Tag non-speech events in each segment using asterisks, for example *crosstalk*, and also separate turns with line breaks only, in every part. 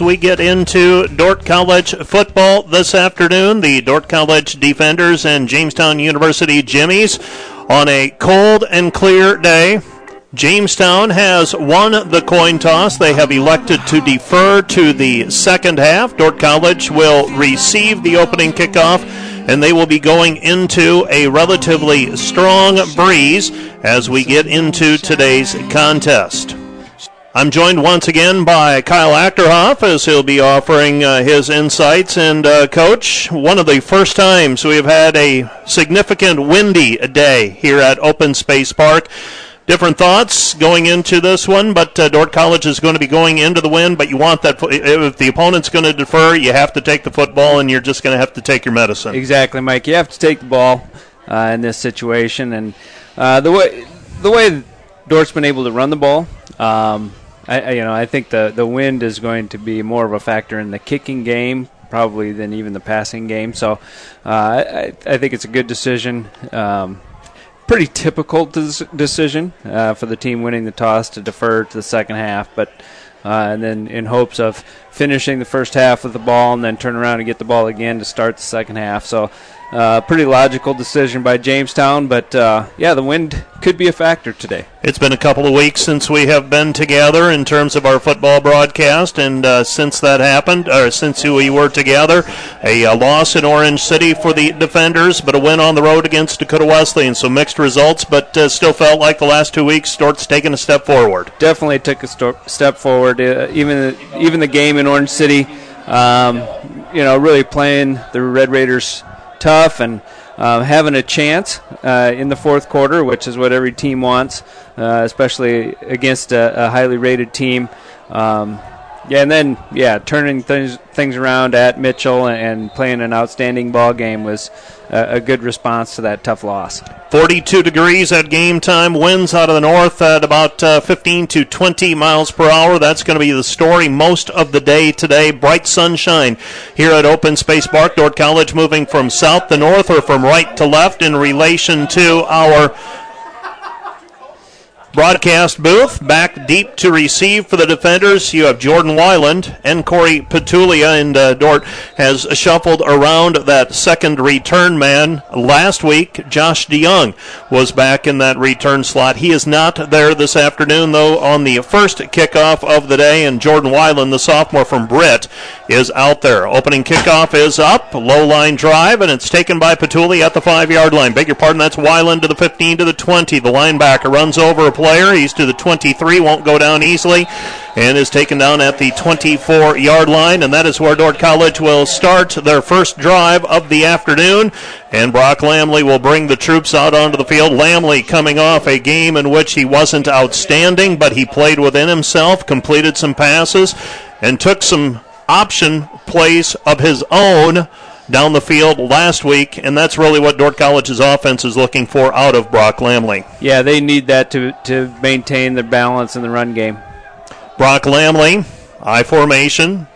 We get into Dordt College football this afternoon. The Dordt College Defenders and Jamestown University Jimmies on a cold and clear day. Jamestown has won the coin toss. They have elected to defer to the second half. Dordt College will receive the opening kickoff and they will be going into a relatively strong breeze as we get into today's contest. I'm joined once again by Kyle Achterhoff as he'll be offering uh, his insights. And, uh, Coach, one of the first times we have had a significant windy day here at Open Space Park. Different thoughts going into this one, but uh, Dordt College is going to be going into the wind. But you want that if the opponent's going to defer, you have to take the football, and you're just going to have to take your medicine.
Exactly, Mike. You have to take the ball uh, in this situation, and uh, the way the way Dordt's been able to run the ball. Um, I, you know, I think the the wind is going to be more of a factor in the kicking game probably than even the passing game. So uh, I, I think it's a good decision. Um, pretty typical des- decision uh, for the team winning the toss to defer to the second half, but uh, and then in hopes of finishing the first half with the ball and then turn around and get the ball again to start the second half. So uh, pretty logical decision by Jamestown, but uh, yeah, the wind could be a factor today.
It's been a couple of weeks since we have been together in terms of our football broadcast, and uh, since that happened, or since we were together, a, a, loss in Orange City for the defenders, but a win on the road against Dakota Wesleyan. So mixed results, but uh, still felt like the last two weeks, Dordt's taken a step forward.
Definitely took a st- step forward. Uh, even even the game in Orange City, um, you know, really playing the Red Raiders tough and uh, having a chance uh, in the fourth quarter, which is what every team wants, uh, especially against a, a, highly rated team. Um, yeah, and then yeah, turning things things around at Mitchell and playing an outstanding ball game was a, a good response to that tough loss.
42 degrees at game time. Winds out of the north at about uh, 15 to 20 miles per hour. That's going to be the story most of the day today. Bright sunshine here at Open Space Park. Dordt College moving from south to north or from right to left in relation to our broadcast booth. Back deep to receive for the defenders. You have Jordan Wyland and Corey Petulia, and uh, Dordt has shuffled around that second return man. Last week, Josh DeYoung was back in that return slot. He is not there this afternoon, though, on the first kickoff of the day, and Jordan Wyland, the sophomore from Britt, is out there. Opening kickoff is up, low line drive, and it's taken by Petulia at the five yard line. Beg your pardon, that's Wyland to the 15 to the 20. The linebacker runs over a player. He's to the 23, won't go down easily, and is taken down at the 24 yard line. And that is where Dordt College will start their first drive of the afternoon. And Brock Lamley will bring the troops out onto the field. Lamley coming off a game in which he wasn't outstanding, but he played within himself, completed some passes, and took some option plays of his own down the field last week, and that's really what Dordt College's offense is looking for out of Brock Lamley.
Yeah, they need that to, to maintain their balance in the run game.
Brock Lamley, I formation.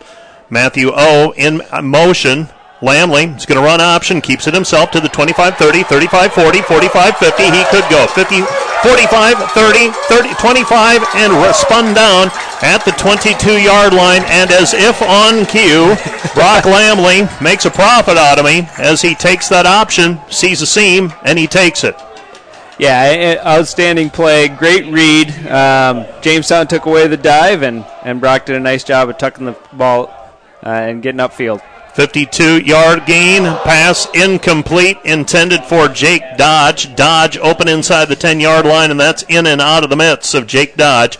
Matthew O in motion. Lamley is going to run option, keeps it himself to the 25 30, 35 40, 45 50. He could go 50, 45, 30, 30, 25, and spun down at the 22 yard line. And as if on cue, Brock *laughs* Lamley makes a profit out of me as he takes that option, sees a seam, and he takes it.
Yeah, outstanding play. Great read. Um, Jamestown took away the dive, and, and Brock did a nice job of tucking the ball uh, and getting upfield.
52 yard gain, pass incomplete, intended for Jake Dodge. Dodge open inside the 10 yard line, and that's in and out of the midst of Jake Dodge.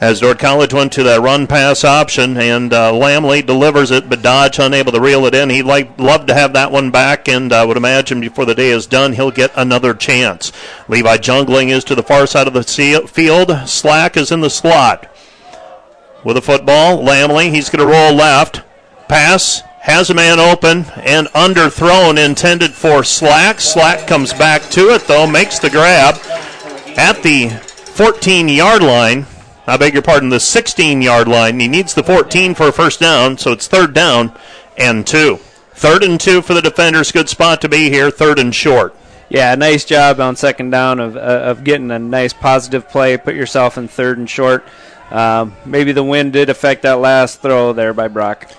As Dordt College went to that run pass option, and uh, Lamley delivers it, but Dodge unable to reel it in. He'd like love to have that one back, and I would imagine before the day is done, he'll get another chance. Levi Jungling is to the far side of the field. Slack is in the slot with a football. Lamley, he's going to roll left. Pass has a man open and underthrown intended for Slack. Slack comes back to it though, makes the grab at the 14 yard line. I beg your pardon, the 16 yard line. He needs the 14 for a first down, so it's third down and two. Third and two for the defenders. Good spot to be here. Third and short.
Yeah, nice job on second down of, uh, of getting a nice positive play. Put yourself in third and short. um, maybe the wind did affect that last throw there by Brock.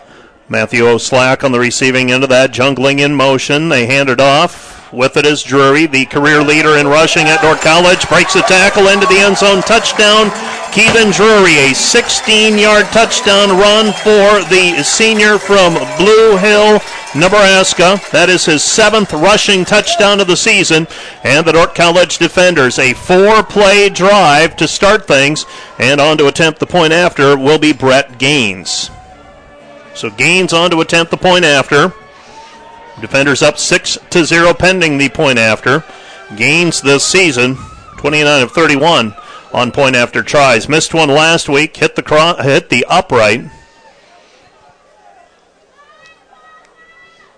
Matthew O'Slack on the receiving end of that, Jungling in motion. They hand it off. With it is Drury, the career leader in rushing at Dordt College. Breaks a tackle into the end zone. Touchdown, Keevan Drury. A 16 yard touchdown run for the senior from Blue Hill, Nebraska. That is his seventh rushing touchdown of the season. And the Dordt College defenders, a four play drive to start things. And on to attempt the point after will be Brett Gaines. So Gaines on to attempt the point after. Defenders up 6 to 0 pending the point after. Gaines this season 29 of 31 on point after tries. Missed one last week, hit the cro- hit the upright.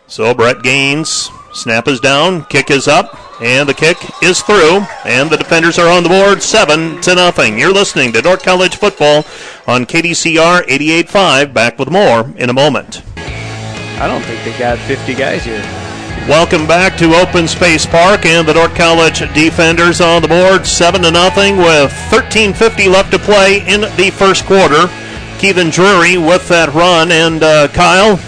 So Brett Gaines snap is down, kick is up, and the kick is through, and the defenders are on the board, seven to nothing. You're listening to Dordt College football on KDCR 88.5. Back with more in a moment.
I don't think they got 50 guys here.
Welcome back to Open Space Park and the Dordt College defenders on the board, seven to nothing with 13:50 left to play in the first quarter. Kevin Drury with that run, and uh, Kyle,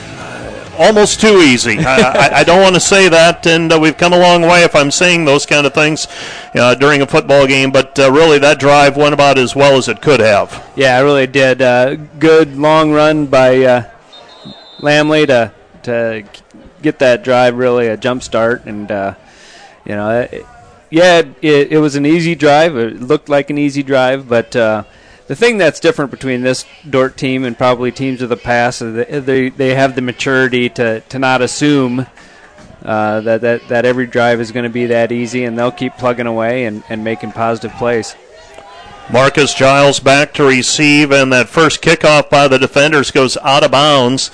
almost too easy. *laughs* I, I, I, don't want to say that, and uh, we've come a long way if I'm saying those kind of things uh, during a football game. But uh, really, that drive went about as well as it could have.
Yeah, it really did. Uh, good long run by uh, Lamley to to get that drive really a jump start, and uh, you know, it, yeah, it, it, was an easy drive. It looked like an easy drive, but uh, the thing that's different between this Dordt team and probably teams of the past is that they they have the maturity to to not assume. Uh, that, that that every drive is going to be that easy, and they'll keep plugging away and, and making positive plays.
Marcus Giles back to receive, and that first kickoff by the defenders goes out of bounds.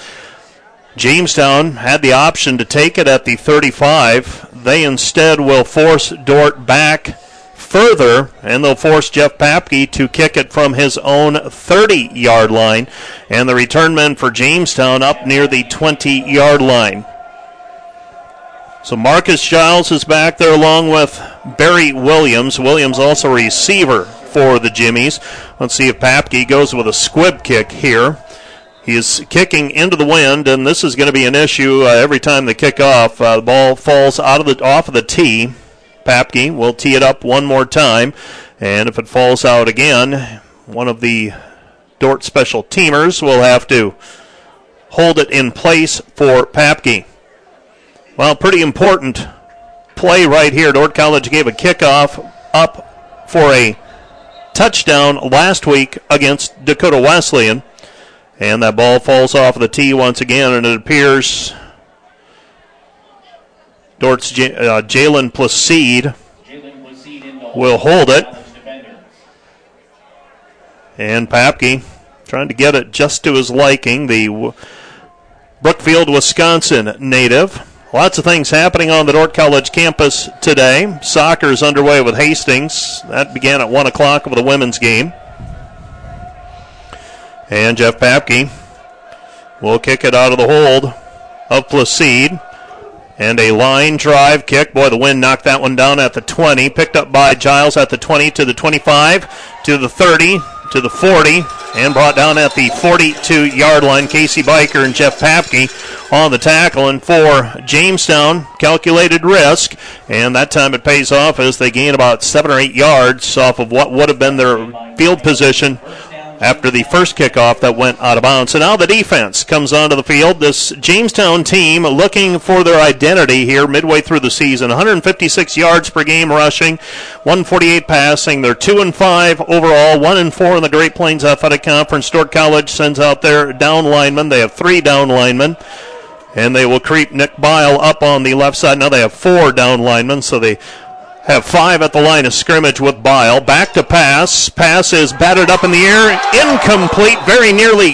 Jamestown had the option to take it at the 35. They instead will force Dordt back further, and they'll force Jeff Papke to kick it from his own 30 yard line. And the return men for Jamestown up near the 20 yard line. So Marcus Giles is back there along with Barry Williams. Williams also receiver for the Jimmies. Let's see if Papke goes with a squib kick here. He is kicking into the wind, and this is going to be an issue uh, every time they kick off. Uh, the ball falls out of the off of the tee. Papke will tee it up one more time, and if it falls out again, one of the Dordt special teamers will have to hold it in place for Papke. Well, pretty important play right here. Dordt College gave a kickoff up for a touchdown last week against Dakota Wesleyan. And that ball falls off the tee once again, and it appears Dordt's J- uh, Jalen Placide will hold it. And Papke trying to get it just to his liking, the Brookfield, Wisconsin native. Lots of things happening on the Dordt College campus today. Soccer is underway with Hastings. That began at 1 o'clock with a women's game. And Jeff Papke will kick it out of the hold of Placide. And a line drive kick. Boy, the wind knocked that one down at the 20. Picked up by Giles at the 20 to the 25 to the 30 to the 40 and brought down at the 42 yard line. Casey Biker and Jeff Papke on the tackle. And for Jamestown, calculated risk. And that time it pays off as they gain about seven or eight yards off of what would have been their field position after the first kickoff that went out of bounds. So now the defense comes onto the field. This Jamestown team looking for their identity here midway through the season. 156 yards per game rushing, 148 passing. They're 2 and 5 overall, 1 and 4 in the Great Plains Athletic Conference. Dordt College sends out their down linemen. They have three down linemen. And they will creep Nick Bile up on the left side. Now they have four down linemen, so they have five at the line of scrimmage with Bile. Back to pass. Pass is batted up in the air. Incomplete. Very nearly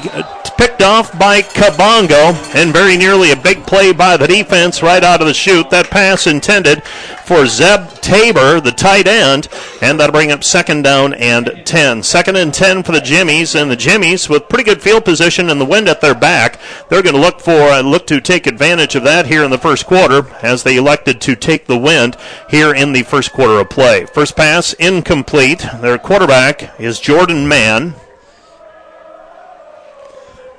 picked off by Kabongo. And very nearly a big play by the defense right out of the chute. That pass intended for Zeb Tabor, the tight end. And that'll bring up second down and 10. Second and 10 for the Jimmies. And the Jimmies, with pretty good field position and the wind at their back, they're going to look for uh, look to take advantage of that here in the first quarter as they elected to take the wind here in the first first quarter of play. First pass incomplete. Their quarterback is Jordan Mann.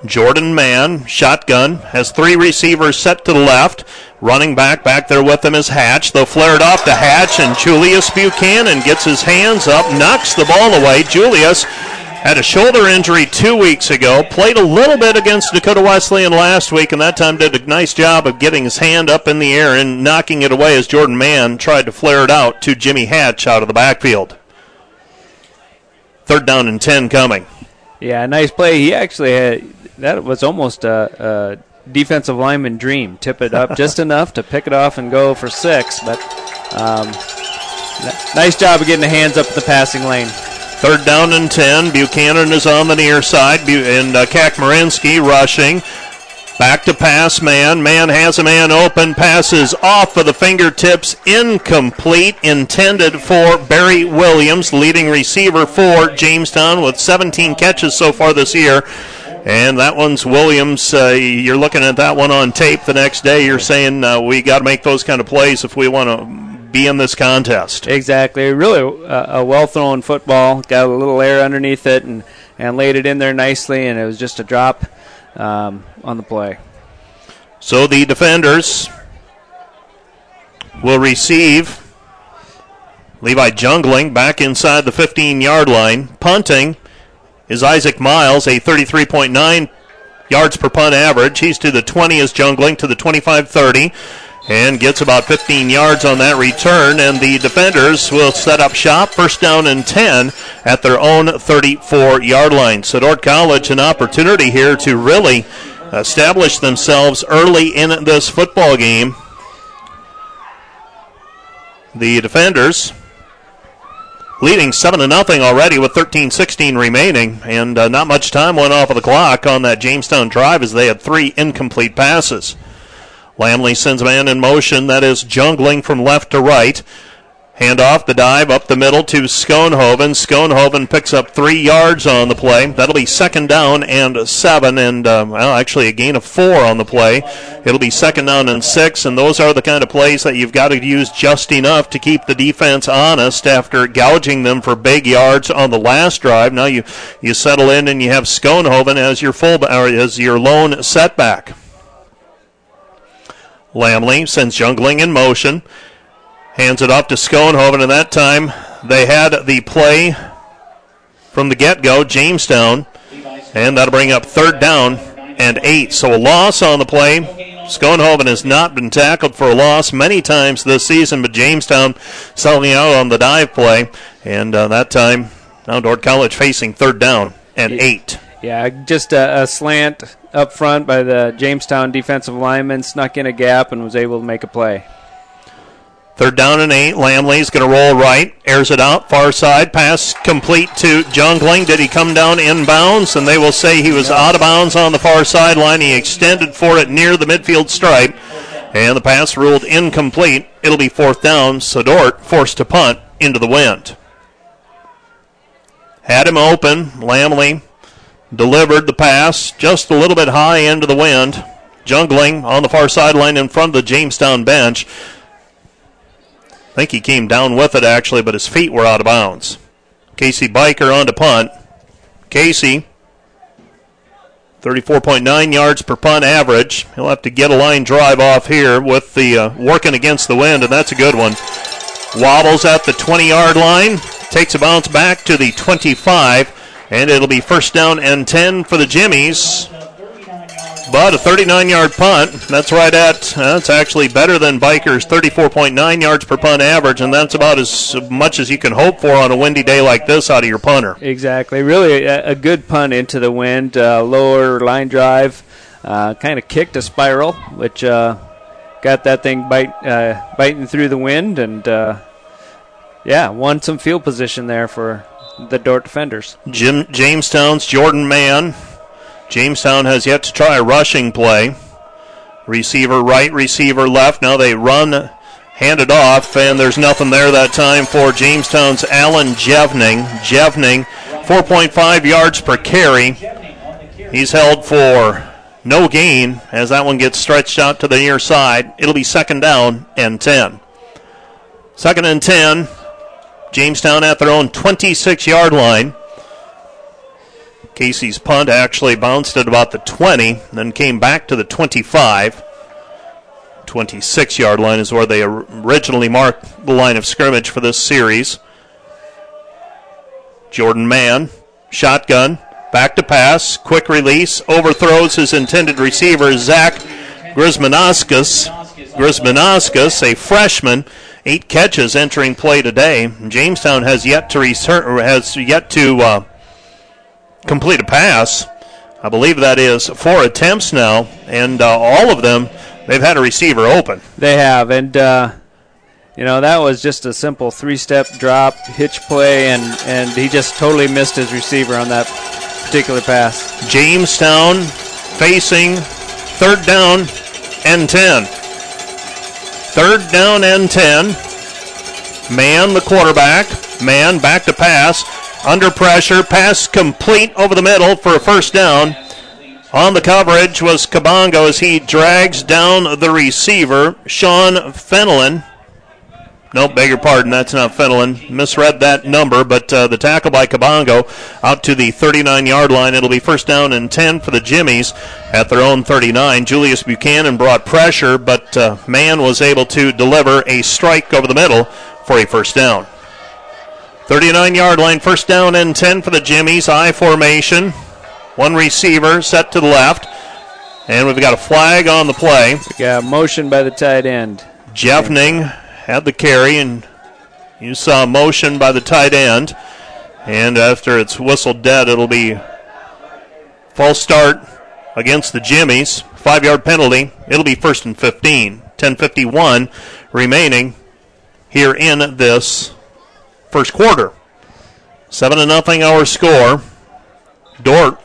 Jordan Mann, shotgun, has three receivers set to the left. Running back back there with them is Hatch. They'll flare it off to Hatch, and Julius Buchanan gets his hands up, knocks the ball away. Julius had a shoulder injury two weeks ago, played a little bit against Dakota Wesleyan last week, and that time did a nice job of getting his hand up in the air and knocking it away as Jordan Mann tried to flare it out to Jimmy Hatch out of the backfield. Third down and 10 coming.
Yeah, nice play. He actually had that was almost a, a defensive lineman dream. Tip it up *laughs* just enough to pick it off and go for six. But um, nice job of getting the hands up the passing lane.
Third down and 10. Buchanan is on the near side, and uh, rushing. Back to pass Mann. Mann has a man open. Passes off of the fingertips. Incomplete. Intended for Barry Williams, leading receiver for Jamestown with 17 catches so far this year. And that one's Williams. Uh, you're looking at that one on tape the next day. You're saying uh, we got to make those kind of plays if we want to be in this contest.
Exactly. Really uh, a well thrown football. Got a little air underneath it and, and laid it in there nicely, and it was just a drop um, on the play.
So the defenders will receive. Levi Jungling back inside the 15 yard line. Punting is Isaac Miles, a 33.9 yards per punt average. He's to the 20 as Jungling to the 25 30 and gets about 15 yards on that return. And the defenders will set up shop, first down and 10 at their own 34 yard line. So, Dordt College, an opportunity here to really establish themselves early in this football game. The defenders leading 7 to nothing already with 13-16 remaining and uh, not much time went off of the clock on that Jamestown drive as they had three incomplete passes. Lamley sends man in motion that is Jungling from left to right. Hand off the dive up the middle to Schoenhoven. Schoenhoven picks up three yards on the play. That'll be second down and seven, and uh, well, actually a gain of four on the play. It'll be second down and six, and those are the kind of plays that you've got to use just enough to keep the defense honest after gouging them for big yards on the last drive. Now you you settle in and you have Schoenhoven as your full or as your lone setback. Lamley sends Jungling in motion. Hands it off to Schoenhoven, and that time they had the play from the get go, Jamestown, and that'll bring up third down and eight. So a loss on the play. Schoenhoven has not been tackled for a loss many times this season, but Jamestown selling out on the dive play, and uh, that time now Dordt College facing third down and eight.
Yeah, just a, a, slant up front by the Jamestown defensive lineman, snuck in a gap and was able to make a play.
Third down and eight. Lamley's going to roll right, airs it out, far side, pass complete to Jungling. Did he come down inbounds? And they will say he was out of bounds on the far sideline. He extended for it near the midfield stripe, and the pass ruled incomplete. It'll be fourth down. So Dordt forced to punt into the wind. Had him open. Lamley delivered the pass just a little bit high into the wind. Jungling on the far sideline in front of the Jamestown bench. I think he came down with it actually, but his feet were out of bounds. Casey Biker on to punt. Casey, 34.9 yards per punt average. He'll have to get a line drive off here with the uh, working against the wind, and that's a good one. Wobbles at the 20 yard line, takes a bounce back to the 25, and it'll be first down and 10 for the Jimmies. But a 39 yard punt, that's right at, that's actually better than Biker's 34.9 yards per punt average, and that's about as much as you can hope for on a windy day like this out of your punter.
Exactly. Really a, a good punt into the wind, uh, lower line drive, uh, kind of kicked a spiral, which uh, got that thing bite, uh, biting through the wind, and uh, yeah, won some field position there for the Dordt defenders.
Jim Jamestown's Jordan Mann Jamestown has yet to try a rushing play. Receiver right, receiver left. Now they run, hand it off, and there's nothing there that time for Jamestown's Allen Jevning. Jevning, 4.5 yards per carry. He's held for no gain as that one gets stretched out to the near side. It'll be second down and 10. Second and 10. Jamestown at their own 26 yard line. Casey's punt actually bounced at about the 20, then came back to the 25. 26 yard line is where they originally marked the line of scrimmage for this series. Jordan Mann, shotgun, back to pass, quick release, overthrows his intended receiver, Zach Grismanauskas. Grismanauskas, a freshman, eight catches entering play today. Jamestown has yet to return, has yet to uh, complete a pass. I believe that is four attempts now, and uh, all of them they've had a receiver open.
They have, and uh, you know that was just a simple three-step drop, hitch play, and and he just totally missed his receiver on that particular pass.
Jamestown facing third down and ten. Third down and ten. Mann, the quarterback. Mann, back to pass. Under pressure. Pass complete over the middle for a first down. On the coverage was Kabongo as he drags down the receiver, Sean Fenelon. Nope, beg your pardon, that's not Fenelon. Misread that number, but uh, the tackle by Kabongo out to the 39 yard line. It'll be first down and 10 for the Jimmies at their own 39. Julius Buchanan brought pressure, but uh, Mann was able to deliver a strike over the middle for a first down. 39 yard line, first down and 10 for the Jimmies. I formation. One receiver set to the left. And we've got a flag on the play.
We got motion by the tight end.
Jevning had the carry, and you saw motion by the tight end. And after it's whistled dead, it'll be false start against the Jimmies. Five yard penalty. It'll be first and 15. 10.51 remaining here in this first quarter. 7 to nothing our score. Dordt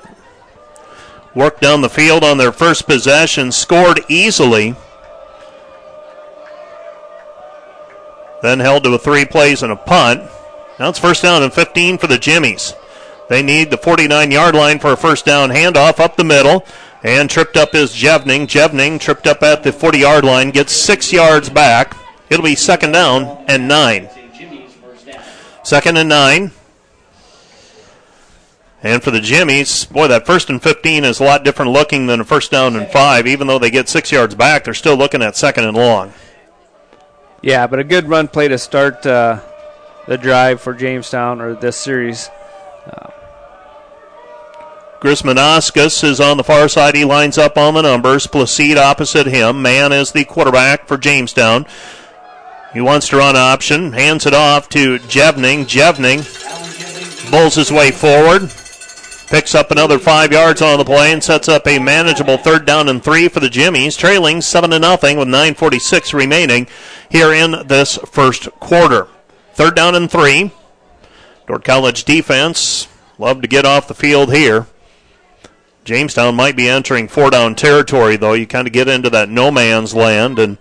worked down the field on their first possession, scored easily. Then held to a three plays and a punt. Now it's first down and 15 for the Jimmies. They need the 49 yard line for a first down handoff up the middle. And tripped up is Jevning. Jevning tripped up at the 40 yard line, gets six yards back. It'll be second down and nine. Second and nine. And for the Jimmies, boy, that first and 15 is a lot different looking than a first down and five. Even though they get six yards back, they're still looking at second and long.
Yeah, but a good run play to start uh, the drive for Jamestown or this series. Uh,
Grismanauskas is on the far side. He lines up on the numbers. Placide opposite him. Mann is the quarterback for Jamestown. He wants to run option. Hands it off to Jevning. Jevning bulls his way forward. Picks up another five yards on the play and sets up a manageable third down and three for the Jimmies, trailing seven to nothing with 9:46 remaining here in this first quarter. Third down and three. Dordt College defense love to get off the field here. Jamestown might be entering four down territory though. You kind of get into that no man's land and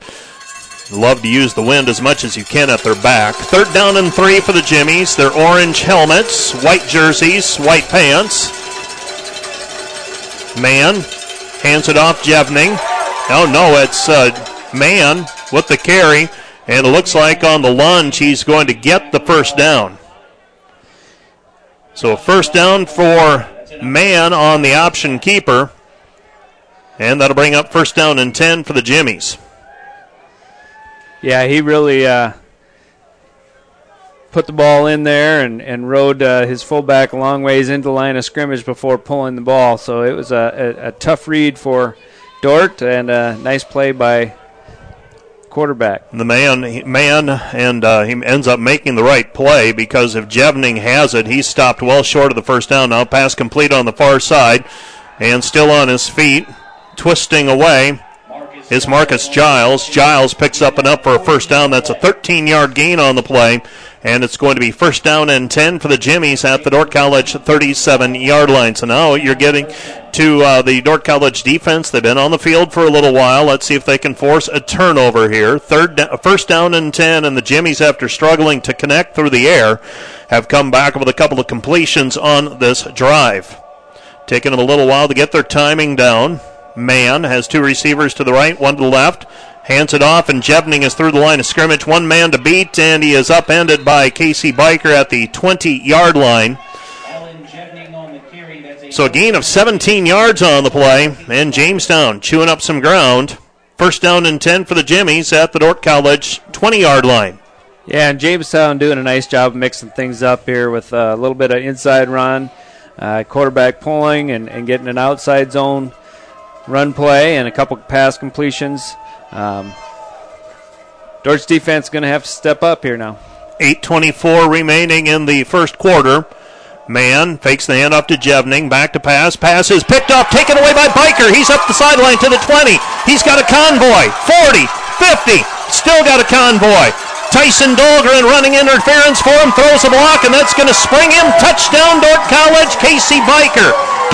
love to use the wind as much as you can at their back. Third down and three for the Jimmies. Their orange helmets, white jerseys, white pants. Mann hands it off Jevning. Oh no, it's uh, Mann with the carry, and it looks like on the lunge he's going to get the first down. So first down for Mann on the option keeper, and that'll bring up first down and 10 for the Jimmies.
Yeah, he really uh, put the ball in there and, and rode uh, his fullback a long ways into the line of scrimmage before pulling the ball. So it was a, a, a tough read for Dordt and a nice play by quarterback.
The man, man, and uh, he ends up making the right play because if Jevning has it, he's stopped well short of the first down. Now pass complete on the far side, and still on his feet, twisting away is Marcus Giles. Giles picks up enough for a first down. That's a 13 yard gain on the play. And it's going to be first down and 10 for the Jimmies at the Dordt College 37 yard line. So now you're getting to uh, the Dordt College defense. They've been on the field for a little while. Let's see if they can force a turnover here. Third, first down and 10, and the Jimmies, after struggling to connect through the air, have come back with a couple of completions on this drive. Taking them a little while to get their timing down. Mann has two receivers to the right, one to the left. Hands it off, and Jevning is through the line of scrimmage. One man to beat, and he is upended by Casey Biker at the 20 yard line. So a gain of 17 yards on the play, and Jamestown chewing up some ground. First down and 10 for the Jimmies at the Dordt College 20 yard line.
Yeah, and Jamestown doing a nice job of mixing things up here with a little bit of inside run, uh, quarterback pulling, and, and getting an outside zone run play, and a couple pass completions. Um, defense going to have to step up here now.
8.24 remaining in the first quarter. Mann fakes the handoff to Jevning. Back to pass. Pass is picked up, taken away by Biker. He's up the sideline to the 20. He's got a convoy. 40, 50. Still got a convoy. Tyson Dahlgren running interference for him, throws a block, and that's going to spring him. Touchdown, Dordt College. Casey Biker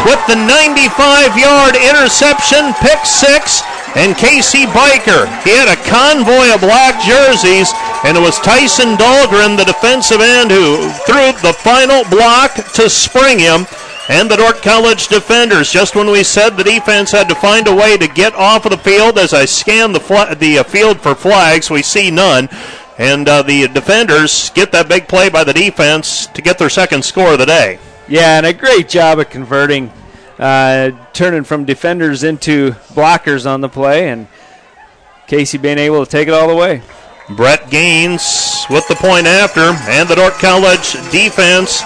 with the 95 yard interception, pick six. And Casey Biker, he had a convoy of black jerseys, and it was Tyson Dahlgren, the defensive end, who threw the final block to spring him. And the Dordt College defenders, just when we said the defense had to find a way to get off of the field, as I scan the, fl- the uh, field for flags, we see none. And uh, the defenders get that big play by the defense to get their second score of the day.
Yeah, and a great job of converting, uh, turning from defenders into blockers on the play, and Casey being able to take it all the way.
Brett Gaines with the point after, and the Dordt College defense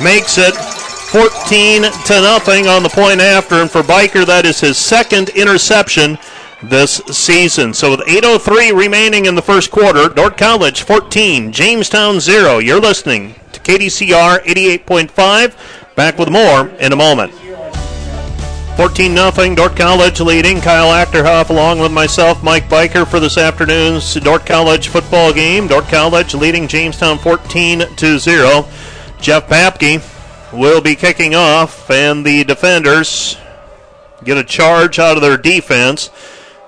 makes it 14 to nothing on the point after. And for Biker, that is his second interception this season. So with 8:03 remaining in the first quarter, Dordt College 14, Jamestown 0. You're listening KDCR 88.5. Back with more in a moment. 14 0 Dordt College leading. Kyle Achterhoff along with myself, Mike Biker, for this afternoon's Dordt College football game. Dordt College leading Jamestown 14 to 0. Jeff Papke will be kicking off, and the defenders get a charge out of their defense.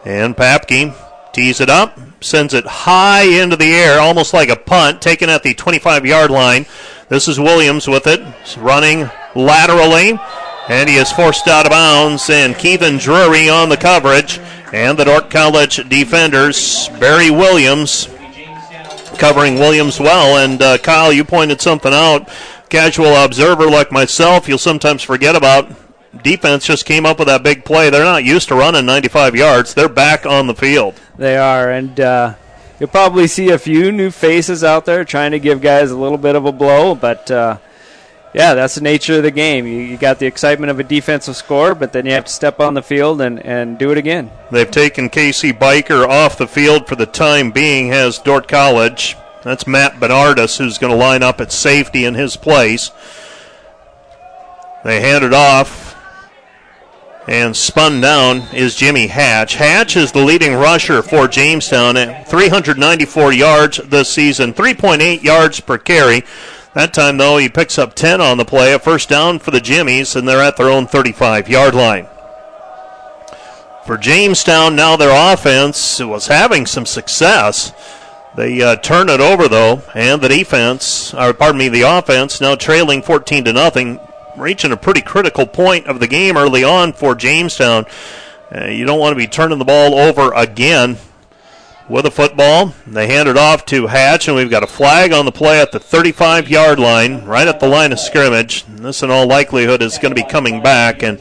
And Papke tees it up, sends it high into the air, almost like a punt, taken at the 25 yard line. This is Williams with it, running laterally, and he is forced out of bounds. And Keithan Drury on the coverage, and the Dordt College defenders, Barry Williams covering Williams well. And uh, Kyle, you pointed something out. Casual observer like myself, you'll sometimes forget about defense just came up with that big play. They're not used to running 95 yards. They're back on the field.
They are, and uh, you'll probably see a few new faces out there trying to give guys a little bit of a blow. But uh, yeah, that's the nature of the game. You, you, got the excitement of a defensive score, but then you have to step on the field and, and do it again.
They've taken Casey Biker off the field for the time being. Has Dordt College. That's Matt Bernardus who's going to line up at safety in his place. They hand it off and spun down is Jimmy Hatch. Hatch is the leading rusher for Jamestown at 394 yards this season, 3.8 yards per carry. That time, though, he picks up 10 on the play, a first down for the Jimmies, and they're at their own 35 yard line. For Jamestown, now their offense was having some success. They uh, turn it over though, and the defense, or pardon me, the offense now trailing 14 to nothing, reaching a pretty critical point of the game early on for Jamestown. Uh, you don't want to be turning the ball over again with a football. They hand it off to Hatch, and we've got a flag on the play at the 35 yard line, right at the line of scrimmage. This, in all likelihood, is going to be coming back. And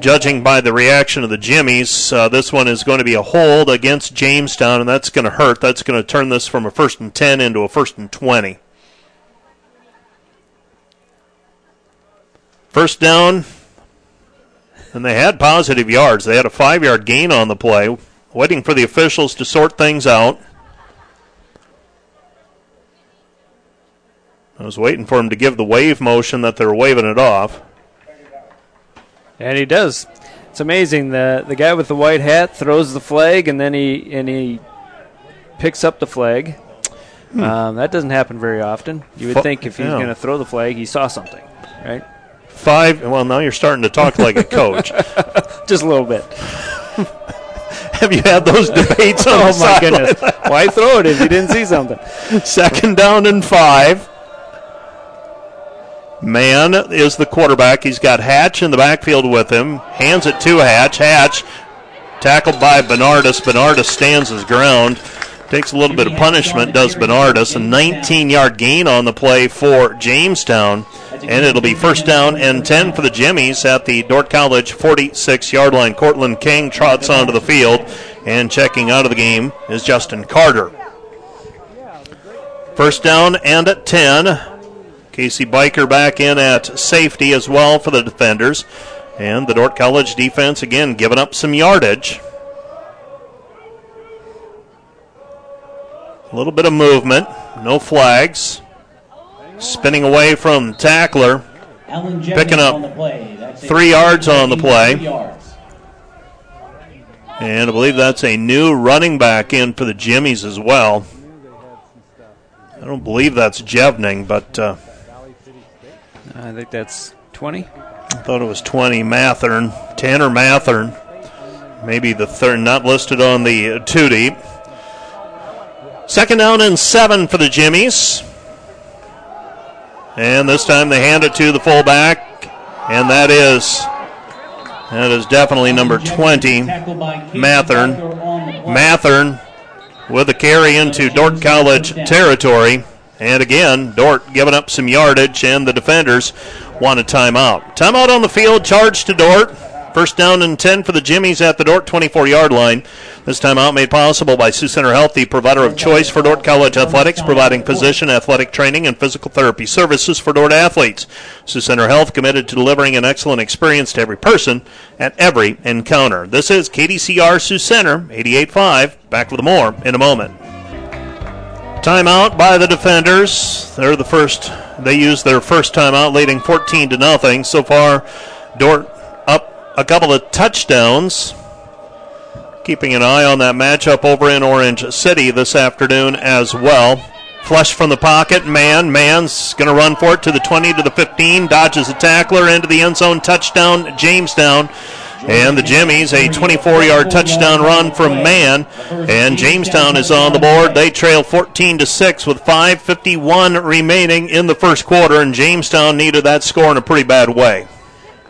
judging by the reaction of the Jimmies, uh, this one is going to be a hold against Jamestown, and that's going to hurt. That's going to turn this from a first and 10 into a first and 20. First down, and they had positive yards. They had a five yard gain on the play, waiting for the officials to sort things out. I was waiting for him to give the wave motion that they're waving it off.
And he does. It's amazing. The the guy with the white hat throws the flag and then he and he picks up the flag. Hmm. Um, that doesn't happen very often. You would think if he's yeah. going to throw the flag, he saw something, right?
Five. Well, now you're starting to talk like a coach. *laughs*
Just a little bit. *laughs*
Have you had those debates? *laughs*
oh my goodness! Why throw it if you didn't see something?
Second down and five. Mann is the quarterback. He's got Hatch in the backfield with him. Hands it to Hatch. Hatch tackled by Bernardus. Bernardus stands his ground. Takes a little bit of punishment, does Bernardus. A 19 yard gain on the play for Jamestown. And it'll be first down and 10 for the Jimmies at the Dordt College 46 yard line. Cortland King trots onto the field. And checking out of the game is Justin Carter. First down and at 10. Casey Biker back in at safety as well for the defenders. And the Dordt College defense again giving up some yardage. A little bit of movement, no flags. Spinning away from tackler, picking up three yards on the play. And I believe that's a new running back in for the Jimmies as well. I don't believe that's Jevning, but uh,
I think that's 20.
I thought it was 20. Mathern, Tanner Mathern, maybe the third, not listed on the two deep. Second down and seven for the Jimmies. And this time they hand it to the fullback, and that is that is definitely number 20, Mathern. Mathern with a carry into Dordt College territory. And again, Dordt giving up some yardage, and the defenders want a timeout. Timeout on the field, charge to Dordt. First down and 10 for the Jimmies at the Dordt 24 yard line. This time out made possible by Sioux Center Health, the provider of choice for Dordt College athletics, providing position, athletic training, and physical therapy services for Dordt athletes. Sioux Center Health committed to delivering an excellent experience to every person at every encounter. This is KDCR Sioux Center 88.5. Back with more in a moment. Timeout by the defenders. They're the first. They used their first timeout, leading 14 to nothing. So far, Dordt up a couple of touchdowns. Keeping an eye on that matchup over in Orange City this afternoon as well. Flush from the pocket, man. Man's going to run for it to the 20 to the 15. Dodges a tackler into the end zone. Touchdown, Jamestown. And the Jimmies, a 24 yard touchdown run from Mann. And Jamestown is on the board. They trail 14 to 6 with 5.51 remaining in the first quarter. And Jamestown needed that score in a pretty bad way.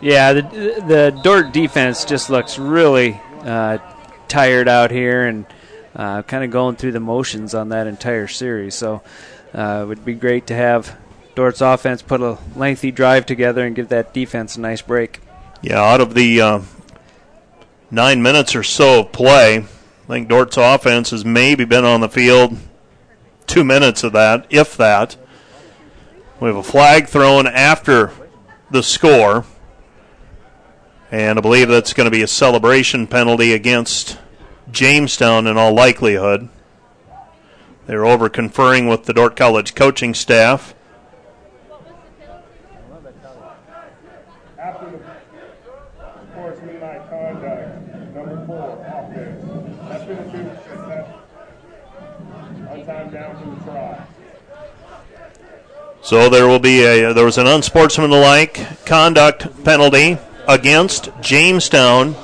Yeah, the, the Dordt defense just looks really uh, tired out here and uh, kind of going through the motions on that entire series. So uh, it would be great to have Dordt's offense put a lengthy drive together and give that defense a nice break.
Yeah, out of the uh, nine minutes or so of play. I think Dordt's offense has maybe been on the field two minutes of that, if that. We have a flag thrown after the score. And I believe that's going to be a celebration penalty against Jamestown in all likelihood. They're over conferring with the Dordt College coaching staff. So there will be a there was an unsportsmanlike conduct penalty against Jamestown.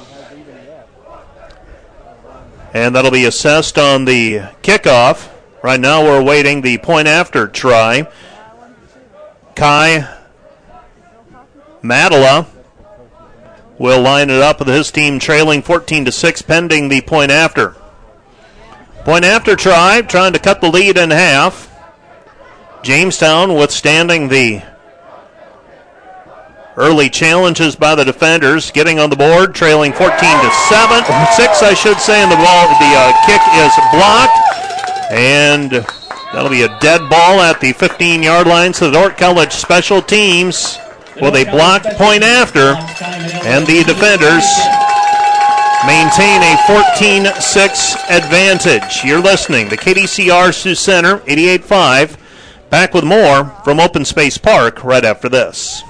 And that'll be assessed on the kickoff. Right now we're awaiting the point after try. Kai Madala will line it up with his team trailing 14 to 6 pending the point after. Point after try, trying to cut the lead in half. Jamestown withstanding the early challenges by the defenders, getting on the board, trailing 14 to 7, 6, I should say, and the ball, the uh, kick is blocked, and that'll be a dead ball at the 15-yard line. So the Dordt College special teams with a blocked point after, and the defenders maintain a 14-6 advantage. You're listening to KDCR Sioux Center 88.5. Back with more from Open Space Park right after this.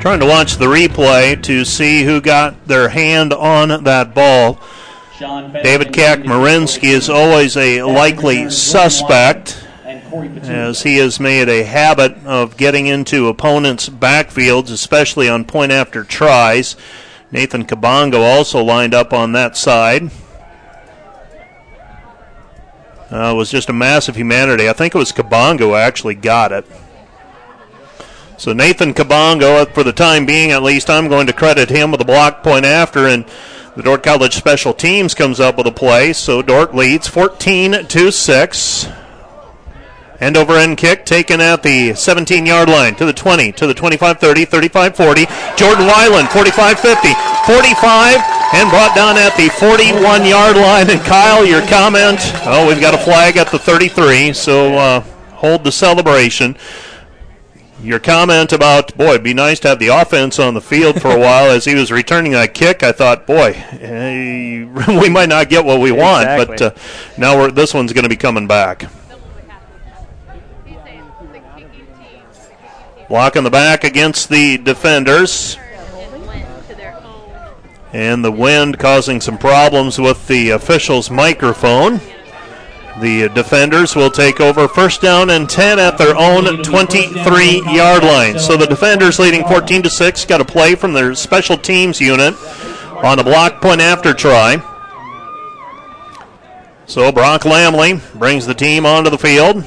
Trying to watch the replay to see who got their hand on that ball. David Kakmarinsky is always a likely suspect as he has made a habit of getting into opponents' backfields, especially on point after tries. Nathan Kabongo also lined up on that side uh, was just a massive humanity. I think it was Kabongo who actually got it. So Nathan Kabongo, for the time being at least, I'm going to credit him with a block point after. And The Dordt College Special Teams comes up with a play, so Dordt leads 14 to 6. End over end kick taken at the 17 yard line to the 20, to the 25 30, 35 40. Jordan Weiland, 45 50, 45, and brought down at the 41 yard line. And Kyle, your comment? Oh, we've got a flag at the 33, so uh, hold the celebration your comment about boy, it'd be nice to have the offense on the field for a while as he was returning that kick. I thought, boy, eh, *laughs* we might not get what we want,
Exactly.
but uh, now we're, this one's going to be coming back. Block in the back against the defenders. And the wind causing some problems with the official's microphone. The defenders will take over first down and 10 at their own 23 yard line. So the defenders leading 14 to 6 got a play from their special teams unit on a block point after try. So Brock Lamley brings the team onto the field.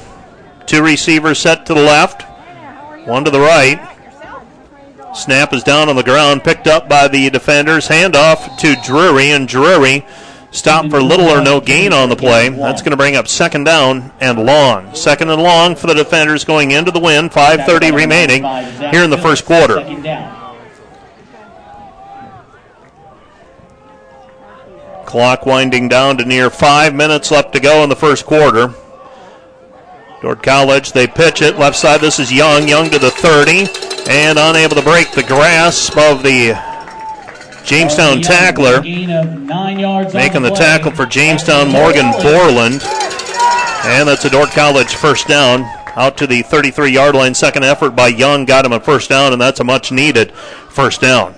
Two receivers set to the left, one to the right. Snap is down on the ground, picked up by the defenders. Handoff to Drury, and Drury stopped for little or no gain on the play. That's going to bring up second down and long. Second and long for the defenders going into the win. 5:30 remaining here in the first quarter. Clock winding down to near five minutes left to go in the first quarter. Dordt College, they pitch it. Left side, this is Young. Young to the 30. And unable to break the grasp of the Jamestown tackler. Making the tackle for Jamestown, Morgan Borland. And that's a Dordt College first down. Out to the 33 yard line. Second effort by Young got him a first down, and that's a much needed first down.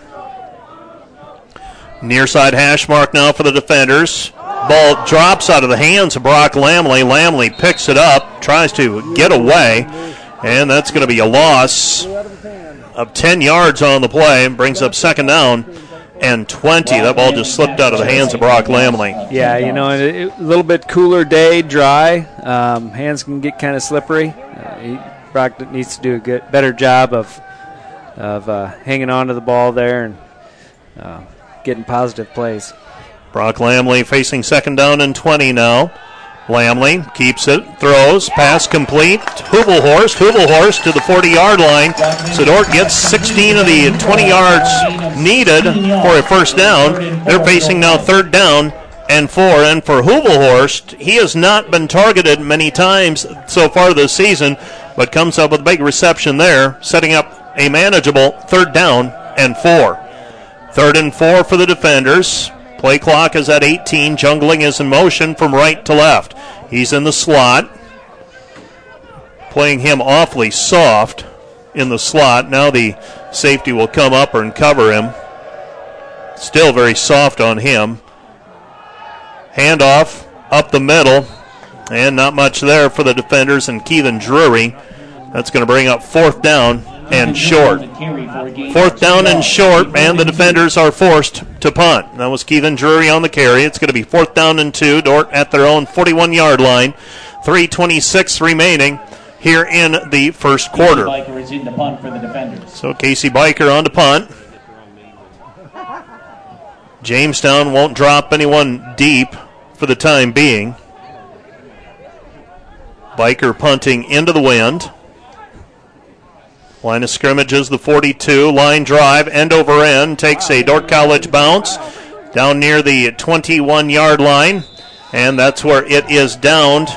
Near side hash mark now for the defenders. Ball drops out of the hands of Brock Lamley. Lamley picks it up, tries to get away, and that's going to be a loss of 10 yards on the play. Brings up second down and 20. That ball just slipped out of the hands of Brock Lamley.
Yeah, you know, a little bit cooler day, dry. Um, hands can get kind of slippery. Uh, he, Brock needs to do a good, better job of of uh, hanging on to the ball there and uh, getting positive plays.
Brock Lamley facing second down and 20 now. Lamley keeps it, throws, pass complete. Hubelhorst, Hubelhorst to the 40 yard line. Sedort gets 16 of the 20 yards needed for a first down. They're facing now third down and four. And for Hubelhorst, he has not been targeted many times so far this season, but comes up with a big reception there, setting up a manageable third down and four. Third and four for the defenders. Play clock is at 18. Jungling is in motion from right to left. He's in the slot. Playing him awfully soft in the slot. Now the safety will come up and cover him. Still very soft on him. Handoff up the middle. And not much there for the defenders and Keithan Drury. That's going to bring up fourth down and short. Fourth down and short, and the defenders are forced to punt. That was Keithan Drury on the carry. It's going to be fourth down and two. Dordt at their own 41 yard line. 3.26 remaining here in the first quarter. So Casey Biker on to punt. Jamestown won't drop anyone deep for the time being. Biker punting into the wind. Line of scrimmage is the 42. Line drive, end over end. Takes a Dordt College bounce down near the 21 yard line. And that's where it is downed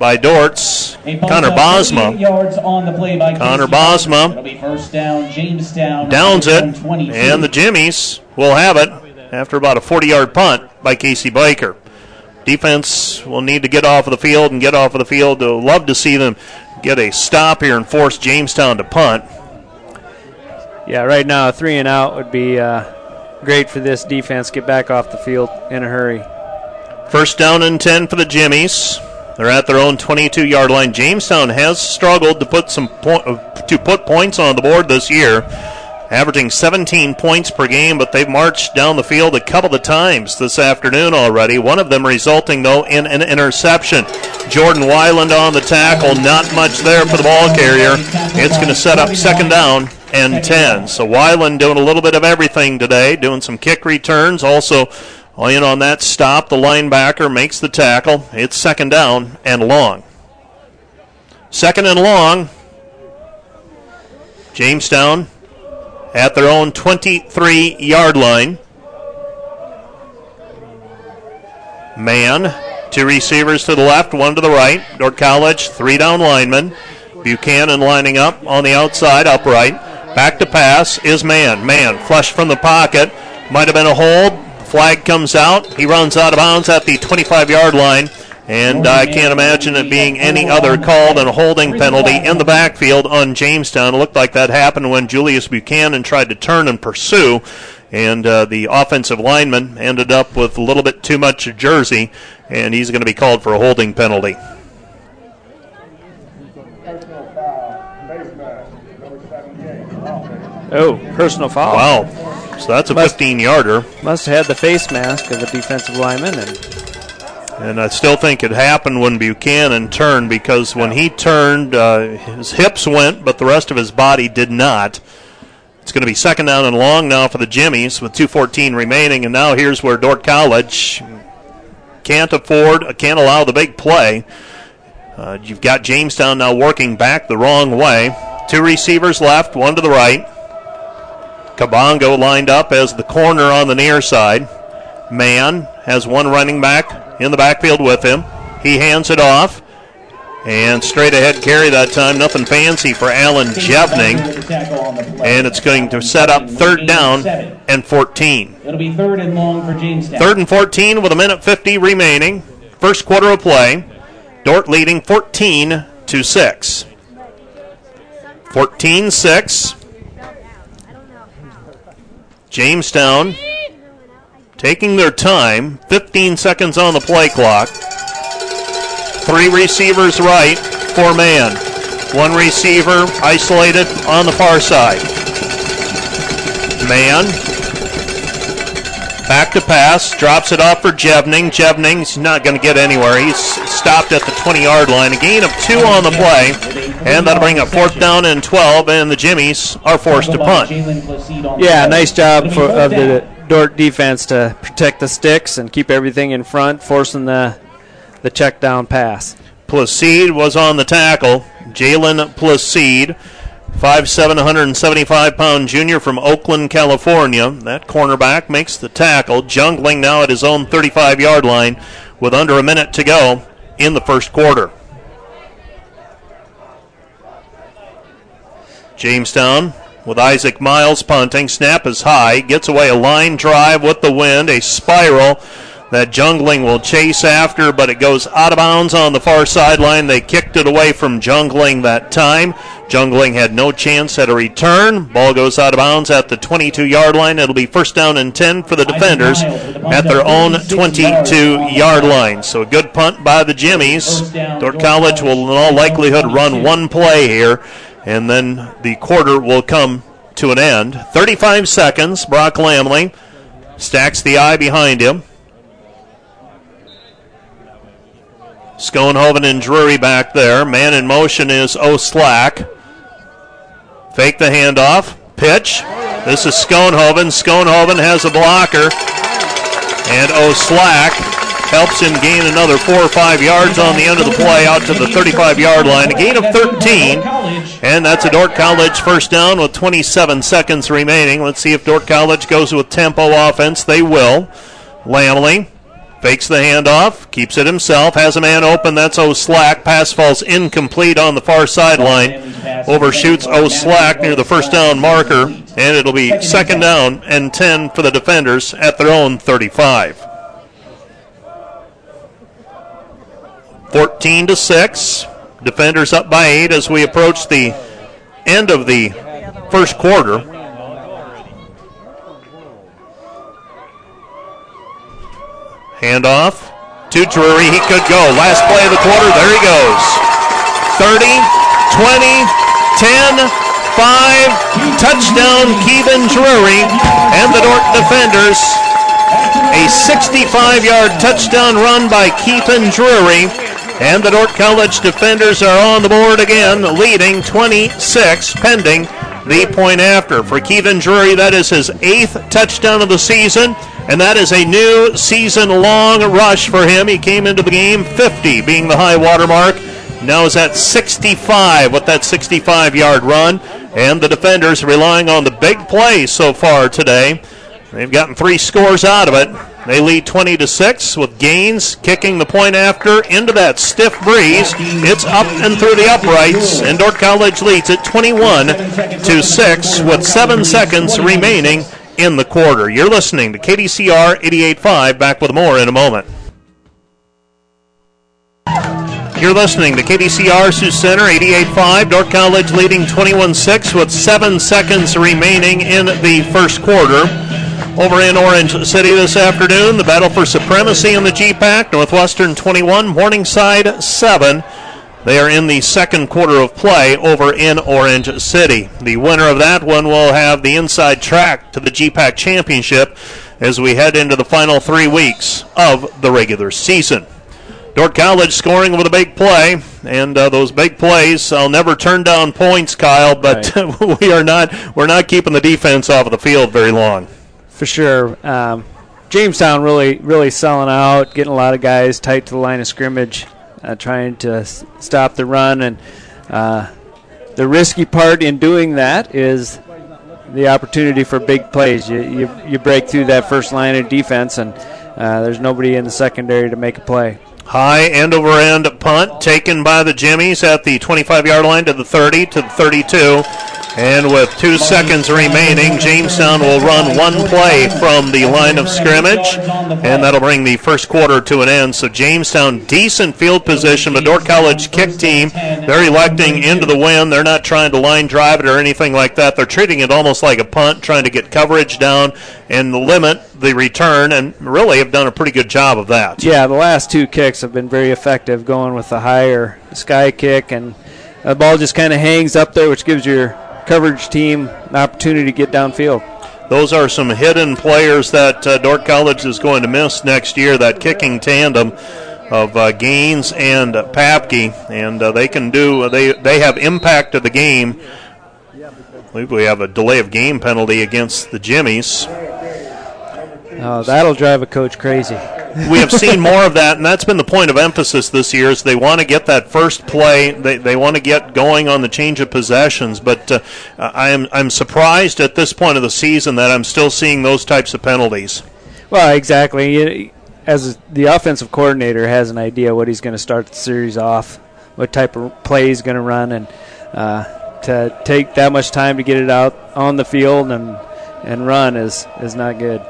by
Dordt's
Connor Bosma.
Yards on the play by
Connor Bosma.
It'll be first down, Jamestown.
Downs it, and the Jimmies will have it after about a 40 yard punt by Casey Biker. Defense will need to get off of the field and get off of the field. They'll love to see them get a stop here and force Jamestown to punt.
Yeah, right now a three and out would be uh, great for this defense. Get back off the field in a hurry.
First down and 10 for the Jimmies. They're at their own 22 yard line. Jamestown has struggled to put some po- to put points on the board this year, averaging 17 points per game, but they've marched down the field a couple of times this afternoon already. One of them resulting though in an interception. Jordan Weiland on the tackle, not much there for the ball carrier. It's going to set up second down and 10. So Weiland doing a little bit of everything today, doing some kick returns, also in on that stop. The linebacker makes the tackle. It's second down and long. Second and long. Jamestown at their own 23 yard line. Mann, two receivers to the left, one to the right. Dordt College, three down linemen. Buchanan lining up on the outside, upright. Back to pass is Mann. Mann, flush from the pocket. Might have been a hold. Flag comes out. He runs out of bounds at the 25 yard line. And I can't imagine it being any other call than a holding penalty in the backfield on Jamestown. It looked like that happened when Julius Buchanan tried to turn and pursue, and uh, the offensive lineman ended up with a little bit too much jersey, and he's going to be called for a holding penalty.
Oh, personal foul.
Wow. So that's a 15 yarder.
Must have had the face mask of the defensive lineman and
and I still think it happened when Buchanan turned because when he turned, uh, his hips went, but the rest of his body did not. It's going to be second down and long now for the Jimmies with 2.14 remaining. And now here's where Dordt College can't afford, can't allow the big play. Uh, you've got Jamestown now working back the wrong way. Two receivers left, one to the right. Kabongo lined up as the corner on the near side. Mann has one running back in the backfield with him. He hands it off. And straight ahead carry that time. Nothing fancy for Allen Jevning. And it's going to set up third down and 14.
It'll be third and long for Jamestown.
Third and 14 with a minute 50 remaining. First quarter of play. Dordt leading 14 to 6. 14 6. Jamestown taking their time. 15 seconds on the play clock. Three receivers right, four man. One receiver isolated on the far side. Mann. Back to pass, drops it off for Jevning. Jevning's not going to get anywhere. He's stopped at the 20 yard line. A gain of two on the play, and that'll bring up fourth down and 12, and the Jimmies are forced to punt.
Yeah, nice job for, of the Dordt defense to protect the sticks and keep everything in front, forcing the the check down pass.
Placide was on the tackle. Jalen Placide, 5'7", 175 pound junior from Oakland, California. That cornerback makes the tackle, Jungling now at his own 35 yard line with under a minute to go in the first quarter. Jamestown with Isaac Miles punting. Snap is high. Gets away a line drive with the wind. A spiral that Jungling will chase after, but it goes out of bounds on the far sideline. They kicked it away from Jungling that time. Jungling had no chance at a return. Ball goes out of bounds at the 22 yard line. It'll be first down and 10 for the defenders at their own 22 yard line. So a good punt by the Jimmies. Dordt College will in all likelihood run one play here and then the quarter will come to an end. 35 seconds. Brock Lamley stacks the eye behind him. Schoenhoven and Drury back there. Man in motion is O'Slack. Fake the handoff. Pitch. This is Schoenhoven. Schoenhoven has a blocker. And O'Slack helps him gain another four or five yards on the end of the play out to the 35 yard line. A gain of 13, and that's a Dordt College first down with 27 seconds remaining. Let's see if Dordt College goes with tempo offense. They will. Lamley fakes the handoff, keeps it himself, has a man open. That's O'Slack. Pass falls incomplete on the far sideline. Overshoots O'Slack near the first down marker, and it'll be second down and 10 for the defenders at their own 35. 14 to 6. Defenders up by 8 as we approach the end of the first quarter. Handoff to Drury. He could go. Last play of the quarter. There he goes. 30, 20, 10, 5. Touchdown, Kevin Drury. And the Dordt defenders. A 65 yard touchdown run by Keithan Drury and the Dordt College defenders are on the board again, leading 26, pending the point after. For Keevan Drury, that is his eighth touchdown of the season, and that is a new season long rush for him. He came into the game 50 being the high water mark. Now is at 65 with that 65 yard run, and the defenders relying on the big plays so far today. They've gotten three scores out of it. They lead 20 to 6 with Gaines kicking the point after into that stiff breeze. It's up and through the uprights, and Dordt College leads at 21 to 6 with 7 seconds remaining in the quarter. You're listening to KDCR 88.5. Back with more in a moment. You're listening to KDCR Sioux Center 88.5. Dordt College leading 21 6 with 7 seconds remaining in the first quarter. Over in Orange City this afternoon, the battle for supremacy in the GPAC. Northwestern 21, Morningside 7. They are in the second quarter of play over in Orange City. The winner of that one will have the inside track to the GPAC championship as we head into the final three weeks of the regular season. Dordt College scoring with a big play, and uh, those big plays. I'll never turn down points, Kyle, but right. *laughs* we are not. We're not keeping the defense off of the field very long
for sure. Um, Jamestown really, really selling out, getting a lot of guys tight to the line of scrimmage, trying to s- stop the run. And uh, the risky part in doing that is the opportunity for big plays. You, you, you break through that first line of defense, and uh, there's nobody in the secondary to make a play.
High end over end punt taken by the Jimmies at the 25 yard line to the 30 to the 32. And with two seconds remaining, Jamestown will run one play from the line of scrimmage, and that'll bring the first quarter to an end. So Jamestown, decent field position, Dordt College kick team, they're electing into the wind. They're not trying to line drive it or anything like that. They're treating it almost like a punt, trying to get coverage down and limit the return, and really have done a pretty good job of that.
Yeah, the last two kicks have been very effective, going with the higher sky kick, and the ball just kind of hangs up there, which gives your coverage team an opportunity to get downfield.
Those are some hidden players that uh, Dordt College is going to miss next year. That kicking tandem of uh, Gaines and uh, Papke, and uh, they can do. They they have impacted the game. Believe we have a delay of game penalty against the Jimmies.
Oh, that'll drive a coach crazy.
we have seen more of that, *laughs* and that's been the point of emphasis this year. Is they want to get that first play, they, they want to get going on the change of possessions. But uh, I am I'm surprised at this point of the season that I'm still seeing those types of penalties.
Well, exactly. As the offensive coordinator has an idea what he's going to start the series off, what type of play he's going to run, and uh, to take that much time to get it out on the field and and run is is not good.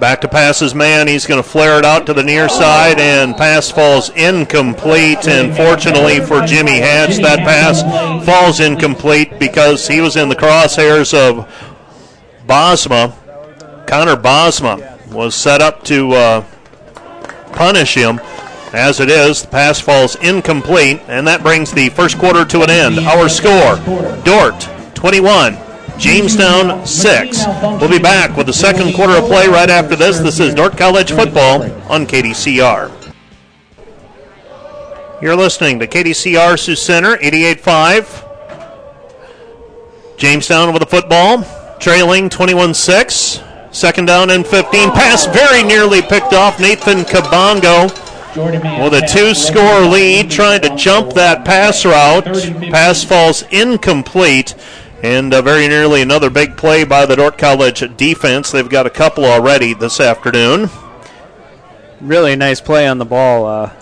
Back to passes Mann. He's going to flare it out to the near side, and pass falls incomplete. And fortunately for Jimmy Hatch, that pass falls incomplete because he was in the crosshairs of Bosma. Connor Bosma was set up to uh, punish him. As it is, the pass falls incomplete, and that brings the first quarter to an end. Our score Dordt 21, Jamestown 6. We'll be back with the second quarter of play right after this. This is Dordt College football on KDCR. You're listening to KDCR Sioux Center 88.5. Jamestown with the football, trailing 21 6. Second down and 15. Pass very nearly picked off. Nathan Kabongo with a two score lead, trying to jump that pass route. Pass falls incomplete. And uh, very nearly another big play by the Dordt College defense. They've got a couple already this afternoon.
Really nice play on the ball, uh,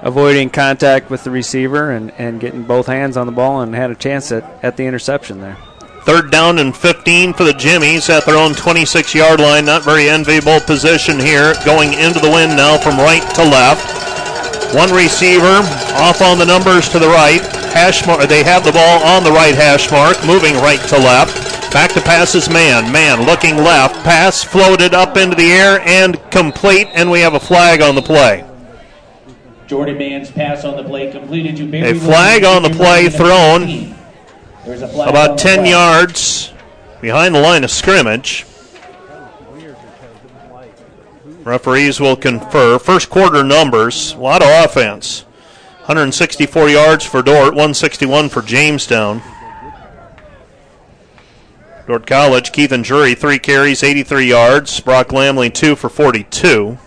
avoiding contact with the receiver and, and getting both hands on the ball and had a chance at, at the interception there.
Third down and 15 for the Jimmies at their own 26 yard line. Not very enviable position here. Going into the wind now from right to left. One receiver off on the numbers to the right. Hash mark, they have the ball on the right hash mark, moving right to left. Back to passes Mann. Mann looking left. Pass floated up into the air and complete, and we have a flag on the play.
Jordan Mann's pass on the play completed to Barry
A flag on the play thrown about 10 yards behind the line of scrimmage. Referees will confer. First quarter numbers, a lot of offense. 164 yards for Dordt, 161 for Jamestown. Dordt College, Keithan Drury, three carries, 83 yards. Brock Lamley, two for 42.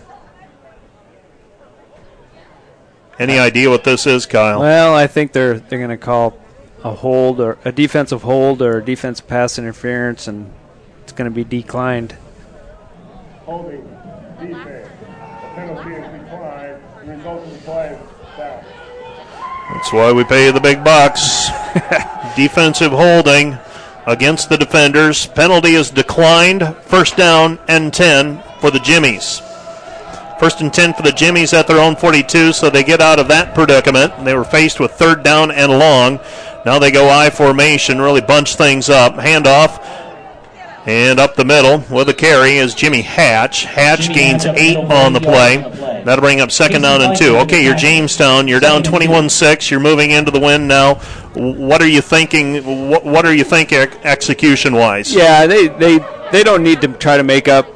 Any uh, idea what this is, Kyle?
Well, I think they're they're going to call a hold or a defensive hold or defensive pass interference, and it's going to be declined.
Holding defense. A penalty is declined. The result of the play is down.
That's why we pay the big bucks. *laughs* Defensive holding against the defenders. Penalty is declined. First down and 10 for the Jimmies. First and 10 for the Jimmies at their own 42, so they get out of that predicament. They were faced with third down and long. Now they go I formation, really bunch things up. Handoff. And up the middle with a carry is Jimmy Hatch. Hatch
Jimmy
gains
Hatch
eight
middle,
on the play.
yards on the play.
That'll bring up second down and two. Okay, you're Jamestown. You're down 21 6. You're moving into the win now. What are you thinking? What, what are you thinking execution wise?
Yeah, they, they they don't need to try to make up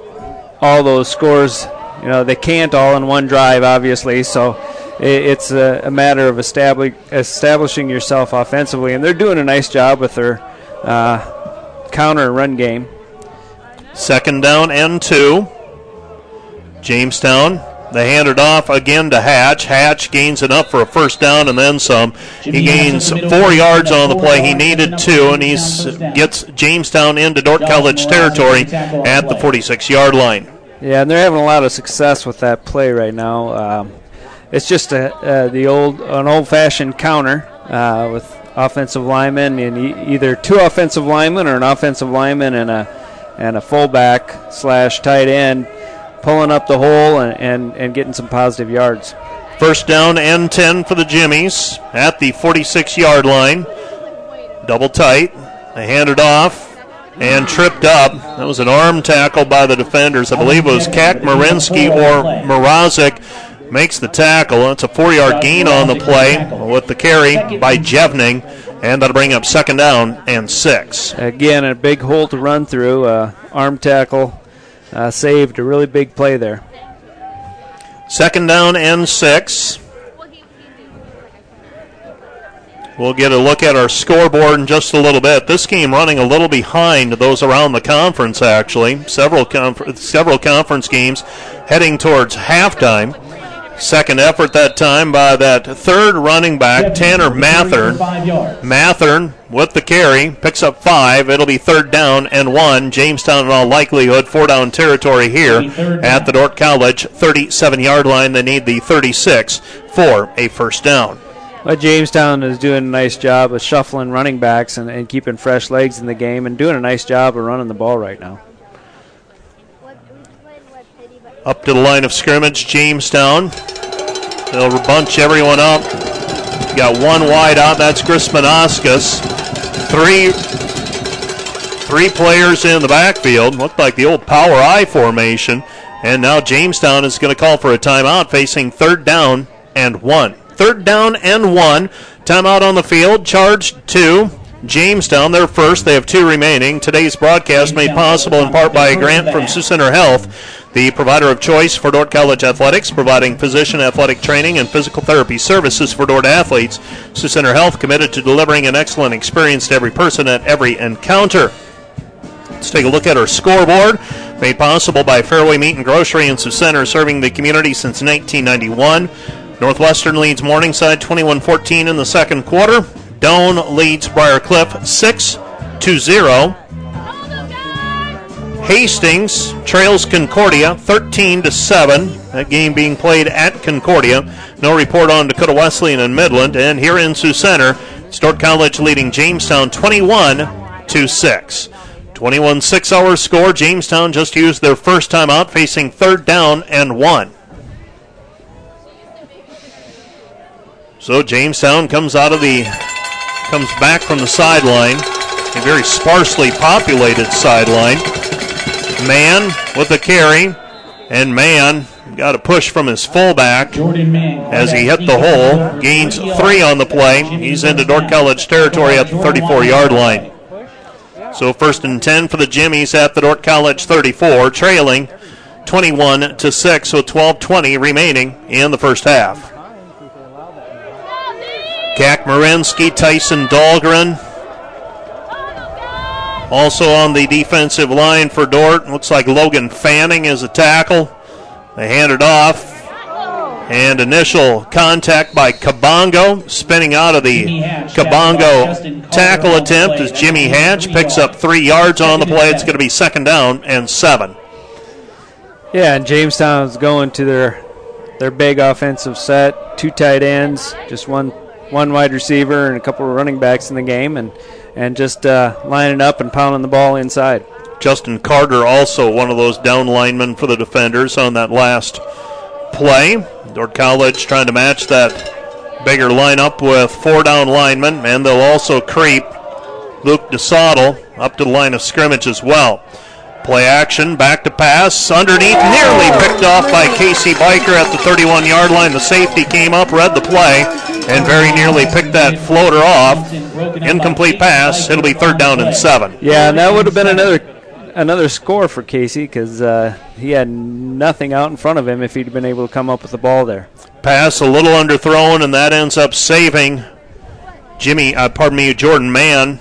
all those scores. You know, they can't all in one drive, obviously. So it's a, a matter of establish, establishing yourself offensively, and they're doing a nice job with their uh, counter run game.
Second down and two. Jamestown. They hand it off again to Hatch. Hatch gains enough for a first down and then some.
Jimmy
He gains
up the middle,
four
first
yards on the play. He needed two, and he gets Jamestown into Dordt
Josh
College territory
taking tackle on
at the 46 yard line.
Yeah, and they're having a lot of success with that play right now. Um, it's just a, uh, the old an old-fashioned counter uh, with offensive linemen and e- either two offensive linemen or an offensive lineman and a and a fullback slash tight end pulling up the hole and, and, and getting some positive yards.
First down and 10 for the Jimmies at the 46 yard line. Double tight. They hand it off and tripped up. That was an arm tackle by the defenders. I believe it was Kak Marinsky or Morozic makes the tackle. That's a four yard gain on the play with the carry by Jevning. And that'll bring up second down and six.
Again, a big hole to run through. Uh, arm tackle uh, saved a really big play there.
Second down and six. We'll get a look at our scoreboard in just a little bit. This game running a little behind those around the conference. Actually, several confer- several conference games heading towards halftime. Second effort that time by that third running back Tanner Mathern. Mathern with the carry picks up five. It'll be third down and one. Jamestown, in all likelihood, four down territory here
It'll be third
at the Dordt College 37 yard line. They need the 36 for a first down.
But Jamestown is doing a nice job of shuffling running backs and, and keeping fresh legs in the game and doing a nice job of running the ball right now.
Up to the line of scrimmage, Jamestown. They'll bunch everyone up. Got one wide out. That's Chris Grismanoskas. Three, three players in the backfield. Looked like the old power I formation. And now Jamestown is going to call for a timeout, facing third down and one. Third down and one. Timeout on the field. Charged two. Jamestown. They're first. They have two remaining. Today's broadcast made possible in part by a grant from Sioux Center Health the provider of choice for Dordt College athletics, providing physician athletic training and physical therapy services for Dordt athletes. Sioux Center Health committed to delivering an excellent experience to every person at every encounter. Let's take a look at our scoreboard. Made possible by Fairway Meat and Grocery in Sioux Center, serving the community since 1991. Northwestern leads Morningside 21 14 in the second quarter. Doane leads Briar Cliff 6 to 0. Hastings trails Concordia 13 to 7. That game being played at Concordia. No report on Dakota Wesleyan and Midland. And here in Sioux Center, Dordt College leading Jamestown 21 to 6. 21 6 hour score. Jamestown just used their first time out, facing third down and one. So Jamestown comes out of the comes back from the sideline, a very sparsely populated sideline. Mann with the carry, and Mann got a push from his fullback as he hit the hole. Gains three on the play. He's into Dordt College territory at the 34 yard line. So first and 10 for the Jimmies at the Dordt College 34, trailing 21 to 6 with 12:20 remaining in the first half. Kak Marinsky, Tyson Dahlgren Also on the defensive line for Dordt, looks like Logan Fanning is a tackle. They hand it off. And initial contact by Kabongo, spinning out of the Kabongo tackle attempt as Jimmy Hatch picks up three yards on the play. It's going to be second down and seven.
Yeah, and Jamestown's going to their their big offensive set, two tight ends, just one one wide receiver and a couple of running backs in the game, and and just uh, lining up and pounding the ball inside.
Justin Carter also one of those down linemen for the defenders on that last play. Dordt College trying to match that bigger lineup with four down linemen, and they'll also creep Luke DeSoddle up to the line of scrimmage as well. Play action, back to pass, underneath, nearly picked off by Casey Biker at the 31 yard line. The safety came up, read the play, and very nearly picked that floater off. Incomplete pass. It'll be third down and seven.
Yeah, and that would have been another another score for Casey because uh, he had nothing out in front of him if he'd been able to come up with the ball there.
Pass a little underthrown, and that ends up saving Jimmy, uh, pardon me, Jordan Mann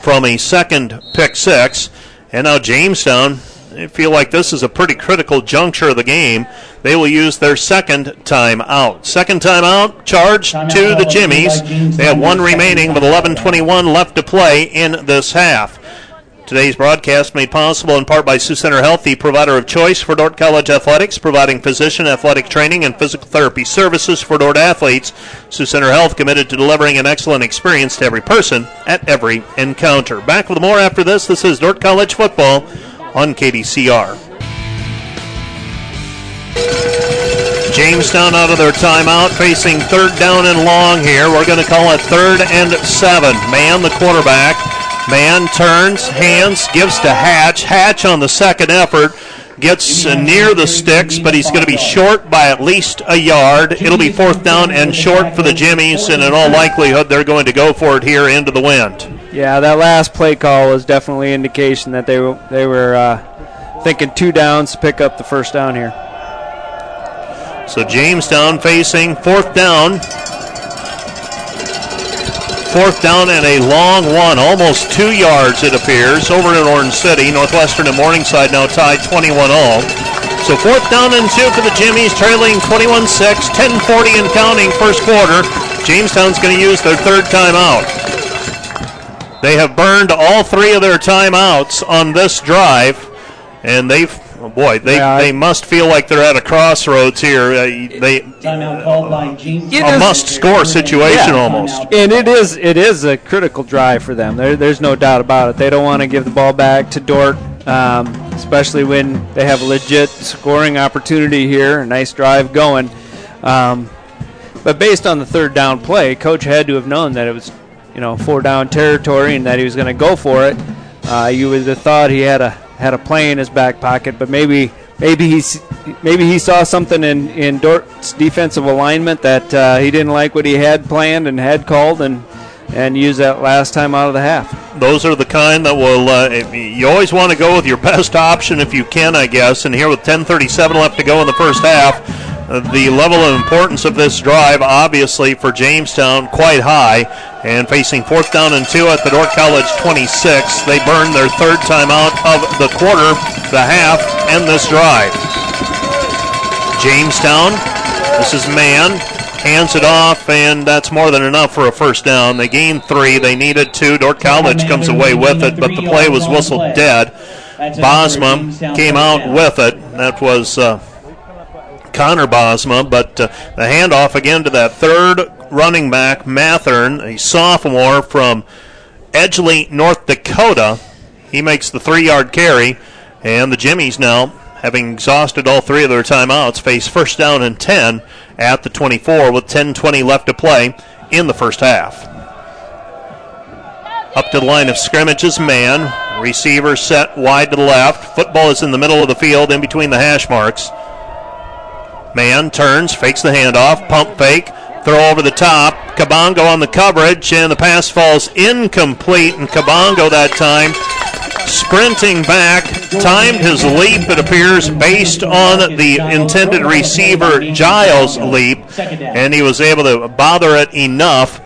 from a second pick six. And now Jamestown, they feel like this is a pretty critical juncture of the game. They will use their second timeout. Second timeout, charge to the Jimmies. They have one remaining with 11:21 left to play in this half. Today's broadcast made possible in part by Sioux Center Health, the provider of choice for Dordt College athletics, providing physician, athletic training, and physical therapy services for Dordt athletes. Sioux Center Health committed to delivering an excellent experience to every person at every encounter. Back with more after this. This is Dordt College football on KDCR. Jamestown out of their timeout, facing third down and long here. We're going to call it third and seven. Mann, the quarterback. Mann turns, hands, gives to Hatch. Hatch on the second effort gets near the sticks, but he's going to be short by at least a yard. It'll be fourth down and short for the Jimmies, and in all likelihood, they're going to go for it here into the wind.
Yeah, that last play call was definitely indication that they were they were uh, thinking two downs to pick up the first down here.
So Jamestown facing fourth down. Fourth down and a long one, almost two yards it appears, over in Orange City. Northwestern and Morningside now tied 21-0. So fourth down and two for the Jimmies, trailing 21-6, 10:40 and counting first quarter. Jamestown's going to use their third timeout. They have burned all three of their timeouts on this drive, and they've Oh boy, they,
Yeah, I-
they must feel like they're at a crossroads here. Uh, they
Timeout called by James.
a must-score situation
Yeah.
almost.
And it is it is a critical drive for them. There, there's no doubt about it. They don't want to give the ball back to Dordt, um, especially when they have a legit scoring opportunity here. A nice drive going. Um, but based on the third down play, coach had to have known that it was, you know, four down territory and that he was going to go for it. Uh, you would have thought he had a had a play in his back pocket, but maybe maybe he maybe he saw something in in Dordt's defensive alignment that uh, he didn't like what he had planned and had called and and used that last time out of the half.
Those are the kind that will. Uh, you always want to go with your best option if you can, I guess. And here with 10:37 left to go in the first half, the level of importance of this drive, obviously for Jamestown, quite high. And facing fourth down and two at the Dordt College 26, they burn their third timeout of the quarter, the half, and this drive. Jamestown, this is Mann, hands it off, and that's more than enough for a first down. They gained three, they needed two. Dordt College comes away with it, but the play was whistled dead. Bosma came out with it. That was uh, Connor Bosma, but uh, the handoff again to that third running back, Mathern, a sophomore from Edgeley, North Dakota. He makes the three yard carry, and the Jimmies now, having exhausted all three of their timeouts, face first down and 10 at the 24 with 10.20 left to play in the first half. Up to the line of scrimmage is Mann. Receiver set wide to the left. Football is in the middle of the field in between the hash marks. Mann turns, fakes the handoff, pump fake, throw over the top. Kabongo on the coverage, and the pass falls incomplete. And Kabongo that time sprinting back, timed his leap, it appears, based on the intended receiver Giles' leap, and he was able to bother it enough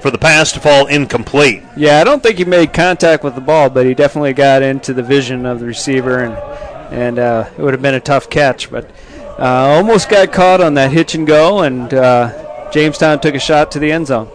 for the pass to fall incomplete.
Yeah, I don't think he made contact with the ball, but he definitely got into the vision of the receiver, and and uh, it would have been a tough catch. But uh, almost got caught on that hitch and go, and uh, Jamestown took a shot to the end zone.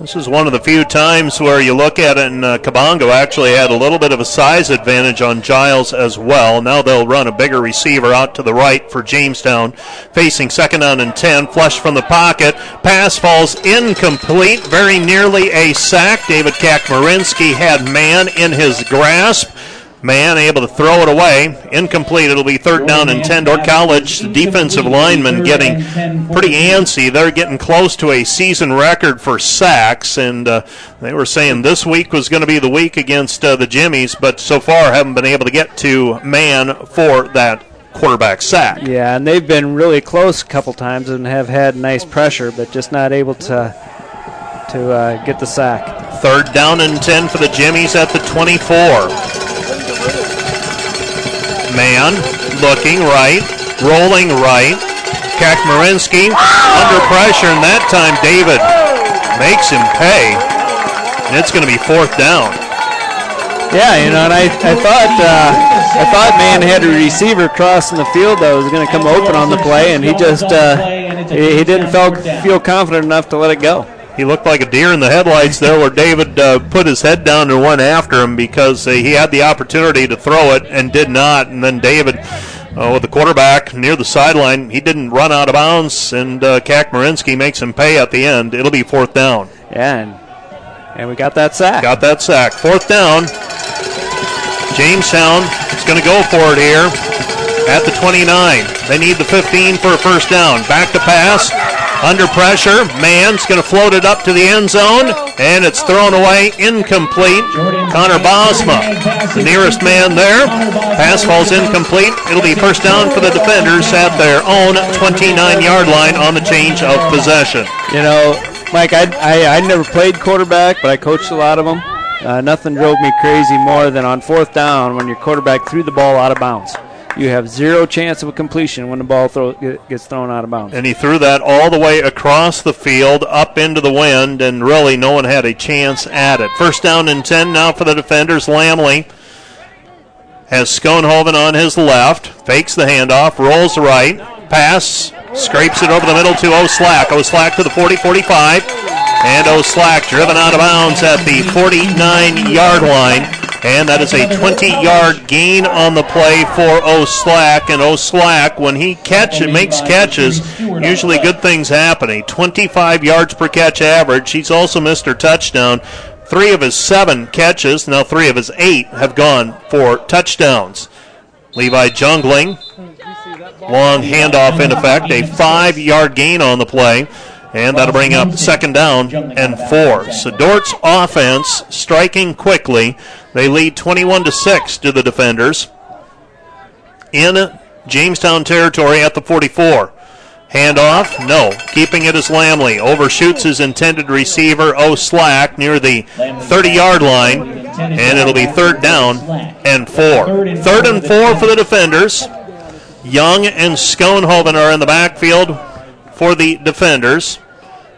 This is one of the few times where you look at it, and uh, Kabongo actually had a little bit of a size advantage on Giles as well. Now they'll run a bigger receiver out to the right for Jamestown, facing second down and 10. Flush from the pocket. Pass falls incomplete, very nearly a sack. David Kakmarinsky had Mann in his grasp. Mann able to throw it away. Incomplete. It'll be third down and 10. Dordt College, the defensive lineman getting pretty antsy. They're getting close to a season record for sacks, and uh, they were saying this week was going to be the week against uh, the Jimmies, but so far haven't been able to get to Mann for that quarterback sack.
Yeah, and they've been really close a couple times and have had nice pressure, but just not able to to uh, get the sack.
Third down and 10 for the Jimmies at the 24. Mann looking right, rolling right. Kakmarinsky under pressure, and that time David makes him pay. And it's going to be fourth down.
Yeah, you know, and I, I thought uh, I thought Mann had a receiver crossing the field that was going to come open on the play, and he just uh, he, he didn't feel feel confident enough to let it go.
He looked like a deer in the headlights there, where David uh, put his head down and went after him because uh, he had the opportunity to throw it and did not. And then David, uh, with the quarterback near the sideline, he didn't run out of bounds, and uh, Kakmarinsky makes him pay at the end. It'll be fourth down.
Yeah, and, and we got that sack.
Got that sack. Fourth down. Jamestown is going to go for it here at the 29. They need the 15 for a first down. Back to pass. Under pressure, Mann's going to float it up to the end zone, and it's thrown away incomplete. Connor Bosma, the nearest man there. Pass falls incomplete. It'll be first down for the defenders at their own 29-yard line on the change of possession.
You know, Mike, I, I, I never played quarterback, but I coached a lot of them. Uh, nothing drove me crazy more than on fourth down when your quarterback threw the ball out of bounds you have zero chance of a completion when the ball throw, gets thrown out of bounds.
And he threw that all the way across the field, up into the wind, and really no one had a chance at it. First down and 10 now for the defenders. Lamley has Schoenhoven on his left, fakes the handoff, rolls right, pass, scrapes it over the middle to O'Slack. O'Slack to the 40 45, and O'Slack driven out of bounds at the 49 yard line. And that is a 20 yard gain on the play for O'Slack. And O'Slack, when he catches, makes catches, usually good things happen. A 25 yards per catch average. He's also missed her touchdown. Three of his seven catches, now three of his eight, have gone for touchdowns. Levi Jungling, long handoff in effect, a five yard gain on the play. And that'll bring up second down and four. So Dordt's offense striking quickly. They lead 21 to 6 to the defenders in Jamestown territory at the 44. Handoff, no. Keeping it is Lamley. Overshoots his intended receiver, O'Slack, near the 30 yard line. And it'll be third down and four. Third and four for the defenders. Young and Schoenhoven are in the backfield for the defenders.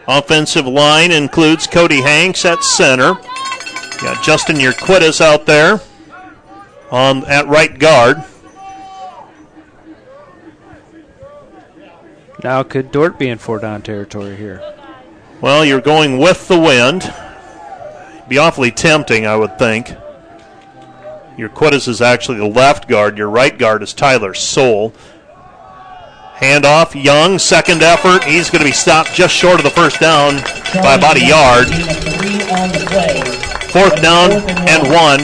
Offensive line includes Cody Hanks at center. Got Justin Urquitas out there on at right guard.
Now could Dordt be in four down territory here?
Well, you're going with the wind. Be awfully tempting, I would think. Your Urquitas is actually the left guard. Your right guard is Tyler Soul. Handoff, Young, second effort. He's going to be stopped just short of the first down by about a yard. Fourth down and one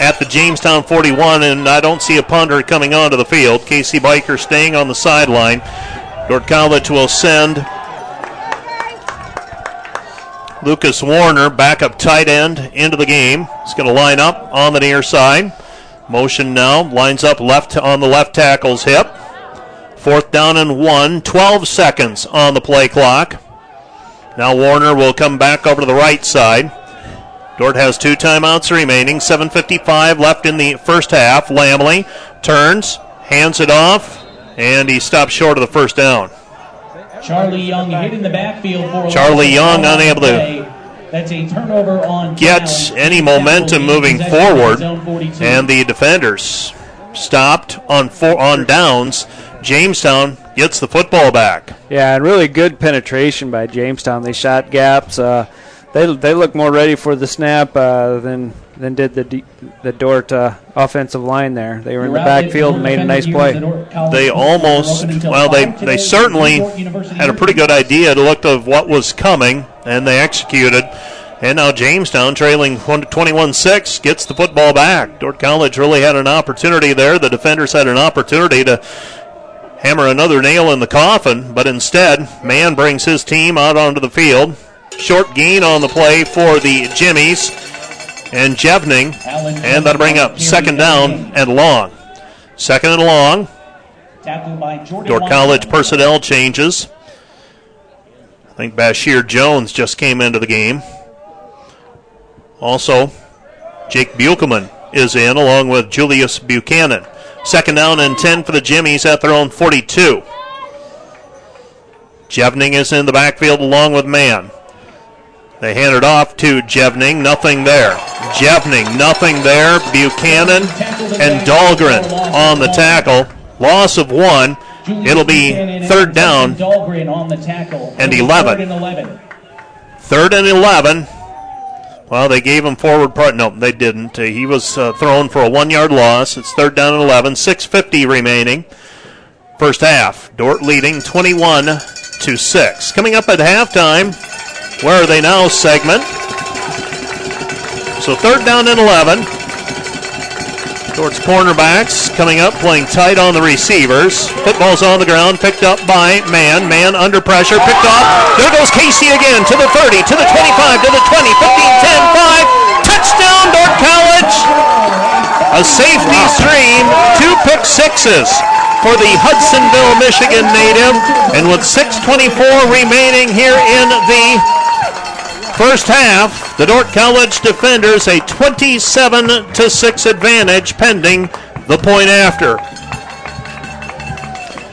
at the Jamestown 41, and I don't see a punter coming onto the field. Casey Biker staying on the sideline. Dordt College will send Lucas Warner, backup tight end, into the game. He's going to line up on the near side. Motion now, lines up left on the left tackle's hip. Fourth down and one, 12 seconds on the play clock. Now Warner will come back over to the right side. Dordt has two timeouts remaining, 7.55 left in the first half. Lamley turns, hands it off, and he stops short of the first down.
Charlie Young hit in the backfield for
Charlie Young unable to
That's a turnover on
any momentum moving forward, and the defenders stopped on four on downs. Jamestown gets the football back.
Yeah, and really good penetration by Jamestown. They shot gaps. Uh, they they look more ready for the snap uh, than than did the D, the Dordt uh, offensive line there. They were in the
Your outlet
backfield and made a nice play.
at the Dordt College
They almost, well, they, they certainly had a pretty good idea to look of what was coming, and they executed. And now Jamestown, trailing 21 6, gets the football back. Dordt College really had an opportunity there. The defenders had an opportunity to hammer another nail in the coffin, but instead, Mann brings his team out onto the field. Short gain on the play for the Jimmies and Jevning, and that'll bring up second down and long. Second and long.
Dordt
College personnel changes. I think Bashir Jones just came into the game. Also, Jake Buchelman is in along with Julius Buchanan. Second down and 10 for the Jimmies at their own 42. Jevning is in the backfield along with Mann. They hand it off to Jevning, nothing there. Jevning, nothing there. Buchanan and Dahlgren on the tackle. Loss of one. It'll be third down,
Dahlgren on the tackle.
and 11.
Third and 11.
Third and 11. Well, they gave him forward part. No, they didn't. Uh, he was uh, thrown for a one yard loss. It's third down and 11. 6.50 remaining. First half. Dordt leading 21 to 6. Coming up at halftime, where are they now segment? So third down and 11. Dordt's cornerbacks coming up, playing tight on the receivers. Football's on the ground, picked up by Mann. Mann under pressure, picked off. There goes Casey again to the 30, to the 25, to the 20, 15, 10, 5. Touchdown, Dordt College. A safety stream, two pick sixes for the Hudsonville, Michigan native. And with 6.24 remaining here in the First half, the Dordt College defenders a 27 to 6 advantage pending the point after.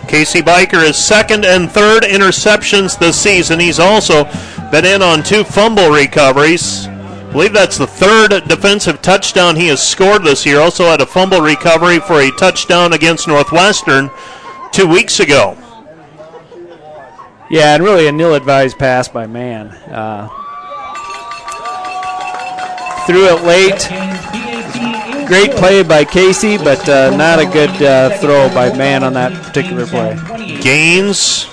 Casey Biker is second and third interceptions this season. He's also been in on two fumble recoveries. I believe that's the third defensive touchdown he has scored this year. Also had a fumble recovery for a touchdown against Northwestern two weeks ago.
Yeah, and really a nil advised pass by Mann. Uh, threw it late. Great play by Casey, but uh, not a good uh, throw by Mann on that particular play.
Gaines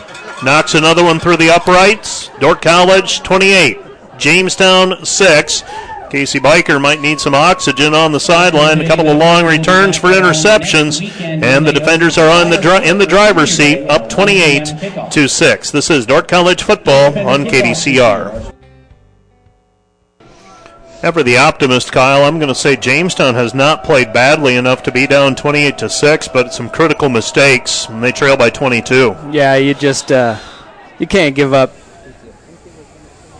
knocks another one through the uprights. Dordt College 28, Jamestown 6. Casey Biker might need some oxygen on the sideline. A couple of long returns for interceptions, and the defenders are on the dri- in the driver's seat, up 28 to 6. This is Dort College football on KDCR. Ever the optimist, Kyle, I'm going to say Jamestown has not played badly enough to be down 28 to 6, but some critical mistakes, and they trail by 22.
Yeah, you just uh, you can't give up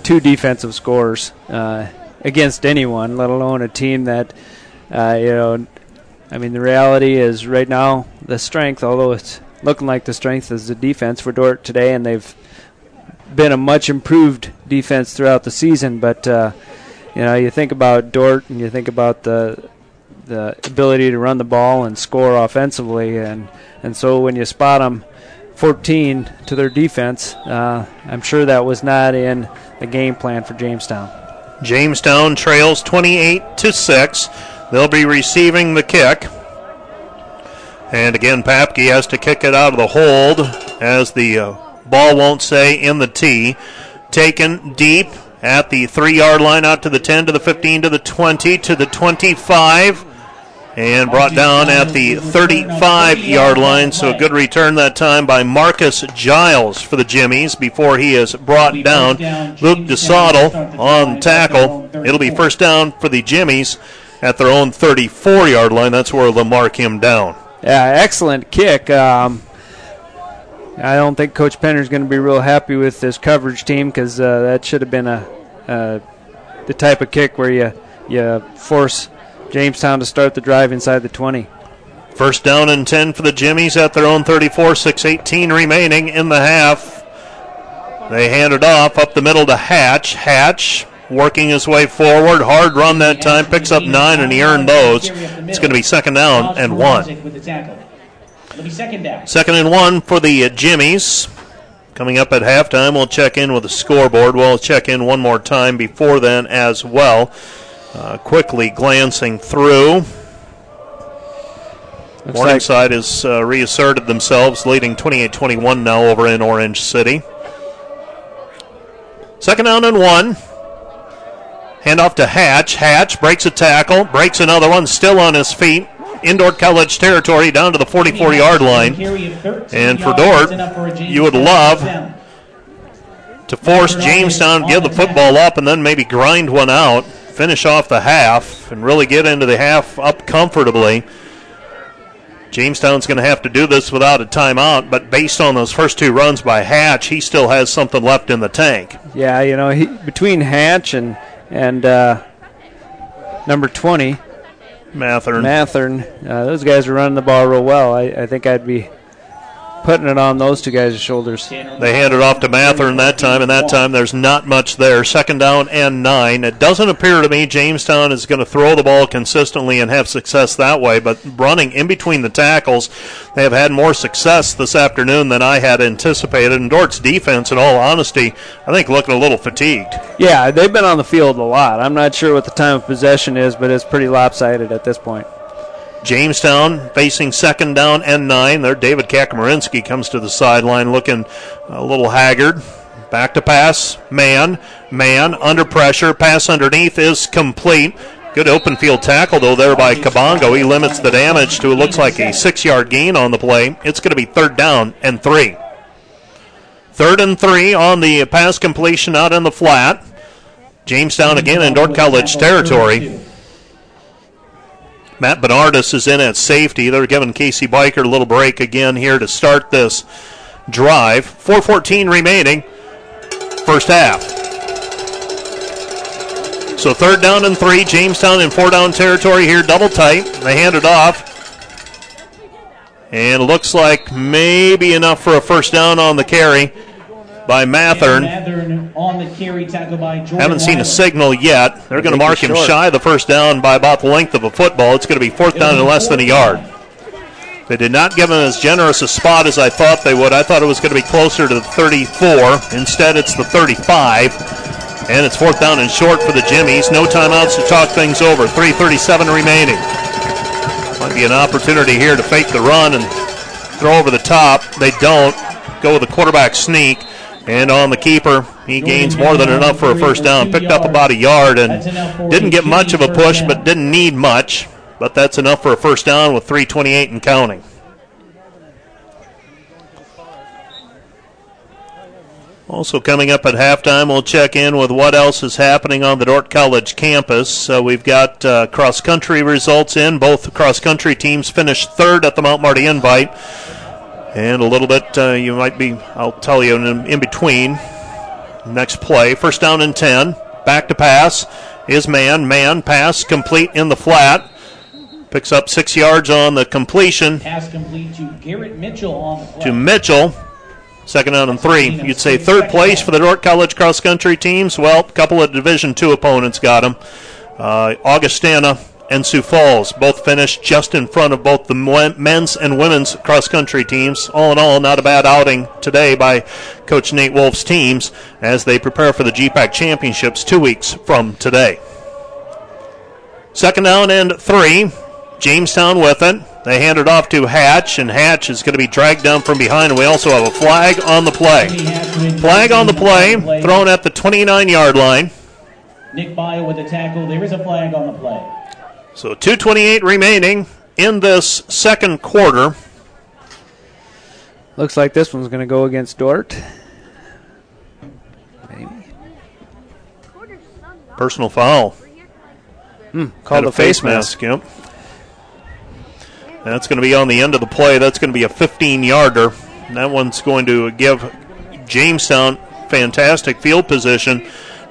two defensive scores uh, against anyone, let alone a team that uh, you know. I mean, the reality is right now the strength, although it's looking like the strength is the defense for Dordt today, and they've been a much improved defense throughout the season. But uh, you know, you think about Dordt and you think about the the ability to run the ball and score offensively, and and so when you spot them 14 to their defense, uh, I'm sure that was not in the game plan for Jamestown.
Jamestown trails 28 to 6. They'll be receiving the kick. And again, Papke has to kick it out of the hold as the uh, ball won't stay in the tee. Taken deep at the three yard line, out to the 10, to the 15, to the 20, to the 25. And brought down at the 35 yard line. So a good return that time by Marcus Giles for the Jimmies before he is brought down. Luke DeSoto on tackle. It'll be first down for the Jimmies at their own 34 yard line. That's where they'll mark him down.
Yeah, excellent kick. Um, I don't think Coach Penner's going to be real happy with this coverage team because uh, that should have been a uh, the type of kick where you you force Jamestown to start the drive inside the 20.
First down and 10 for the Jimmies at their own 34, 6.18 remaining in the half. They hand it off up the middle to Hatch. Hatch working his way forward. Hard run that time, picks up nine, and he earned those. It's going to be second down and one.
With the tackle. It'll be second down.
Second and one for the uh, Jimmies. Coming up at halftime, we'll check in with the scoreboard. We'll check in one more time before then as well. Uh, quickly glancing through.
Looks
Morningside has uh, reasserted themselves, leading 28 21 now over in Orange City. Second down and one. Handoff to Hatch. Hatch breaks a tackle, breaks another one, still on his feet. Indoor college territory down to the 44 yard line. And for Dordt, you would love to force Jamestown to give the football up and then maybe grind one out, finish off the half, and really get into the half up comfortably. Jamestown's going to have to do this without a timeout, but based on those first two runs by Hatch, he still has something left in the tank.
Yeah, you know, he, between Hatch and and uh, number 20,
Mathern.
Mathern, uh, those guys are running the ball real well. I, I think I'd be putting it on those two guys' shoulders.
They hand it off to Mathern that time, and that time there's not much there. Second down and nine. It doesn't appear to me Jamestown is going to throw the ball consistently and have success that way, but running in between the tackles, they have had more success this afternoon than I had anticipated. And Dordt's defense, in all honesty, I think looking a little fatigued.
Yeah, they've been on the field a lot. I'm not sure what the time of possession is, but it's pretty lopsided at this point.
Jamestown facing second down and nine. There, David Kakamarinsky comes to the sideline looking a little haggard. Back to pass. Mann. Mann under pressure. Pass underneath is complete. Good open field tackle, though, there by Kabongo. He limits the damage to looks like a six yard gain on the play. It's going to be third down and three. Third and three on the pass completion out in the flat. Jamestown again in Dordt College territory. Matt Bernardus is in at safety. They're giving Casey Biker a little break again here to start this drive. 4.14 remaining, first half. So third down and three. Jamestown in four down territory here, double tight. They hand it off. And looks like maybe enough for a first down on the carry by Mathern.
Mathern on the carry tackle by Jordan
Haven't seen a signal yet. They're going to mark him
short.
shy of the first down by about the length of a football. It's going to be fourth down and less than a yard. They did not give him as generous a spot as I thought they would. I thought it was going to be closer to the 34. Instead, it's the 35. And it's fourth down and short for the Jimmies. No timeouts to talk things over. 3.37 remaining. Might be an opportunity here to fake the run and throw over the top. They don't. Go with a quarterback sneak. And on the keeper, he gains more than enough for a first down. Picked up about a yard and didn't get much of a push, but didn't need much. But that's enough for a first down with 328 and counting. Also coming up at halftime, we'll check in with what else is happening on the Dordt College campus. So we've got uh, cross country results in. Both cross country teams finished third at the Mount Marty Invite, and a little bit uh, you might be. I'll tell you in, in between. Next play, first down and ten. Back to pass is Mann. Mann pass complete in the flat. Picks up six yards on the completion
Pass complete to Garrett Mitchell on the play.
to Mitchell. Second down and three. You'd say third place for the Dordt College cross country teams. Well, a couple of Division two opponents got them. Uh, Augustana and Sioux Falls both finished just in front of both the men's and women's cross country teams. All in all, not a bad outing today by Coach Nate Wolf's teams as they prepare for the GPAC championships two weeks from today. Second down and three. Jamestown with it. They hand it off to Hatch, and Hatch is going to be dragged down from behind. And we also have a flag on the play. Flag on the play, thrown at the 29 yard line.
Nick Bio with the tackle. There is a flag on the play.
So 2.28 remaining in this second quarter.
Looks like this one's going to go against Dordt. Maybe.
Personal foul.
Hmm, called
Had
a
a
face mask.
Yep. That's going to be on the end of the play. That's going to be a 15 yarder. That one's going to give Jamestown fantastic field position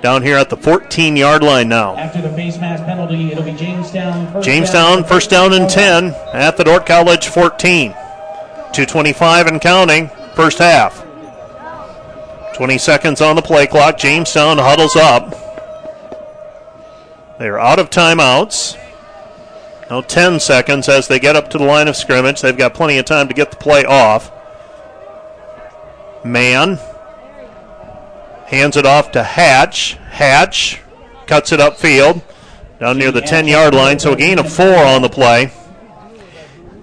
down here at the 14 yard line now.
After the face mask penalty, it'll be Jamestown. First
Jamestown,
down.
first down and 10 at the Dordt College 14. 225 and counting, first half. 20 seconds on the play clock. Jamestown huddles up. They're out of timeouts. Now 10 seconds as they get up to the line of scrimmage. They've got plenty of time to get the play off. Mann hands it off to Hatch. Hatch cuts it upfield down near the 10 yard line, so a gain of four on the play.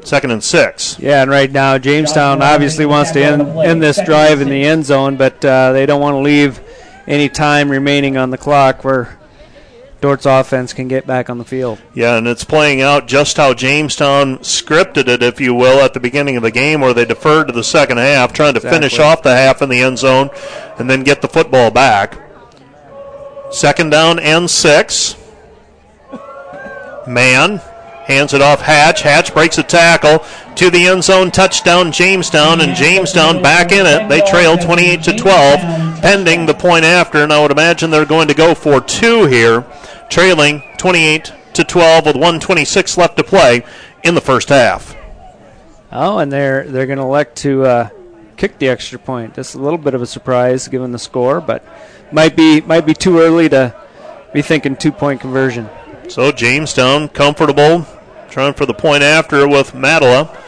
Second and six.
Yeah, and right now Jamestown obviously wants to end, end this drive in the end zone, but uh, they don't want to leave any time remaining on the clock where Dordt's offense can get back on the field.
Yeah, and it's playing out just how Jamestown scripted it, if you will, at the beginning of the game, where they deferred to the second half, trying to
Exactly.
finish off the half in the end zone and then get the football back. Second down and six. Mann hands it off Hatch. Hatch breaks a tackle to the end zone. Touchdown Jamestown, and Jamestown back in it. They trail 28 to 12, pending the point after, and I would imagine they're going to go for two here, trailing 28 to 12 with 126 left to play in the first half.
Oh, and they're they're going to elect to uh, kick the extra point. Just a little bit of a surprise given the score, but might be might be too early to be thinking two point conversion.
So Jamestown comfortable, trying for the point after with Matala.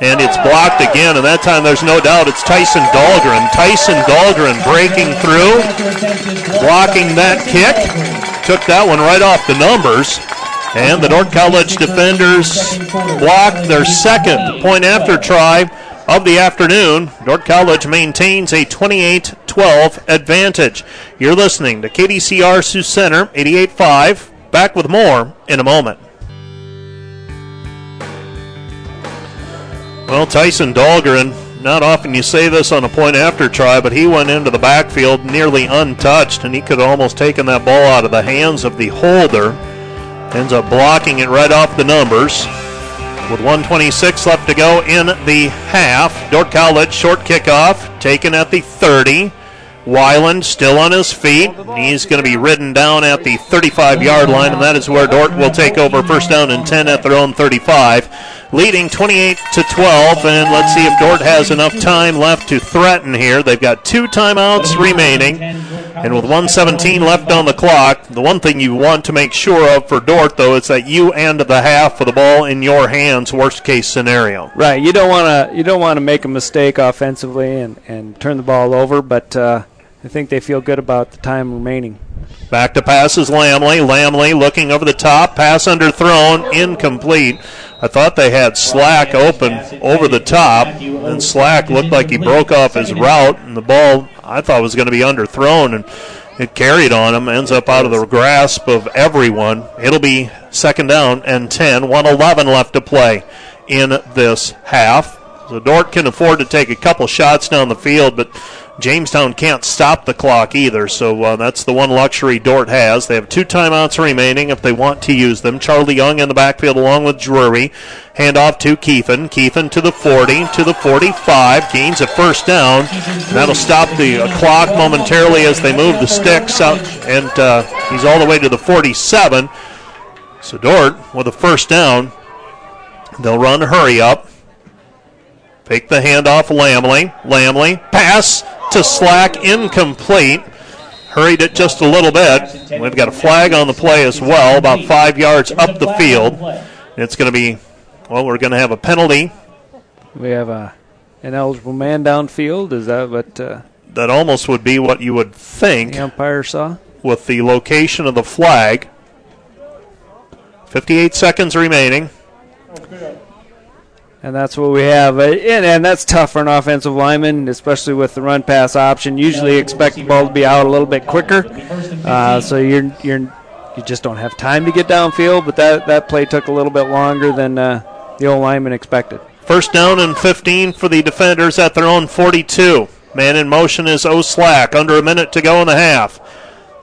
And it's blocked again, and that time there's no doubt it's Tyson Dahlgren. Tyson Dahlgren breaking through, blocking that kick. Took that one right off the numbers. And the Dordt College defenders blocked their second point after try of the afternoon. Dordt College maintains a 28 12 advantage. You're listening to KDCR Sioux Center 88.5. Back with more in a moment. Well, Tyson Dahlgren, not often you say this on a point after try, but he went into the backfield nearly untouched, and he could have almost taken that ball out of the hands of the holder. Ends up blocking it right off the numbers. With 126 left to go in the half, Dordt College short kickoff taken at the 30. Wyland still on his feet. He's going to be ridden down at the 35 yard line, and that is where Dordt will take over first down and 10 at their own 35, leading 28 to 12. And let's see if Dordt has enough time left to threaten here. They've got two timeouts remaining, and with 117 left on the clock, the one thing you want to make sure of for Dordt, though, is that you end the half with the ball in your hands, worst case scenario.
Right. You don't want to you don't want to make a mistake offensively and, and turn the ball over, but uh, I think they feel good about the time remaining.
Back to passes Lamley. Lamley looking over the top. Pass underthrown. Incomplete. I thought they had Slack open over the top, and Slack looked like he broke off his route, and the ball I thought was going to be underthrown, and it carried on him. Ends up out of the grasp of everyone. It'll be second down and 10. 111 left to play in this half. So Dordt can afford to take a couple shots down the field, but Jamestown can't stop the clock either, so uh, that's the one luxury Dordt has. They have two timeouts remaining if they want to use them. Charlie Young in the backfield along with Drury. Hand off to Keithan. Keithan to the 40, to the 45. Gains a first down. That'll stop the uh, clock momentarily as they move the sticks out, and uh, he's all the way to the 47. So Dordt with a first down. They'll run hurry up. Fake the handoff, Lamley. Lamley, pass to Slack, incomplete. Hurried it just a little bit. We've got a flag on the play as well, about five yards up the field. It's going to be, well, we're going to have a penalty.
We have a an eligible man downfield. Is that what uh,
That almost would be what you would think
the umpire saw?
with the location of the flag. 58 seconds remaining.
And that's what we have. Uh, And, and that's tough for an offensive lineman, especially with the run pass option. Usually expect the ball to be out a little bit quicker. Uh, so you're you're you just don't have time to get downfield. But that that play took a little bit longer than uh, the old lineman expected.
First down and 15 for the defenders at their own 42. Man in motion is O'Slack. Under a minute to go in the half.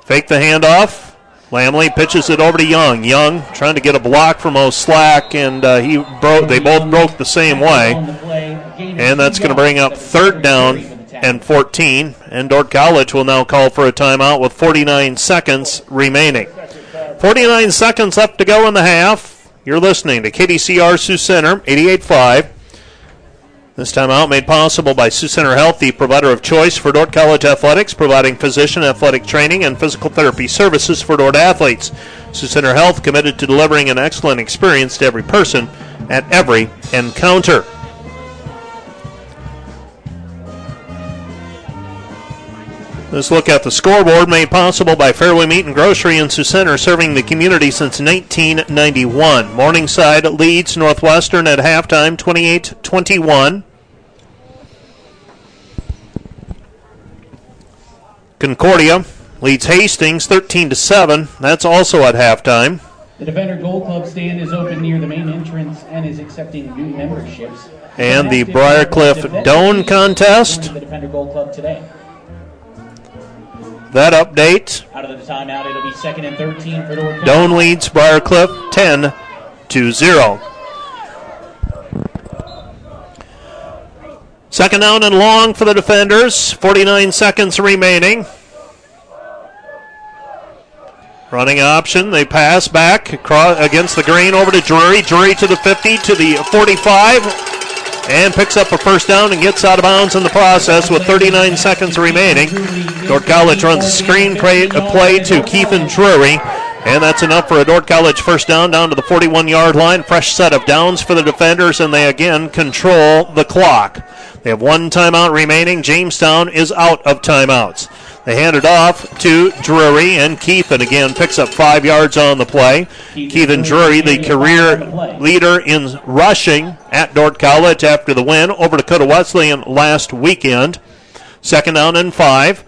Fake the handoff. Lamley pitches it over to Young. Young trying to get a block from O'Slack, and uh, he broke. They both broke the same way, and that's going to bring up third down and 14. And Dordt College will now call for a timeout with 49 seconds remaining. 49 seconds left to go in the half. You're listening to KDCR Sioux Center, 88.5. This time out made possible by Sioux Center Health, the provider of choice for Dordt College athletics, providing physician athletic training and physical therapy services for Dordt athletes. Sioux Center Health committed to delivering an excellent experience to every person at every encounter. This look at the scoreboard made possible by Fairway Meat and Grocery in Sioux Center, serving the community since 1991. Morningside leads Northwestern at halftime 28 21. Concordia leads Hastings 13 to 7. That's also at halftime.
The Defender Gold Club stand is open near the main entrance and is accepting new memberships.
And the Briarcliff Doan contest.
The Defender Gold Club today.
That update.
Out of the timeout, it'll be second and 13 for Dordt.
Doan leads Briarcliff 10 to 0. Second down and long for the defenders. 49 seconds remaining. Running option. They pass back across, against the green over to Drury. Drury to the 50, to the 45, and picks up a first down and gets out of bounds in the process with 39 seconds remaining. Dordt College runs a screen play, play to Keithan Drury. And that's enough for a Dordt College first down down to the 41 yard line. Fresh set of downs for the defenders, and they again control the clock. They have one timeout remaining. Jamestown is out of timeouts. They hand it off to Drury, and Keithan again picks up five yards on the play. Keithan Drury, the career leader in rushing at Dordt College after the win over Dakota Wesleyan last weekend. Second down and five.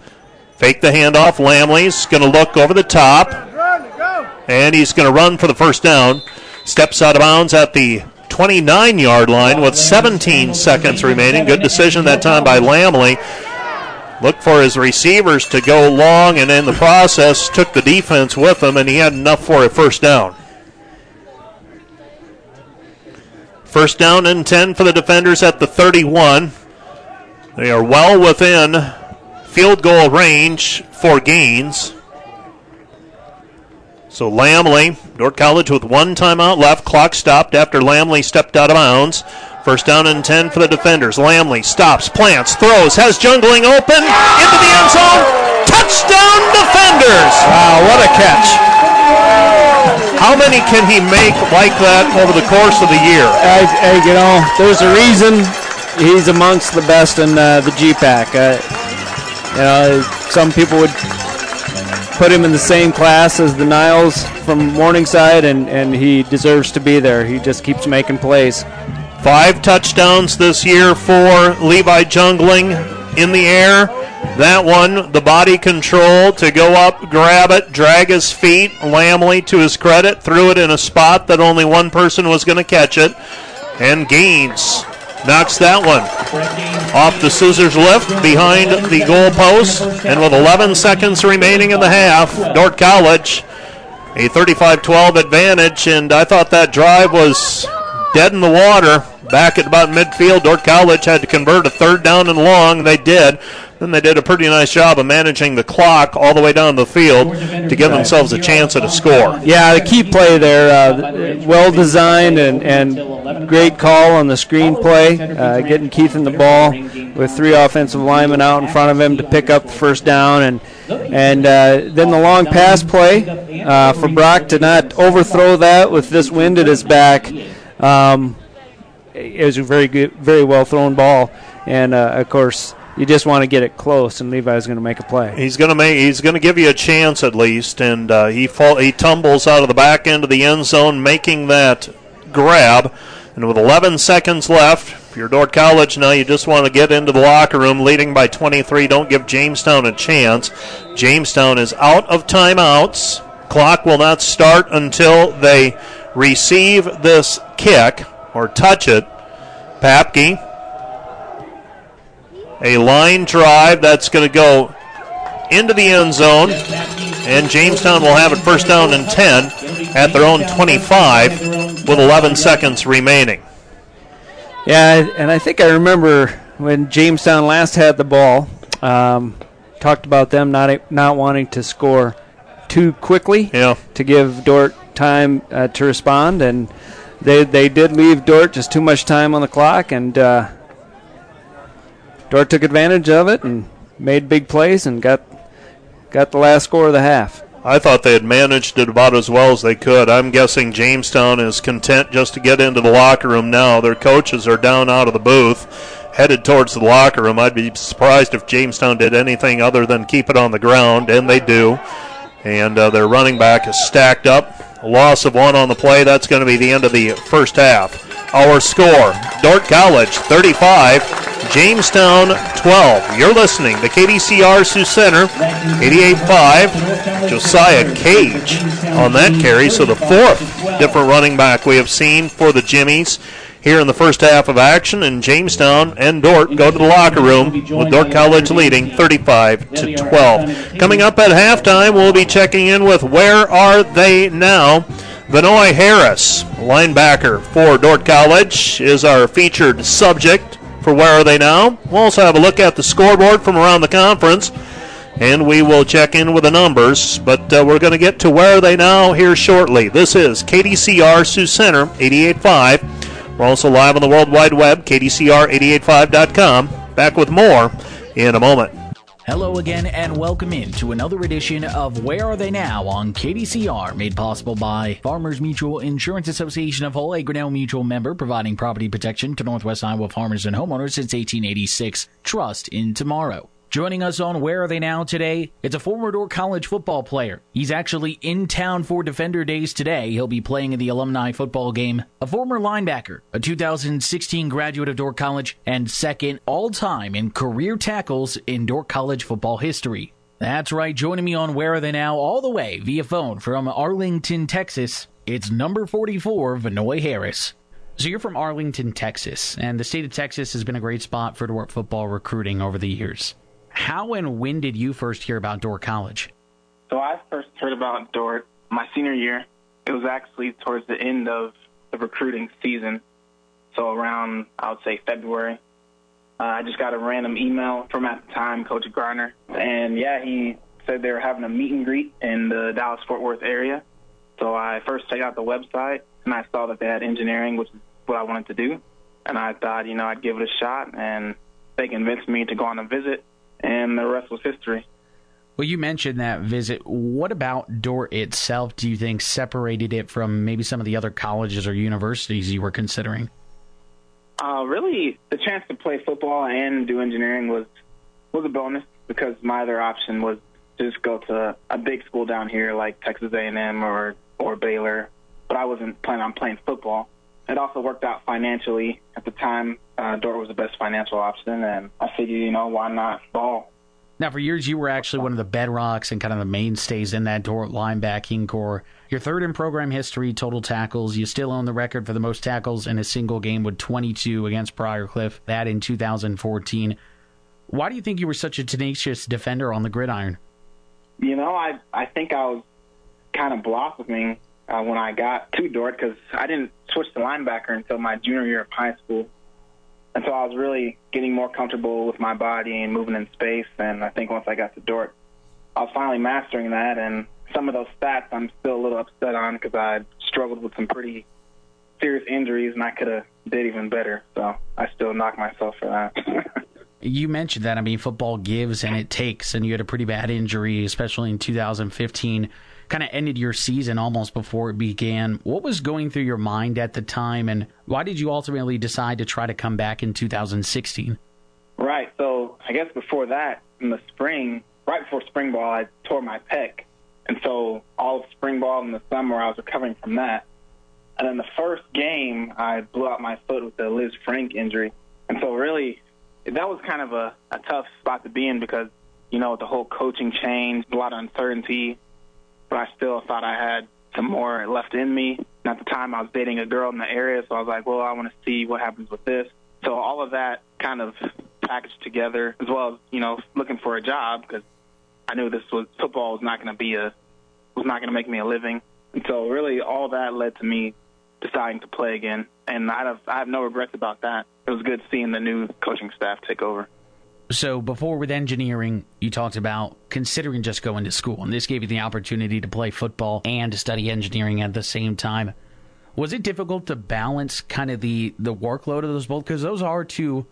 Fake the handoff. Lamley's going to look over the top, and he's going to run for the first down. Steps out of bounds at the 29 yard line with 17 seconds remaining. Good decision that time by Lamley. Looked for his receivers to go long, and in the process, took the defense with him, and he had enough for a first down. First down and 10 for the defenders at the 31. They are well within field goal range for Gaines. So Lamley, Dordt College with one timeout left. Clock stopped after Lamley stepped out of bounds. First down and 10 for the defenders. Lamley stops, plants, throws, has Jungling open into the end zone. Touchdown defenders!
Wow, what a catch.
How many can he make like that over the course of the year?
I, I, you know, there's a reason he's amongst the best in uh, the GPAC. Uh, you know, some people would put him in the same class as the Niles from Morningside, and, and he deserves to be there. He just keeps making plays.
Five touchdowns this year for Levi Jungling in the air. That one, the body control to go up, grab it, drag his feet. Lamley, to his credit, threw it in a spot that only one person was going to catch it. And Gaines knocks that one off the scissors lift behind the goal post. And with 11 seconds remaining in the half, Dordt College a 35-12 advantage. And I thought that drive was dead in the water. Back at about midfield, Dordt College had to convert a third down and long. They did. Then they did a pretty nice job of managing the clock all the way down the field to give themselves a chance at a score.
Yeah, the key play there, uh, well designed and, and great call on the screenplay, uh, getting Keithan the ball with three offensive linemen out in front of him to pick up the first down, and and uh, then the long pass play uh, for Brock to not overthrow that with this wind at his back. Um, it was a very good, very well thrown ball, and uh, of course you just want to get it close, and Levi's going to make a play.
He's going to make. He's going to give you a chance at least, and uh, he fall, he tumbles out of the back end of the end zone, making that grab. And with 11 seconds left, if you're Dordt College now, you just want to get into the locker room, leading by 23. Don't give Jamestown a chance. Jamestown is out of timeouts. Clock will not start until they receive this kick or touch it. Papke a line drive that's going to go into the end zone, and Jamestown will have it first down and 10 at their own 25 with 11 seconds remaining.
Yeah, and I think I remember when Jamestown last had the ball, um, talked about them not not wanting to score too quickly
yeah.
to give Dordt time uh, to respond, and they they did leave Dordt just too much time on the clock, and uh, Dordt took advantage of it and made big plays and got got the last score of the half.
I thought they had managed it about as well as they could. I'm guessing Jamestown is content just to get into the locker room now. Their coaches are down out of the booth, headed towards the locker room. I'd be surprised if Jamestown did anything other than keep it on the ground, and they do. And uh, their running back is stacked up. Loss of one on the play. That's going to be the end of the first half. Our score Dordt College 35, Jamestown 12. You're listening to KDCR Sioux Center 88.5. Josiah Cage on that carry. So the fourth different running back we have seen for the Jimmies here in the first half of action, and Jamestown and Dordt go to the locker room with Dordt College leading 35 to 12. Coming up at halftime, we'll be checking in with Where Are They Now? Vanoy Harris, linebacker for Dordt College, is our featured subject for Where Are They Now? We'll also have a look at the scoreboard from around the conference and we will check in with the numbers. But uh, we're going to get to where are they now here shortly. This is KDCR Sioux Center 88.5. We're also live on the World Wide Web, KDCR885.com. Back with more in a moment.
Hello again, and welcome in to another edition of Where Are They Now on KDCR, made possible by Farmers Mutual Insurance Association of Hull, a Grinnell Mutual member providing property protection to Northwest Iowa farmers and homeowners since 1886. Trust in tomorrow. Joining us on Where Are They Now today, it's a former Dordt College football player. He's actually in town for Defender Days today. He'll be playing in the alumni football game. A former linebacker, a 2016 graduate of Dordt College, and second all time in career tackles in Dordt College football history. That's right, joining me on Where Are They Now all the way via phone from Arlington, Texas, it's number 44, Vanoy Harris. So you're from Arlington, Texas, and the state of Texas has been a great spot for Dordt football recruiting over the years. How and when did you first hear about Dordt College?
So I first heard about Dordt my senior year. It was actually towards the end of the recruiting season. So around, I would say February. Uh, I just got a random email from at the time Coach Garner, and yeah, he said they were having a meet and greet in the Dallas Fort Worth area. So I first checked out the website, and I saw that they had engineering, which is what I wanted to do. And I thought, you know, I'd give it a shot, and they convinced me to go on a visit and the rest was history.
Well, you mentioned that visit. What about Dordt itself do you think separated it from maybe some of the other colleges or universities you were considering?
Uh, really, the chance to play football and do engineering was was a bonus because my other option was to just go to a big school down here like Texas A&M or or Baylor, but I wasn't planning on playing football. It also worked out financially at the time uh, Dordt was the best financial option, and I figured, you know, why not ball?
Now, for years, you were actually one of the bedrocks and kind of the mainstays in that Dordt linebacking core. You're third in program history, total tackles. You still own the record for the most tackles in a single game with 22 against Briarcliff, that in 2014. Why do you think you were such a tenacious defender on the gridiron?
You know, I I think I was kind of blossoming uh, when I got to Dordt because I didn't switch to linebacker until my junior year of high school. And so I was really getting more comfortable with my body and moving in space. And I think once I got to Dordt, I was finally mastering that. And some of those stats I'm still a little upset on because I struggled with some pretty serious injuries and I could have did even better. So I still knock myself for that. *laughs*
you mentioned that. I mean, football gives and it takes, and you had a pretty bad injury, especially in 2015 kind of ended your season almost before it began. What was going through your mind at the time, and why did you ultimately decide to try to come back in 2016?
Right. So I guess before that, in the spring, right before spring ball, I tore my pec, and so all of spring ball in the summer, I was recovering from that. And then the first game, I blew out my foot with the Liz Frank injury, and so really, that was kind of a, a tough spot to be in because you know the whole coaching change, a lot of uncertainty but I still thought I had some more left in me. And at the time, I was dating a girl in the area, so I was like, well, I want to see what happens with this. So all of that kind of packaged together, as well as you know, looking for a job because I knew this was football was not going to be a was not going to make me a living. And so really, all that led to me deciding to play again. And I have I have no regrets about that. It was good seeing the new coaching staff take over.
So before with engineering, you talked about considering just going to school, and this gave you the opportunity to play football and to study engineering at the same time. Was it difficult to balance kind of the the workload of those both? Because those are two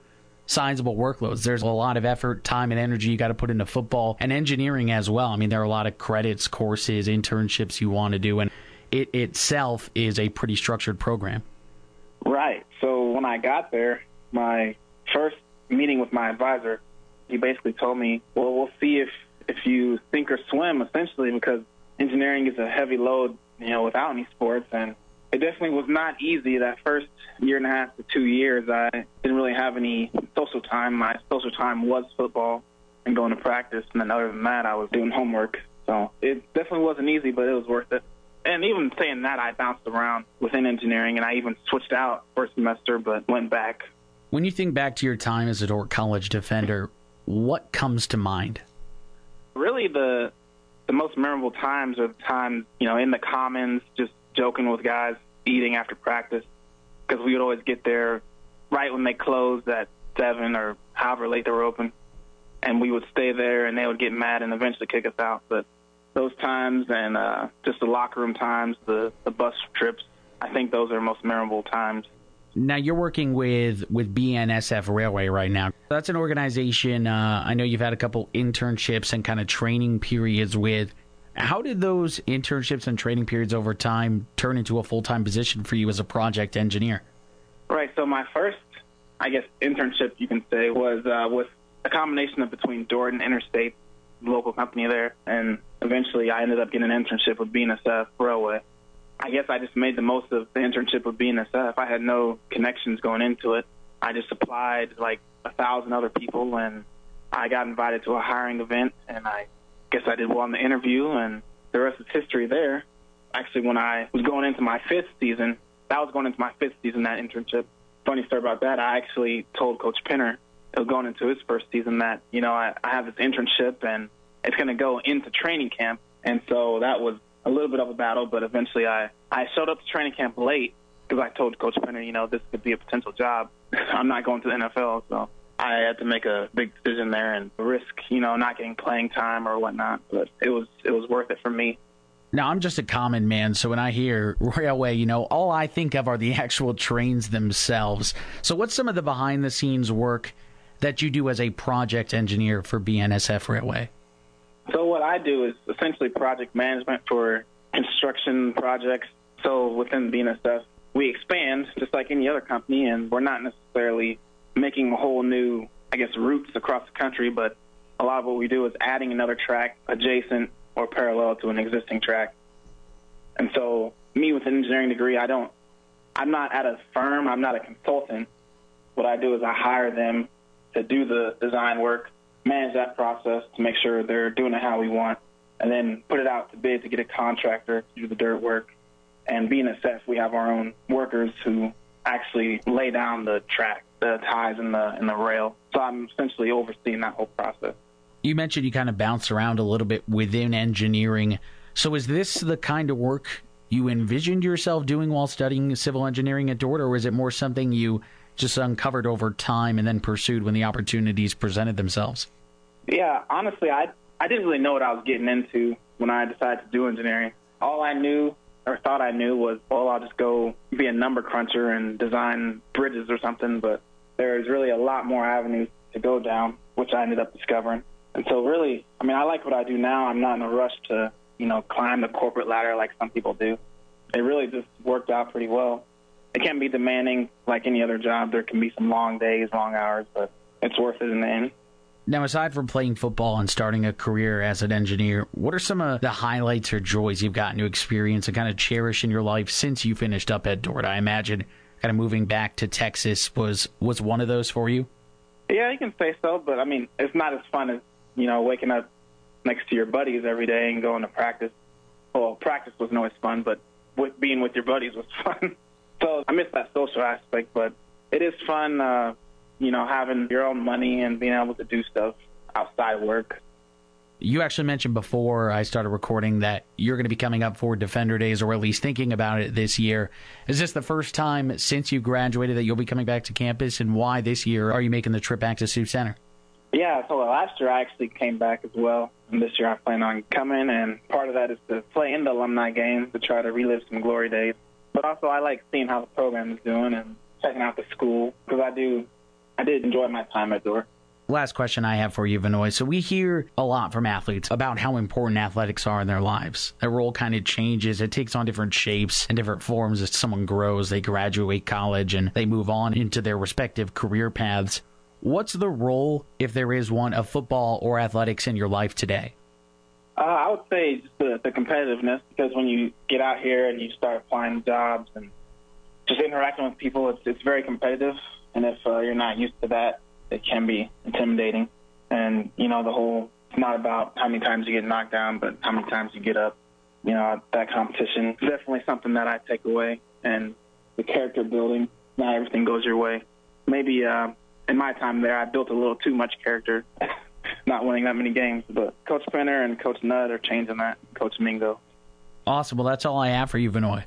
sizable workloads. There's a lot of effort, time, and energy you got to put into football and engineering as well. I mean, there are a lot of credits, courses, internships you want to do, and it itself is a pretty structured program.
Right. So when I got there, my first meeting with my advisor, he basically told me, "Well, we'll see if if you sink or swim, essentially, because engineering is a heavy load, you know, without any sports, and it definitely was not easy that first year and a half to two years. I didn't really have any social time. My social time was football and going to practice, and then other than that, I was doing homework. So it definitely wasn't easy, but it was worth it. And even saying that, I bounced around within engineering, and I even switched out first semester, but went back.
When you think back to your time as a Dordt College defender, what comes to mind?
Really, the the most memorable times are the times you know in the commons, just joking with guys, eating after practice, because we would always get there right when they closed at seven or however late they were open, and we would stay there, and they would get mad and eventually kick us out. But those times and uh, just the locker room times, the the bus trips, I think those are most memorable times.
Now you're working with with BNSF Railway right now. That's an organization. Uh, I know you've had a couple internships and kind of training periods with. How did those internships and training periods over time turn into a full time position for you as a project engineer?
Right. So my first, I guess, internship you can say was uh, with a combination of between Dordt and Interstate, local company there, and eventually I ended up getting an internship with BNSF Railway. I guess I just made the most of the internship with BNSF. I had no connections going into it. I just applied like a thousand other people, and I got invited to a hiring event, and I guess I did well in the interview, and the rest is history there. Actually, when I was going into my fifth season, that was going into my fifth season, that internship. Funny story about that, I actually told Coach Penner, it was going into his first season, that, you know, I, I have this internship and it's going to go into training camp. And so that was a little bit of a battle, but eventually I, I showed up to training camp late because I told Coach Penner, you know, this could be a potential job. *laughs* I'm not going to the NFL, so I had to make a big decision there and risk, you know, not getting playing time or whatnot. But it was it was worth it for me.
Now, I'm just a common man, so when I hear railway, you know, all I think of are the *laughs* actual trains themselves. So, what's some of the behind the scenes work that you do as a project engineer for BNSF Railway?
So, what I do is essentially project management for construction projects. So, within BNSF, we expand just like any other company, and we're not necessarily making a whole new, I guess, routes across the country, but a lot of what we do is adding another track adjacent or parallel to an existing track. And so, me with an engineering degree, I don't, I'm not at a firm, I'm not a consultant. What I do is I hire them to do the design work, manage that process to make sure they're doing it how we want, and then put it out to bid to get a contractor to do the dirt work. And BNSF, we have our own workers who actually lay down the track, the ties in the in the rail. So I'm essentially overseeing that whole process.
You mentioned you kind of bounce around a little bit within engineering. So is this the kind of work you envisioned yourself doing while studying civil engineering at Dordt, or is it more something you just uncovered over time and then pursued when the opportunities presented themselves?
Yeah, honestly, I I didn't really know what I was getting into when I decided to do engineering. All I knew or thought I knew was, well, I'll just go be a number cruncher and design bridges or something. But there's really a lot more avenues to go down, which I ended up discovering. And so, really, I mean, I like what I do now. I'm not in a rush to, you know, climb the corporate ladder like some people do. It really just worked out pretty well. It can be demanding like any other job. There can be some long days, long hours, but it's worth it in the end.
Now, aside from playing football and starting a career as an engineer, what are some of the highlights or joys you've gotten to experience and kind of cherish in your life since you finished up at Dordt? I imagine kind of moving back to Texas was was one of those for you.
Yeah, you can say so, but I mean, it's not as fun as you know waking up next to your buddies every day and going to practice. Well, practice wasn't always fun, but with, being with your buddies was *laughs* fun. So I miss that social aspect, but it is fun. Uh, you know, having your own money and being able to do stuff outside work.
You actually mentioned before I started recording that you're going to be coming up for Defender Days, or at least thinking about it this year. Is this the first time since you graduated that you'll be coming back to campus, and why this year are you making the trip back to Sioux Center?
Yeah, so last year I actually came back as well, and this year I plan on coming, and part of that is to play in the alumni game to try to relive some glory days. But also I like seeing how the program is doing and checking out the school because I do I did enjoy my time at Dordt.
Last question I have for you, Vanoy. So we hear a lot from athletes about how important athletics are in their lives. Their role kind of changes. It takes on different shapes and different forms as someone grows. They graduate college and they move on into their respective career paths. What's the role, if there is one, of football or athletics in your life today?
Uh, I would say just the, the competitiveness because when you get out here and you start applying jobs and just interacting with people, it's it's very competitive. And if uh, you're not used to that, it can be intimidating. And you know, the whole it's not about how many times you get knocked down, but how many times you get up. You know, that competition is definitely something that I take away. And the character building, not everything goes your way. Maybe uh, in my time there, I built a little too much character. *laughs* not winning that many games. But Coach Penner and Coach Nutt are changing that. Coach Mingo.
Awesome. Well, that's all I have for you, Vanoy.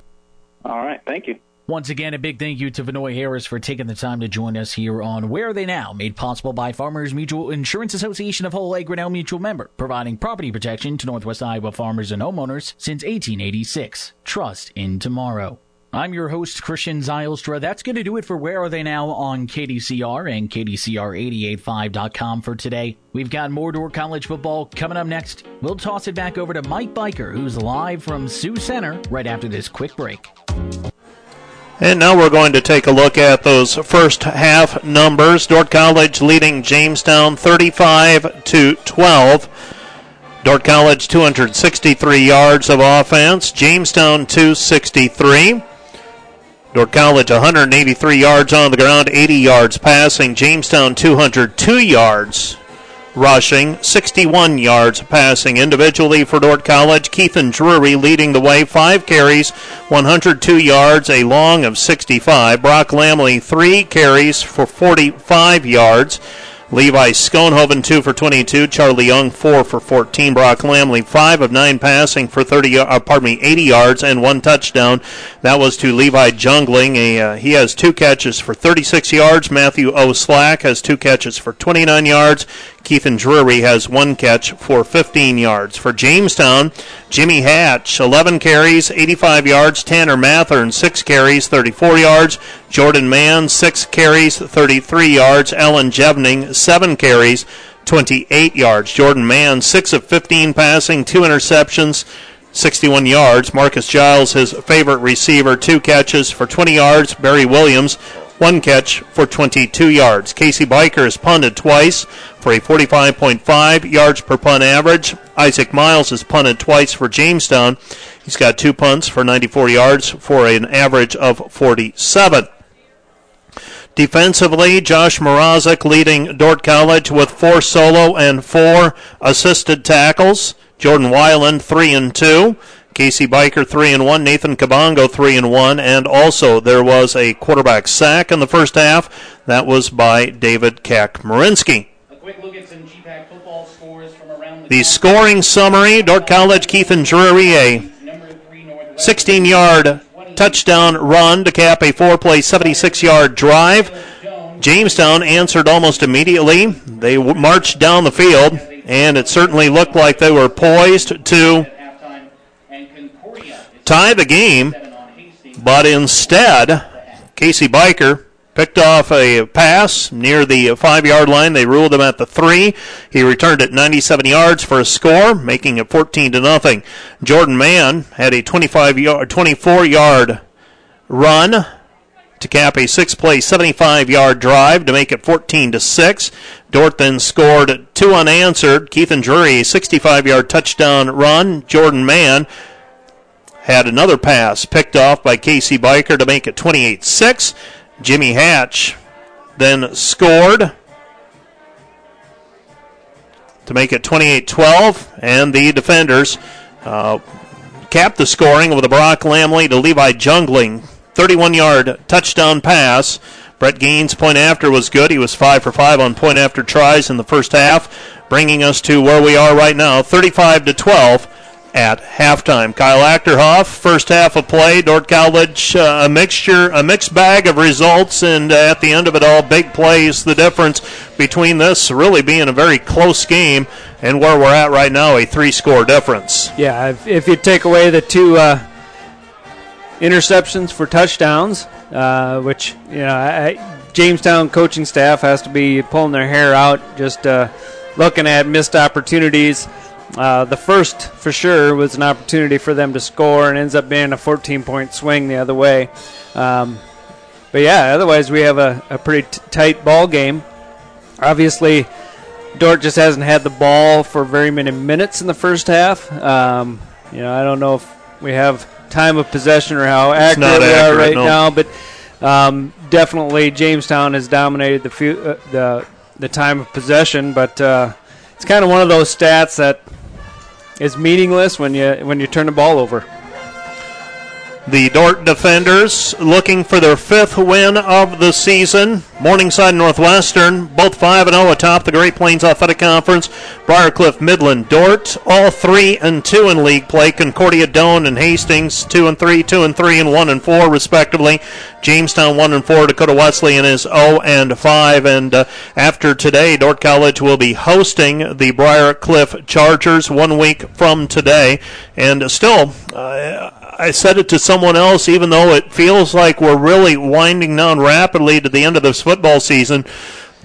All right. Thank you.
Once again, a big thank you to Vanoy Harris for taking the time to join us here on Where Are They Now, made possible by Farmers Mutual Insurance Association of Whole Lake Grinnell Mutual Member, providing property protection to Northwest Iowa farmers and homeowners since 1886. Trust in tomorrow. I'm your host, Christian Zylstra. That's going to do it for Where Are They Now on KDCR and KDCR885.com for today. We've got more College football coming up next. We'll toss it back over to Mike Biker, who's live from Sioux Center right after this quick break.
And now we're going to take a look at those first half numbers. Dordt College leading Jamestown 35 to 12. Dordt College 263 yards of offense, Jamestown 263. Dordt College 183 yards on the ground, 80 yards passing. Jamestown 202 yards rushing, 61 yards passing individually for Dordt College. Keithan Drury leading the way, five carries, 102 yards, a long of 65. Brock Lamley, three carries for 45 yards. Levi Schoenhoven, 2 for 22. Charlie Young, 4 for 14. Brock Lamley, 5 of 9 passing for 30, uh, pardon me, 80 yards and one touchdown. That was to Levi Jungling. Uh, he has two catches for 36 yards. Matthew O. Slack has two catches for 29 yards. Keithan Drury has one catch for 15 yards. For Jamestown, Jimmy Hatch, 11 carries, 85 yards. Tanner Mathern, 6 carries, 34 yards. Jordan Mann, 6 carries, 33 yards. Ellen Jevning, 7 carries, 28 yards. Jordan Mann, 6 of 15 passing, 2 interceptions. 61 yards. Marcus Giles, his favorite receiver, two catches for 20 yards. Barry Williams, one catch for 22 yards. Casey Biker has punted twice for a 45.5 yards per punt average. Isaac Miles has punted twice for Jamestown. He's got two punts for 94 yards for an average of 47. Defensively, Josh Mrazek leading Dordt College with four solo and four assisted tackles. Jordan Weiland three and two. Casey Biker three and one, Nathan Kabongo three and one, and also there was a quarterback sack in the first half. That was by David Kakmarinsky.
Quick look at some GPAC football scores from around the
The scoring summary: Dordt College, Keithan Drury, a
number three Northwest
16 yard touchdown run to cap a four play, 76 yard drive. Jamestown answered almost immediately. They marched down the field, and it certainly looked like they were poised to
halftime, and Concordia is
tie the game,
seven on Hastings.
but instead, Casey Biker picked off a pass near the five yard line. They ruled him at the three. He returned it 97 yards for a score, making it 14 to nothing. Jordan Mann had a 25 yard, 24 yard run to cap a six play 75 yard drive to make it 14 to 6 Dordt then scored two unanswered Keithan Drury a 65 yard touchdown run Jordan Mann had another pass picked off by Casey Biker to make it 28 6 Jimmy Hatch then scored to make it 28 12 and the defenders uh, capped the scoring with a Brock Lamley to Levi Jungling 31 yard touchdown pass. Brett Gaines' point after was good. He was 5 for 5 on point after tries in the first half, bringing us to where we are right now 35 to 12 at halftime. Kyle Achterhoff, first half of play, Dordt College, uh, a mixture, a mixed bag of results, and uh, at the end of it all, big plays. The difference between this really being a very close game and where we're at right now, a three score difference.
Yeah, if, if you take away the two uh, interceptions for touchdowns, uh, which you know, I, Jamestown coaching staff has to be pulling their hair out, just uh, looking at missed opportunities. Uh, the first, for sure, was an opportunity for them to score, and ends up being a 14-point swing the other way. Um, but yeah, otherwise we have a, a pretty t- tight ball game. Obviously, Dordt just hasn't had the ball for very many minutes in the first half. Um, you know, I don't know if we have time of possession or how accurate,
not
we are right
no.
now, but um, definitely Jamestown has dominated the few, uh, the the time of possession. But uh, it's kind of one of those stats that is meaningless when you when you turn the ball over.
The Dordt defenders looking for their fifth win of the season. Morningside Northwestern, both 5 0 atop the Great Plains Athletic Conference. Briar Cliff, Midland, Dordt, all 3 and 2 in league play. Concordia, Doane, and Hastings, 2 and 3, 2 and 3, and 1 and 4, respectively. Jamestown, 1 and 4. Dakota Wesleyan is 0 and 5. And uh, after today, Dordt College will be hosting the Briar Cliff Chargers one week from today. And still, uh, I said it to someone else, even though it feels like we're really winding down rapidly to the end of this football season.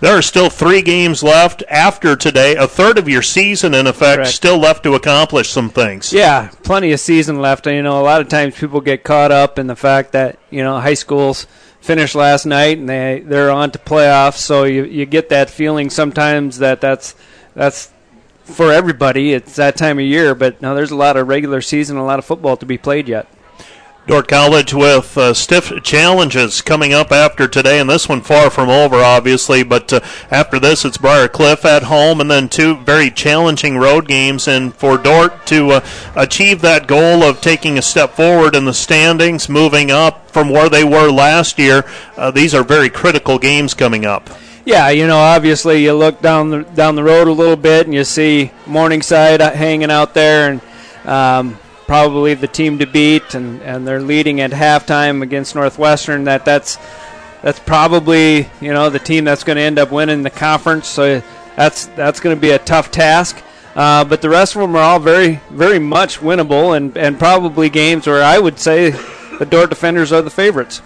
There are still three games left after today, a third of your season, in effect,
Correct.
still left to accomplish some things.
Yeah, plenty of season left. And, you know, a lot of times people get caught up in the fact that you know high schools finished last night and they they're on to playoffs. So you you get that feeling sometimes that that's that's for everybody. It's that time of year, but no, there's a lot of regular season, a lot of football to be played yet.
Dordt College with uh, stiff challenges coming up after today, and this one far from over, obviously. But uh, after this, it's Briar Cliff at home, and then two very challenging road games. And for Dordt to uh, achieve that goal of taking a step forward in the standings, moving up from where they were last year, uh, these are very critical games coming up.
Yeah, you know, obviously you look down the down the road a little bit and you see Morningside hanging out there and um, probably the team to beat, and, and they're leading at halftime against Northwestern. That that's that's probably you know the team that's going to end up winning the conference. So that's that's going to be a tough task. Uh, but the rest of them are all very very much winnable and, and probably games where I would say the Dordt defenders are the favorites.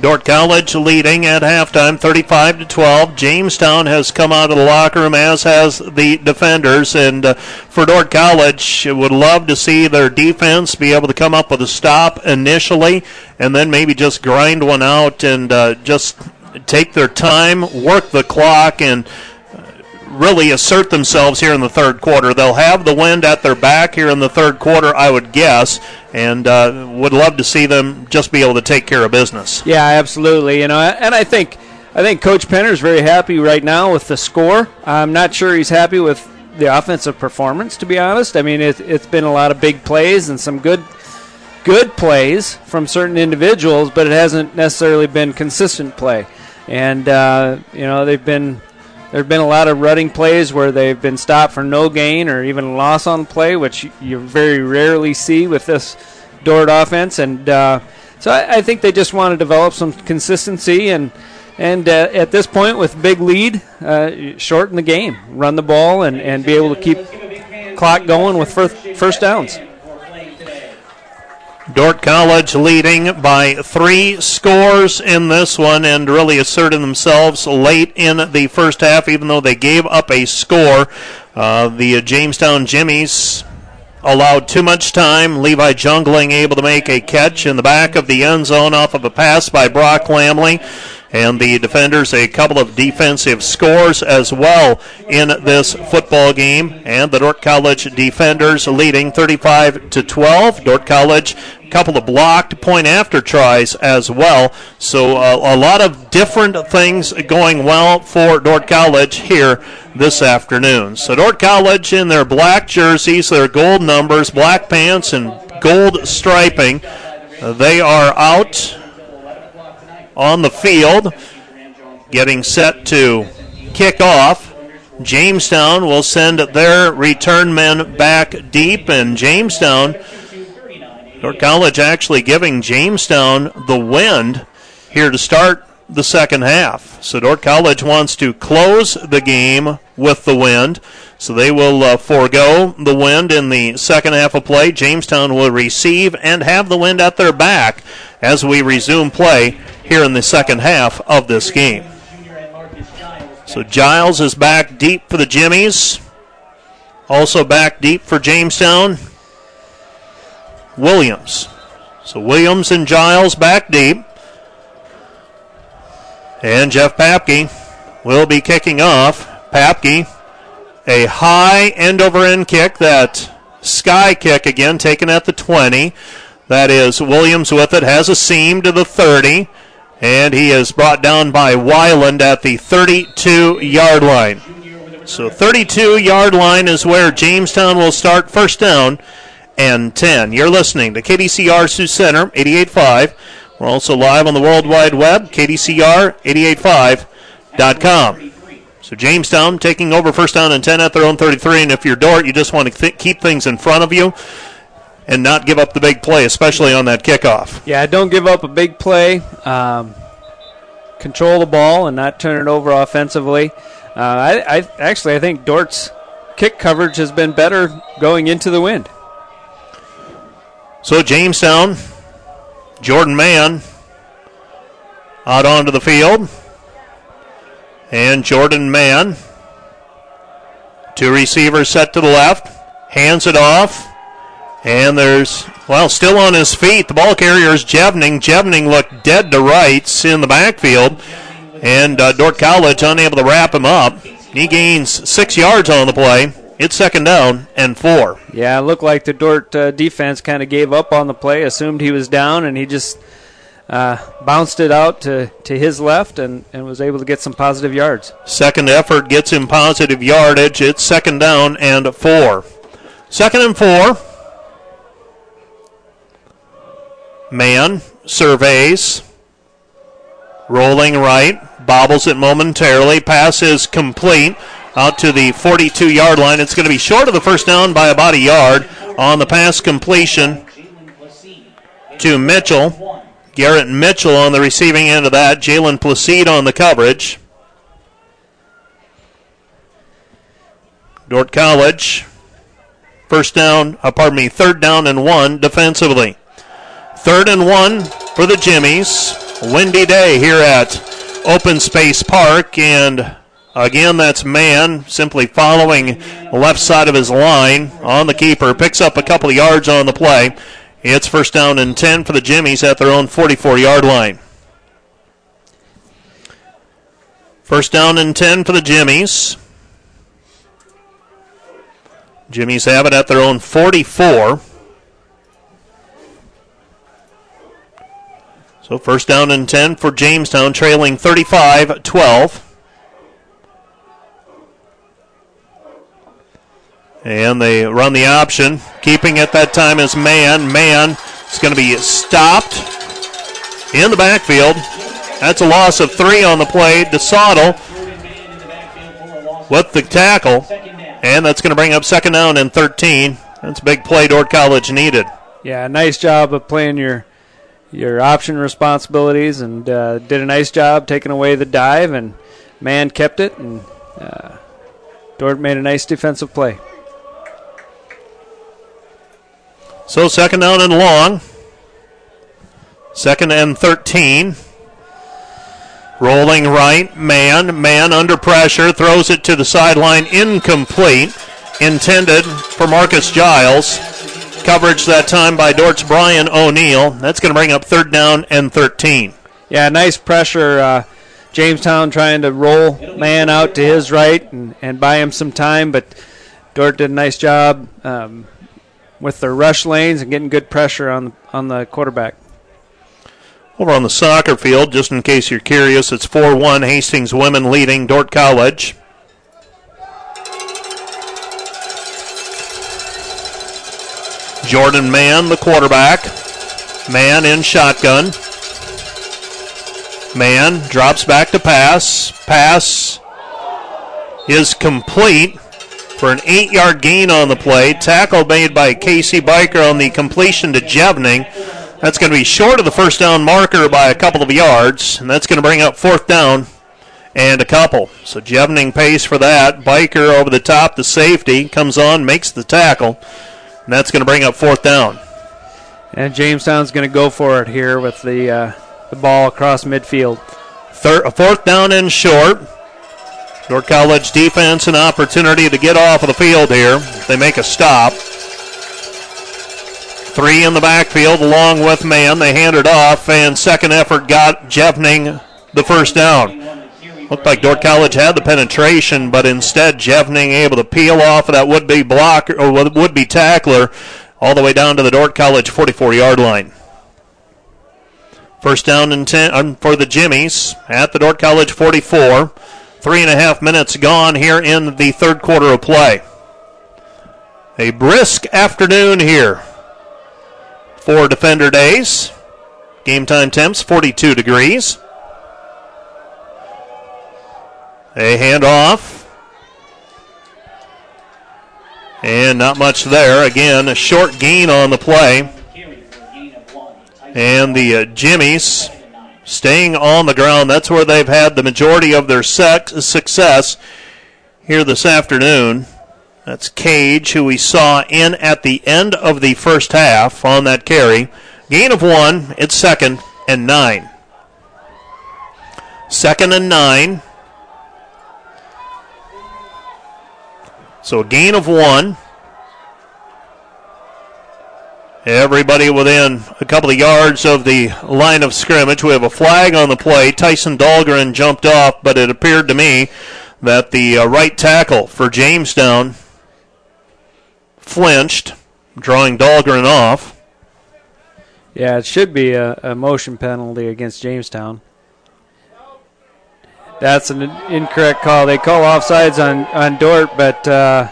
Dordt College leading at halftime 35 to 12. Jamestown has come out of the locker room as has the defenders and uh, for Dordt College would love to see their defense be able to come up with a stop initially and then maybe just grind one out and uh, just take their time, work the clock and really assert themselves here in the third quarter. They'll have the wind at their back here in the third quarter, I would guess, and uh, would love to see them just be able to take care of business.
Yeah, absolutely. You know, and I think I think Coach Penner's very happy right now with the score. I'm not sure he's happy with the offensive performance, to be honest. I mean, it, it's been a lot of big plays and some good good plays from certain individuals, but it hasn't necessarily been consistent play. And uh, you know, they've been there've been a lot of running plays where they've been stopped for no gain or even loss on play, which you very rarely see with this Dordt offense. And uh, so I, I think they just want to develop some consistency and. And uh, at this point, with big lead, uh, shorten the game, run the ball, and, and be able to keep clock going with first, first downs.
Dordt College leading by three scores in this one and really asserting themselves late in the first half, even though they gave up a score. Uh, the Jamestown Jimmies allowed too much time. Levi Jungling able to make a catch in the back of the end zone off of a pass by Brock Lamley. And the defenders a couple of defensive scores as well in this football game. And the Dordt College defenders leading 35 to 12. Dordt College a couple of blocked point after tries as well. So uh, a lot of different things going well for Dordt College here this afternoon. So Dordt College in their black jerseys, their gold numbers, black pants, and gold striping. They are out on the field, getting set to kick off. Jamestown will send their return men back deep, and Jamestown, North College actually giving Jamestown the wind here to start the second half. So Dordt College wants to close the game with the wind. So they will uh, forego the wind in the second half of play. Jamestown will receive and have the wind at their back as we resume play here in the second half of this game. So Giles is back deep for the Jimmies. Also back deep for Jamestown. Williams. So Williams and Giles back deep. And Jeff Papke will be kicking off. Papke, a high end over end kick, that sky kick again, taken at the 20. That is Williams with it, has a seam to the 30, and he is brought down by Weiland at the 32 yard line. So 32 yard line is where Jamestown will start first down and 10. You're listening to KDCR Sioux Center 88.5. We're also live on the World Wide Web, KDCR885.com. So Jamestown taking over first down and 10 at their own 33. And if you're Dordt, you just want to th- keep things in front of you and not give up the big play, especially on that kickoff.
Yeah, don't give up a big play. Um, control the ball and not turn it over offensively. Uh, I, I actually I think Dordt's kick coverage has been better going into the wind.
So Jamestown, Jordan Mann out onto the field. And Jordan Mann, two receivers set to the left, hands it off. And there's, well, still on his feet. The ball carrier is Jevning. Jevning looked dead to rights in the backfield. And uh, Dordt College unable to wrap him up. He gains six yards on the play. It's second down and four.
Yeah, it looked like the Dordt uh, defense kind of gave up on the play, assumed he was down, and he just uh, bounced it out to, to his left and, and was able to get some positive yards.
Second effort gets him positive yardage. It's second down and four. Second and four. Mann surveys. Rolling right. Bobbles it momentarily. Pass is complete out to the 42 yard line. It's going to be short of the first down by about a yard on the pass completion to Mitchell. Garrett Mitchell on the receiving end of that. Jalen Placide on the coverage. Dordt College. First down, uh, pardon me, third down and one defensively. Third and one for the Jimmies. Windy day here at Open Space Park, and again, that's Mann simply following the left side of his line on the keeper. Picks up a couple of yards on the play. It's first down and 10 for the Jimmies at their own 44 yard line. First down and 10 for the Jimmies. Jimmies have it at their own 44. So first down and 10 for Jamestown, trailing 35 12. And they run the option. Keeping it that time is Mann. Mann is going to be stopped in the backfield. That's a loss of three on the play. DeSoto with the tackle. And that's going to bring up second down and 13. That's a big play Dordt College needed.
Yeah, nice job of playing your your option responsibilities and uh, did a nice job taking away the dive and Mann kept it and uh, Dordt made a nice defensive play.
So second down and long. Second and 13. Rolling right, Mann, Mann under pressure, throws it to the sideline, incomplete. Intended for Marcus Giles. Coverage that time by Dordt's Brian O'Neill. That's going to bring up third down and 13.
Yeah, nice pressure. Uh, Jamestown trying to roll Mann out to his right and, and buy him some time, but Dordt did a nice job um, with their rush lanes and getting good pressure on on the quarterback.
Over on the soccer field, just in case you're curious, it's 4 1 Hastings women leading Dordt College. Jordan Mann, the quarterback. Mann in shotgun. Mann drops back to pass. Pass is complete for an eight yard gain on the play. Tackle made by Casey Biker on the completion to Jevning. That's going to be short of the first down marker by a couple of yards, and that's going to bring up fourth down and a couple. So Jevning pays for that. Biker over the top, the safety comes on, makes the tackle, and that's going to bring up fourth down.
And Jamestown's going to go for it here with the uh, the ball across midfield.
Third, fourth down and short. Dordt College defense an opportunity to get off of the field here. They make a stop. Three in the backfield along with Mann. They hand it off, and second effort got Jevning the first down. Looked like Dordt College had the penetration, but instead Jevning able to peel off of that would-be blocker or would-be tackler all the way down to the Dordt College 44-yard line. First down and ten um, for the Jimmies at the Dordt College 44. Three and a half minutes gone here in the third quarter of play. A brisk afternoon here for Defender Days. Game time temps 42 degrees. A handoff. And not much there. Again, a short gain on the play. And the uh, Jimmies staying on the ground. That's where they've had the majority of their success here this afternoon. That's Cage, who we saw in at the end of the first half on that carry. Gain of one. It's second and nine. Second and nine. So a gain of one. Everybody within a couple of yards of the line of scrimmage. We have a flag on the play. Tyson Dahlgren jumped off, but it appeared to me that the uh, right tackle for Jamestown flinched, drawing Dahlgren off.
Yeah, it should be a, a motion penalty against Jamestown. That's an incorrect call. They call offsides on, on Dordt, but uh,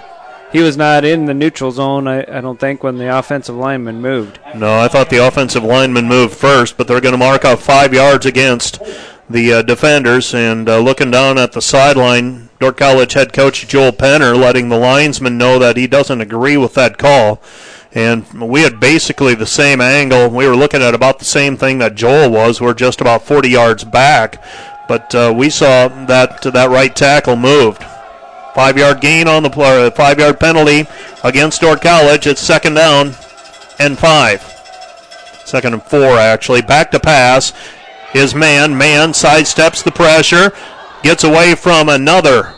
he was not in the neutral zone, I, I don't think, when the offensive lineman moved.
No, I thought the offensive lineman moved first, but they're going to mark off five yards against the uh, defenders. And uh, looking down at the sideline, Dordt College head coach Joel Penner letting the linesman know that he doesn't agree with that call. And we had basically the same angle. We were looking at about the same thing that Joel was. We're just about 40 yards back. But uh, we saw that that right tackle moved. Five yard gain on the play, uh, five yard penalty against Dordt College. It's second down and five. Second and four, actually. Back to pass. His Mann, Mann sidesteps the pressure, gets away from another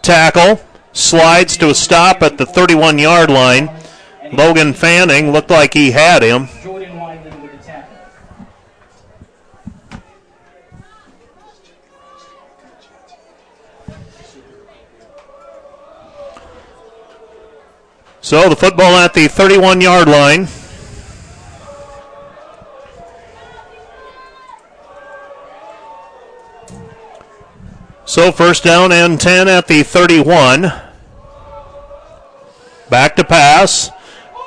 tackle, slides to a stop at the 31 yard line. Logan Fanning looked like he had him. So the football at the 31 yard line. So first down and 10 at the 31. Back to pass.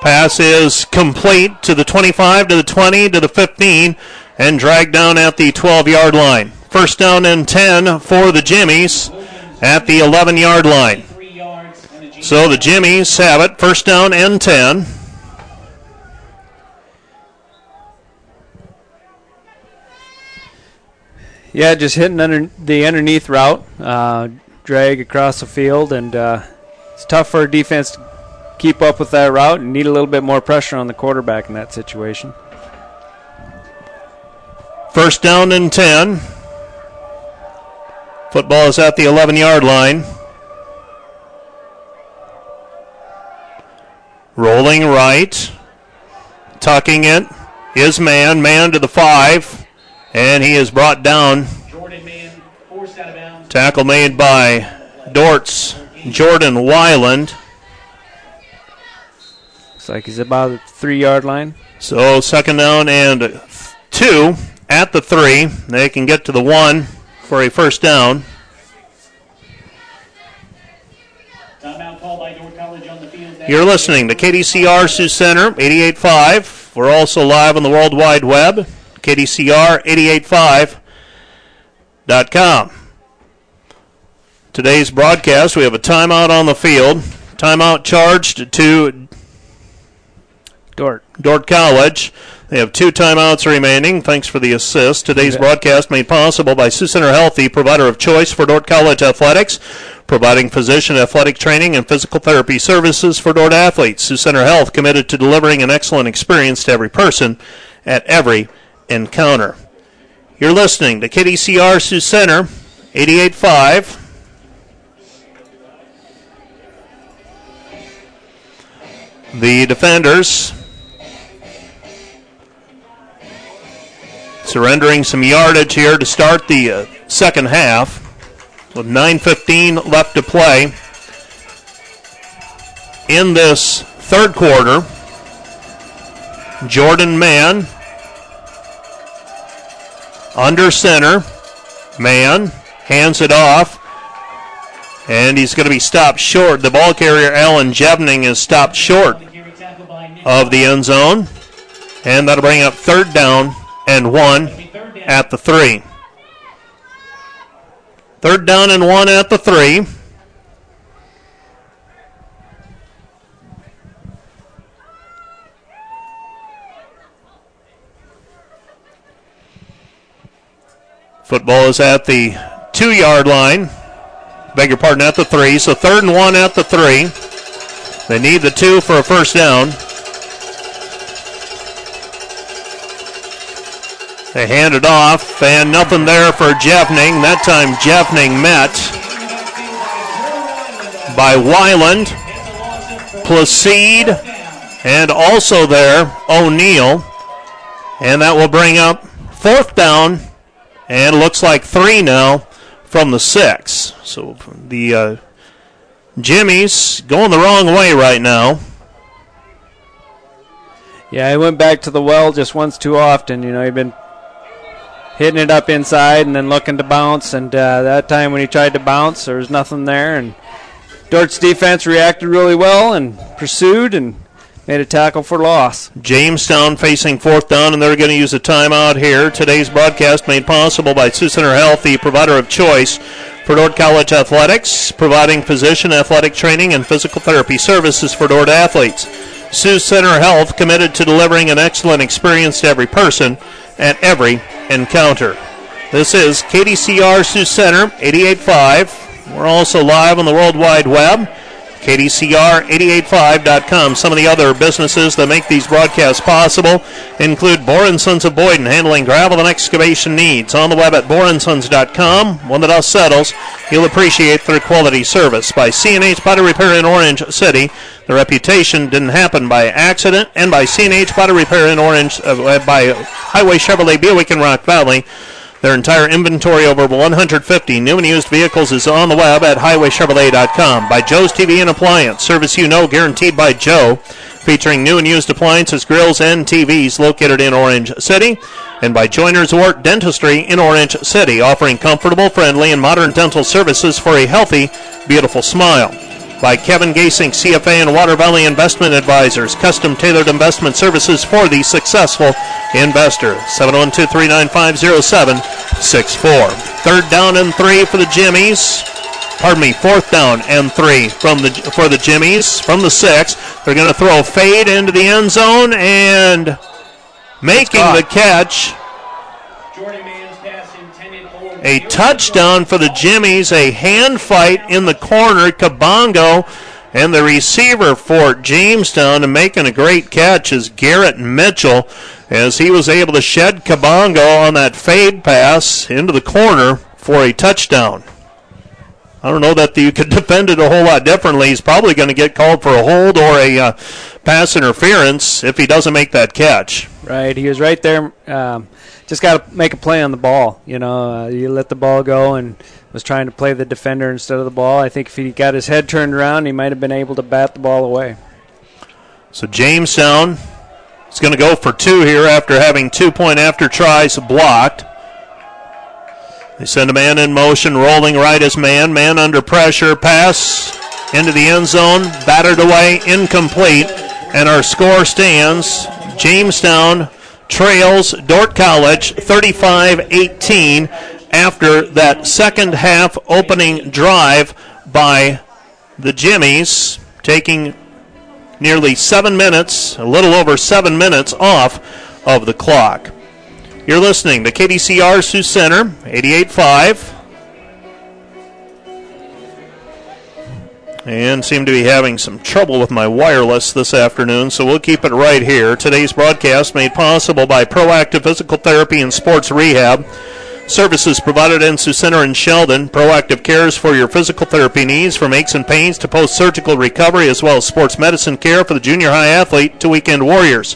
Pass is complete to the 25, to the 20, to the 15, and dragged down at the 12 yard line. First down and 10 for the Jimmies at the 11 yard line. So the Jimmies have it, first down and 10.
Yeah, just hitting under the underneath route, uh, drag across the field, and uh, it's tough for a defense to keep up with that route and need a little bit more pressure on the quarterback in that situation.
First down and 10. Football is at the 11 yard line. Rolling right. Tucking it. His Mann. Mann to the five. And he is brought down. Jordan Mann. Forced out of bounds. Tackle made by Dordt's Jordan Wyland.
Looks like he's about the three yard line.
So second down and two at the three. They can get to the one for a first down. You're listening to KDCR Sioux Center 88.5. We're also live on the World Wide Web, KDCR885.com. Today's broadcast, we have a timeout on the field. Timeout charged to
Dordt.
Dordt College. They have two timeouts remaining. Thanks for the assist. Today's broadcast made possible by Sioux Center Health, the provider of choice for Dordt College athletics, providing physician athletic training and physical therapy services for Dordt athletes. Sioux Center Health committed to delivering an excellent experience to every person at every encounter. You're listening to KDCR Sioux Center 88.5. The defenders surrendering some yardage here to start the uh, second half with 9.15 left to play in this third quarter. Jordan Mann under center. Mann hands it off. And he's going to be stopped short. The ball carrier, Alan Jevning, is stopped short of the end zone. And that'll bring up third down and one at the three. Third down and one at the three. Football is at the two yard line. Beg your pardon, at the three. So third and one at the three. They need the two for a first down. They hand it off, and nothing there for Jevning. That time Jevning met by Wyland, Placide, and also there O'Neill. And that will bring up fourth down, and looks like three now from the six. So the uh, Jimmy's going the wrong way right now.
Yeah, he went back to the well just once too often. You know, he'd been hitting it up inside and then looking to bounce. And uh, that time when he tried to bounce, there was nothing there. And Dordt's defense reacted really well and pursued and made a tackle for loss.
Jamestown facing fourth down, and they're going to use a timeout here. Today's broadcast made possible by Sioux Center Health, the provider of choice for Dordt College athletics, providing physician athletic training and physical therapy services for Dordt athletes. Sioux Center Health committed to delivering an excellent experience to every person at every encounter. This is KDCR Sioux Center 88.5. We're also live on the World Wide Web, KDCR885.com. Some of the other businesses that make these broadcasts possible include Boren Sons of Boyden, handling gravel and excavation needs. On the web at borensons.com. When the dust settles, you'll appreciate their quality service. By CNH Body Repair in Orange City, the reputation didn't happen by accident, and by CNH Body Repair in Orange, uh, by Highway Chevrolet Buick in Rock Valley. Their entire inventory over 150 new and used vehicles is on the web at highwaychevrolet.com. By Joe's TV and Appliance, service you know guaranteed by Joe, featuring new and used appliances, grills, and TVs located in Orange City. And by Joiner's Wart Dentistry in Orange City, offering comfortable, friendly, and modern dental services for a healthy, beautiful smile by Kevin Gasing, CFA and Water Valley Investment Advisors, custom tailored investment services for the successful investor. 712-395-0764. Third down and three for the Jimmies. Pardon me, fourth down and three from the for the Jimmies from the six. They're going to throw a fade into the end zone and making the catch. A touchdown for the Jimmies, a hand fight in the corner. Kabongo and the receiver for Jamestown and making a great catch is Garrett Mitchell as he was able to shed Kabongo on that fade pass into the corner for a touchdown. I don't know that you could *laughs* defend it a whole lot differently. He's probably going to get called for a hold or a uh, pass interference if he doesn't make that catch.
Right, he was right there. Um, just got to make a play on the ball. You know, uh, you let the ball go and was trying to play the defender instead of the ball. I think if he got his head turned around, he might have been able to bat the ball away.
So Jamestown is going to go for two here after having two point after tries blocked. They send a man in motion, rolling right as Mann. Mann under pressure. Pass into the end zone. Battered away. Incomplete. And our score stands Jamestown trails Dordt College 35 18 after that second half opening drive by the Jimmies, taking nearly seven minutes, a little over seven minutes off of the clock. You're listening to KDCR Sioux Center, 88.5. And seem to be having some trouble with my wireless this afternoon, so we'll keep it right here. Today's broadcast made possible by Proactive Physical Therapy and Sports Rehab. Services provided in Sioux Center and Sheldon. Proactive cares for your physical therapy needs from aches and pains to post surgical recovery, as well as sports medicine care for the junior high athlete to weekend warriors.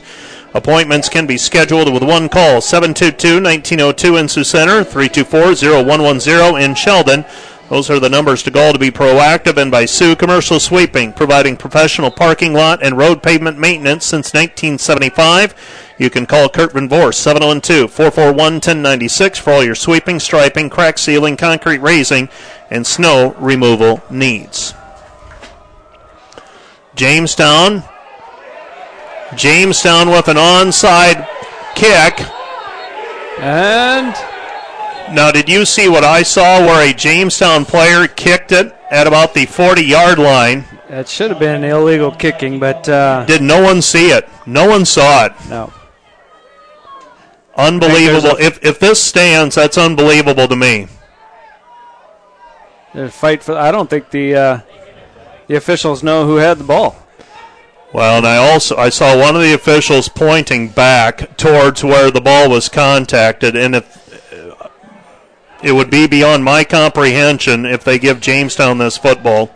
Appointments can be scheduled with one call 722 1902 in Sioux Center, 324 0110 in Sheldon. Those are the numbers to call to be proactive and by Sioux Commercial Sweeping, providing professional parking lot and road pavement maintenance since 1975. You can call Kurt Van Vorst, 712-441-1096 for all your sweeping, striping, crack sealing, concrete raising, and snow removal needs. Jamestown. Jamestown with an onside kick.
And
Now, did you see what I saw where a Jamestown player kicked it at about the 40 yard line?
that should have been illegal kicking, but uh,
Did no one see it? No one saw it.
no.
Unbelievable. If, if this stands, that's unbelievable to me.
Fight for. I don't think the uh, the officials know who had the ball.
Well, and I also I saw one of the officials pointing back towards where the ball was contacted, and if it would be beyond my comprehension if they give Jamestown this football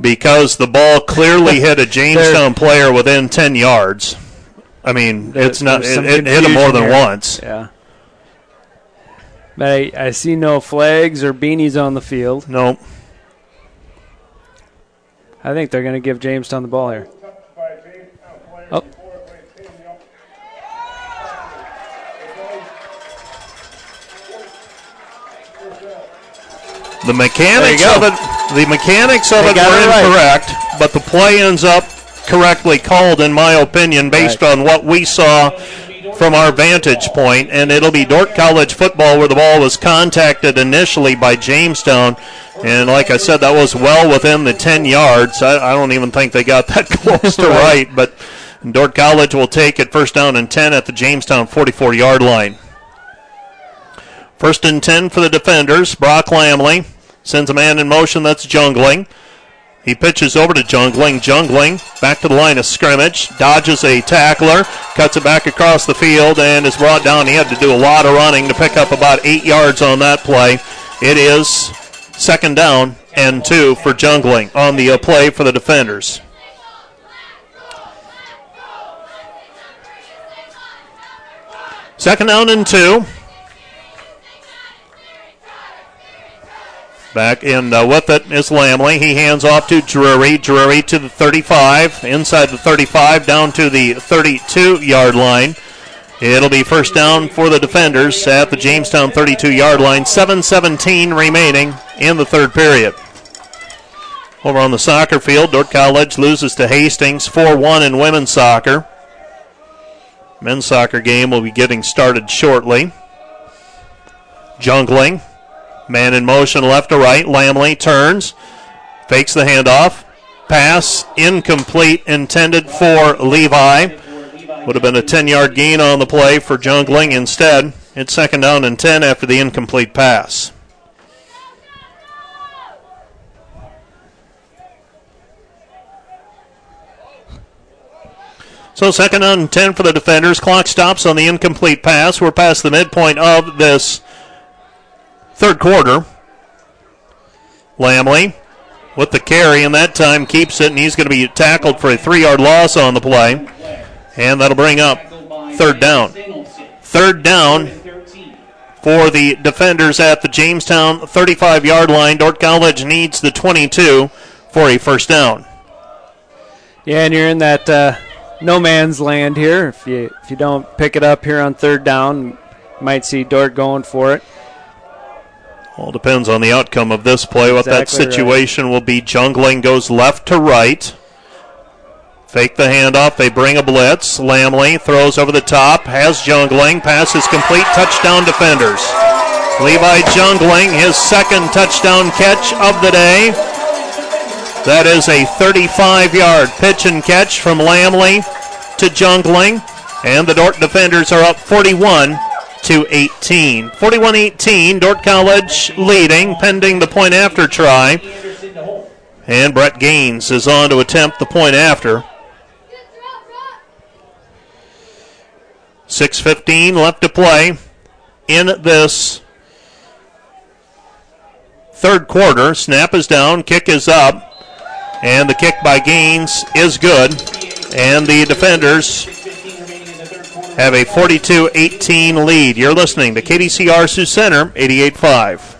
because the ball clearly *laughs* hit a Jamestown player within ten yards. I mean, it's not it, it hit him more than
here.
once.
Yeah. But I, I see no flags or beanies on the field.
Nope.
I think they're going to give Jamestown the ball here. Oh.
The mechanics of it, the mechanics of
They
it were
it right.
incorrect, but the play ends up correctly called, in my opinion, based
Right.
on what we saw from our vantage point. And it'll be Dordt College football where the ball was contacted initially by Jamestown. And like I said, that was well within the 10 yards. I, I don't even think they got that *laughs* close to right, but Dordt College will take it first down and 10 at the Jamestown 44 yard line. First and 10 for the defenders. Brock Lamley sends a man in motion that's Jungling. He pitches over to Jungling. Jungling back to the line of scrimmage. Dodges a tackler. Cuts it back across the field and is brought down. He had to do a lot of running to pick up about eight yards on that play. It is second down and two for Jungling on the uh, play for the defenders. Second down and two. Back in uh, with it is Lamley. He hands off to Drury. Drury to the 35, inside the 35, down to the 32 yard line. It'll be first down for the defenders at the Jamestown 32 yard line. 7.17 remaining in the third period. Over on the soccer field, Dordt College loses to Hastings 4 1 in women's soccer. Men's soccer game will be getting started shortly. Jungling. Man in motion left to right. Lamley turns, fakes the handoff. Pass incomplete, intended for Levi. Would have been a 10 yard gain on the play for Jungling. Instead, it's second down and 10 after the incomplete pass. So second down and 10 for the defenders. Clock stops on the incomplete pass. We're past the midpoint of this third quarter. Lamley with the carry, and that time keeps it, and he's going to be tackled for a three yard loss on the play. And that'll bring up third down. Third down for the defenders at the Jamestown 35 yard line. Dordt College needs the 22 for a first down.
Yeah, and you're in that uh, no man's land here. If you if you don't pick it up here on third down, might see Dordt going for it.
All depends on the outcome of this play. What that
Exactly right.
situation will be. Jungling goes left to right. Fake the handoff. They bring a blitz. Lamley throws over the top. Has Jungling. Pass is complete. Touchdown defenders. Levi Jungling, his second touchdown catch of the day. That is a 35 yard pitch and catch from Lamley to Jungling. And the Dordt defenders are up 41 to 18. 41 18, Dordt College leading, pending the point after try. And Brett Gaines is on to attempt the point after. 6.15 left to play in this third quarter. Snap is down, kick is up, and the kick by Gaines is good. And the defenders have a 42 18 lead. You're listening to KDCR Sioux Center 88.5.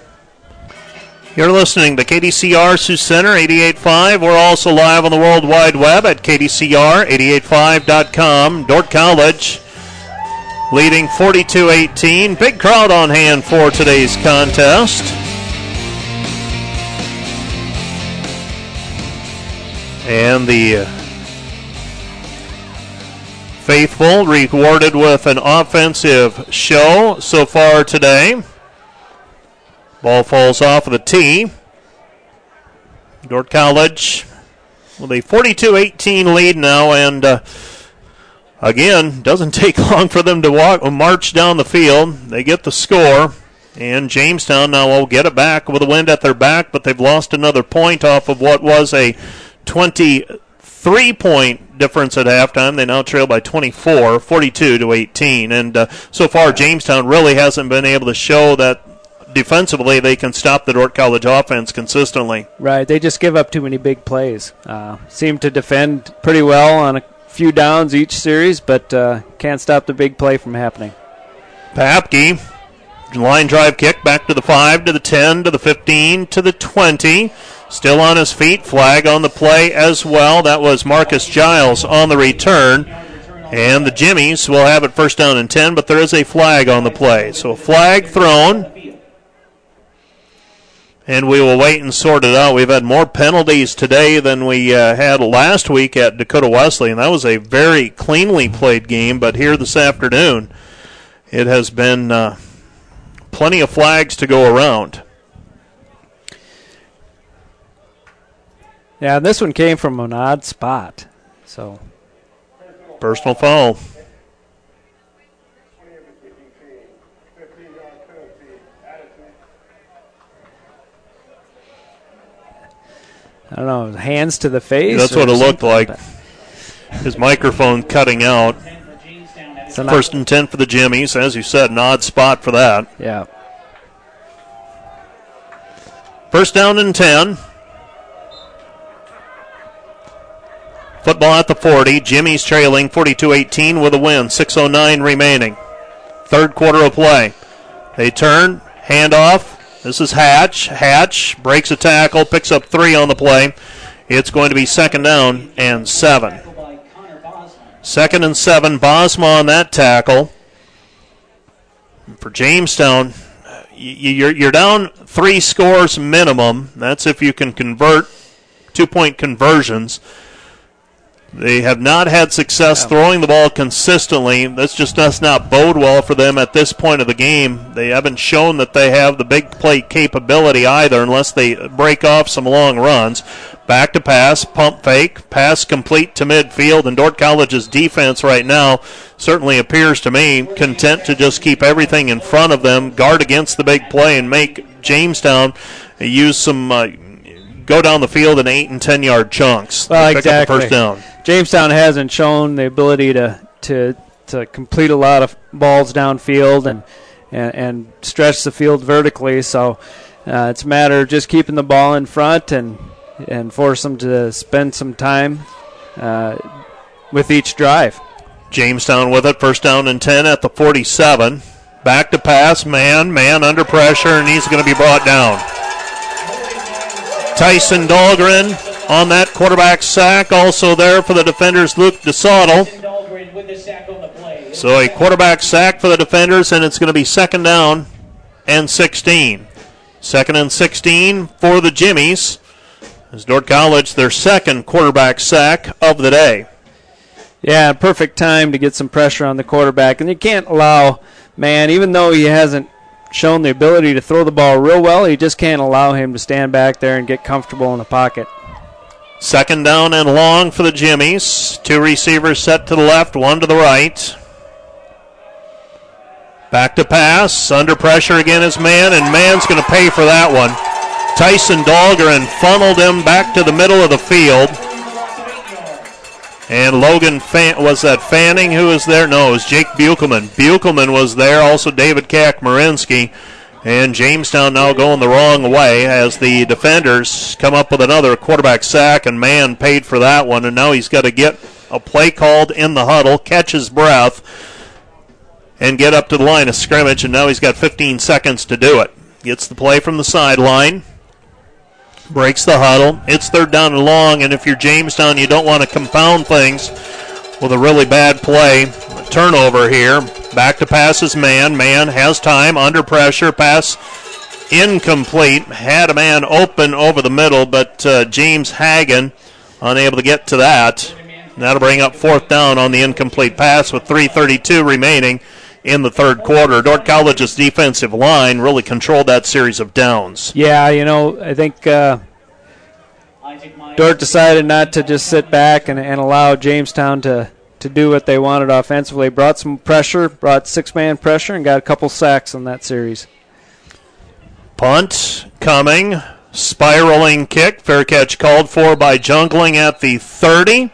You're listening to KDCR Sioux Center 88.5. We're also live on the World Wide Web at KDCR885.com. Dordt College leading 42 18. Big crowd on hand for today's contest. And the uh, faithful rewarded with an offensive show so far today. Ball falls off of the tee. Dordt College with a 42 18 lead now, and uh, again, doesn't *laughs* take long for them to walk march down the field. They get the score, and Jamestown now will get it back with a wind at their back, but they've lost another point off of what was a 23 point difference at halftime. They now trail by 24, 42 to 18. And uh, so far, Jamestown really hasn't been able to show that defensively they can stop the Dordt College offense consistently.
Right, they just give up too many big plays. Uh, seem to defend pretty well on a few downs each series, but uh, can't stop the big play from happening.
Papke, line drive kick back to the 5, to the 10, to the 15, to the 20. Still on his feet, flag on the play as well. That was Marcus Giles on the return. And the Jimmies will have it first down and 10, but there is a flag on the play. So a flag thrown. And we will wait and sort it out. We've had more penalties today than we uh, had last week at Dakota Wesleyan, and that was a very cleanly played game. But here this afternoon, it has been uh, plenty of flags to go around.
Yeah, this one came from an odd spot. So
personal foul.
I don't know, hands to the face.
That's what it looked like. His microphone cutting out. First and 10 for the Jimmies. As you said, an odd spot for that.
Yeah.
First down and 10. Football at the 40. Jimmy's trailing 42 18 with a win. 6.09 remaining. Third quarter of play. They turn, handoff. This is Hatch. Hatch breaks a tackle, picks up three on the play. It's going to be second down and seven. Second and seven. Bosma on that tackle. For Jamestown, you're, you're down three scores minimum. That's if you can convert two point conversions. They have not had success throwing the ball consistently. This just does not bode well for them at this point of the game. They haven't shown that they have the big play capability either, unless they break off some long runs. Back to pass, pump fake, pass complete to midfield, and Dordt College's defense right now certainly appears to me content to just keep everything in front of them, guard against the big play, and make Jamestown use some. Uh, go down the field in eight and ten yard chunks.
Well, exactly.
first down.
Jamestown hasn't shown the ability to to to complete a lot of balls downfield and and, and stretch the field vertically. So uh, it's a matter of just keeping the ball in front and and force them to spend some time uh, with each drive.
Jamestown with it, first down and ten at the 47. Back to pass, Mann, Mann under pressure, and he's going to be brought down. Tyson Dahlgren on that quarterback sack. Also there for the defenders, Luke DeSautel. So a quarterback sack for the defenders, and it's going to be second down and 16. Second and 16 for the Jimmies. As Dordt College, their second quarterback sack of the day.
Yeah, perfect time to get some pressure on the quarterback. And you can't allow, Mann, even though he hasn't shown the ability to throw the ball real well. He just can't allow him to stand back there and get comfortable in the pocket.
Second down and long for the Jimmies. Two receivers set to the left, one to the right. Back to pass. Under pressure again is Mann, and Mann's going to pay for that one. Tyson Dahlgren funneled him back to the middle of the field. And Logan Fan- was that Fanning who was there? No, it was Jake Buchelman. Buchelman was there. Also David Kakmarinsky. And Jamestown now going the wrong way as the defenders come up with another quarterback sack, and Mann paid for that one. And now he's got to get a play called in the huddle, catch his breath, and get up to the line of scrimmage. And now he's got 15 seconds to do it. Gets the play from the sideline, breaks the huddle. It's third down and long, and if you're Jamestown, you don't want to compound things with a really bad play. Turnover here. Back to passes Mann. Mann has time under pressure. Pass incomplete. Had a man open over the middle, but uh, James Hagan unable to get to that. That'll bring up fourth down on the incomplete pass with 3.32 remaining in the third quarter. Dordt College's defensive line really controlled that series of downs.
Yeah, you know, I think uh, Dordt decided not to just sit back and, and allow Jamestown to, to do what they wanted offensively. Brought some pressure, brought six man pressure, and got a couple sacks in that series.
Punt coming. Spiraling kick. Fair catch called for by Jungling at the 30.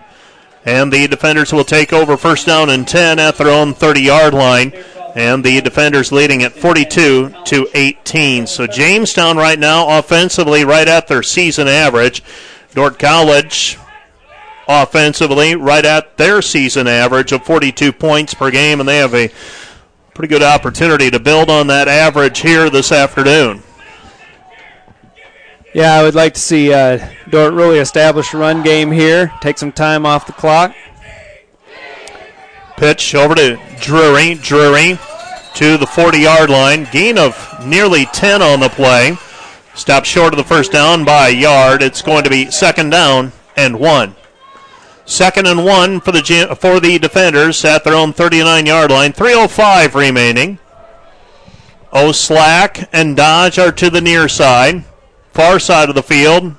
And the defenders will take over first down and 10 at their own 30 yard line. And the defenders leading at 42 to 18. So Jamestown right now offensively right at their season average. Dordt College offensively right at their season average of 42 points per game, and they have a pretty good opportunity to build on that average here this afternoon.
Yeah, I would like to see uh, Dordt really establish a run game here, take some time off the clock.
Pitch over to Drury. Drury to the 40 yard line. Gain of nearly 10 on the play. Stopped short of the first down by a yard. It's going to be second down and one. Second and one for the for the defenders at their own 39 yard line. 3:05 remaining. O'Slack and Dodge are to the near side, far side of the field.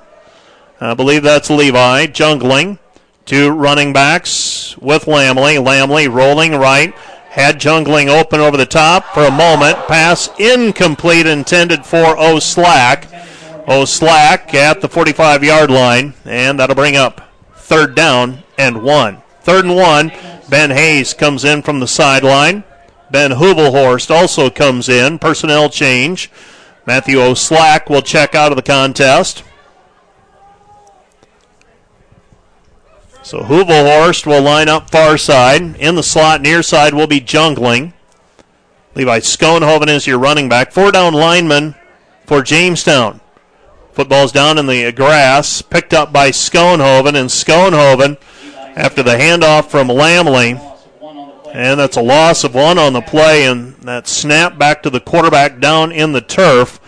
I believe that's Levi Jungling. Two running backs with Lamley. Lamley rolling right. Had Jungling open over the top for a moment. Pass incomplete intended for O'Slack. O'Slack at the 45 yard line. And that'll bring up third down and one. Third and one. Ben Hayes comes in from the sideline. Ben Hubelhorst also comes in. Personnel change. Matthew O'Slack will check out of the contest. So Hubelhorst will line up far side. In the slot near side will be Jungling. Levi Schoenhoven is your running back. Four down lineman for Jamestown. Football's down in the grass, picked up by Schoenhoven, and Schoenhoven, after the handoff from Lamley, and that's a loss of one on the play, and that snap back to the quarterback down in the turf.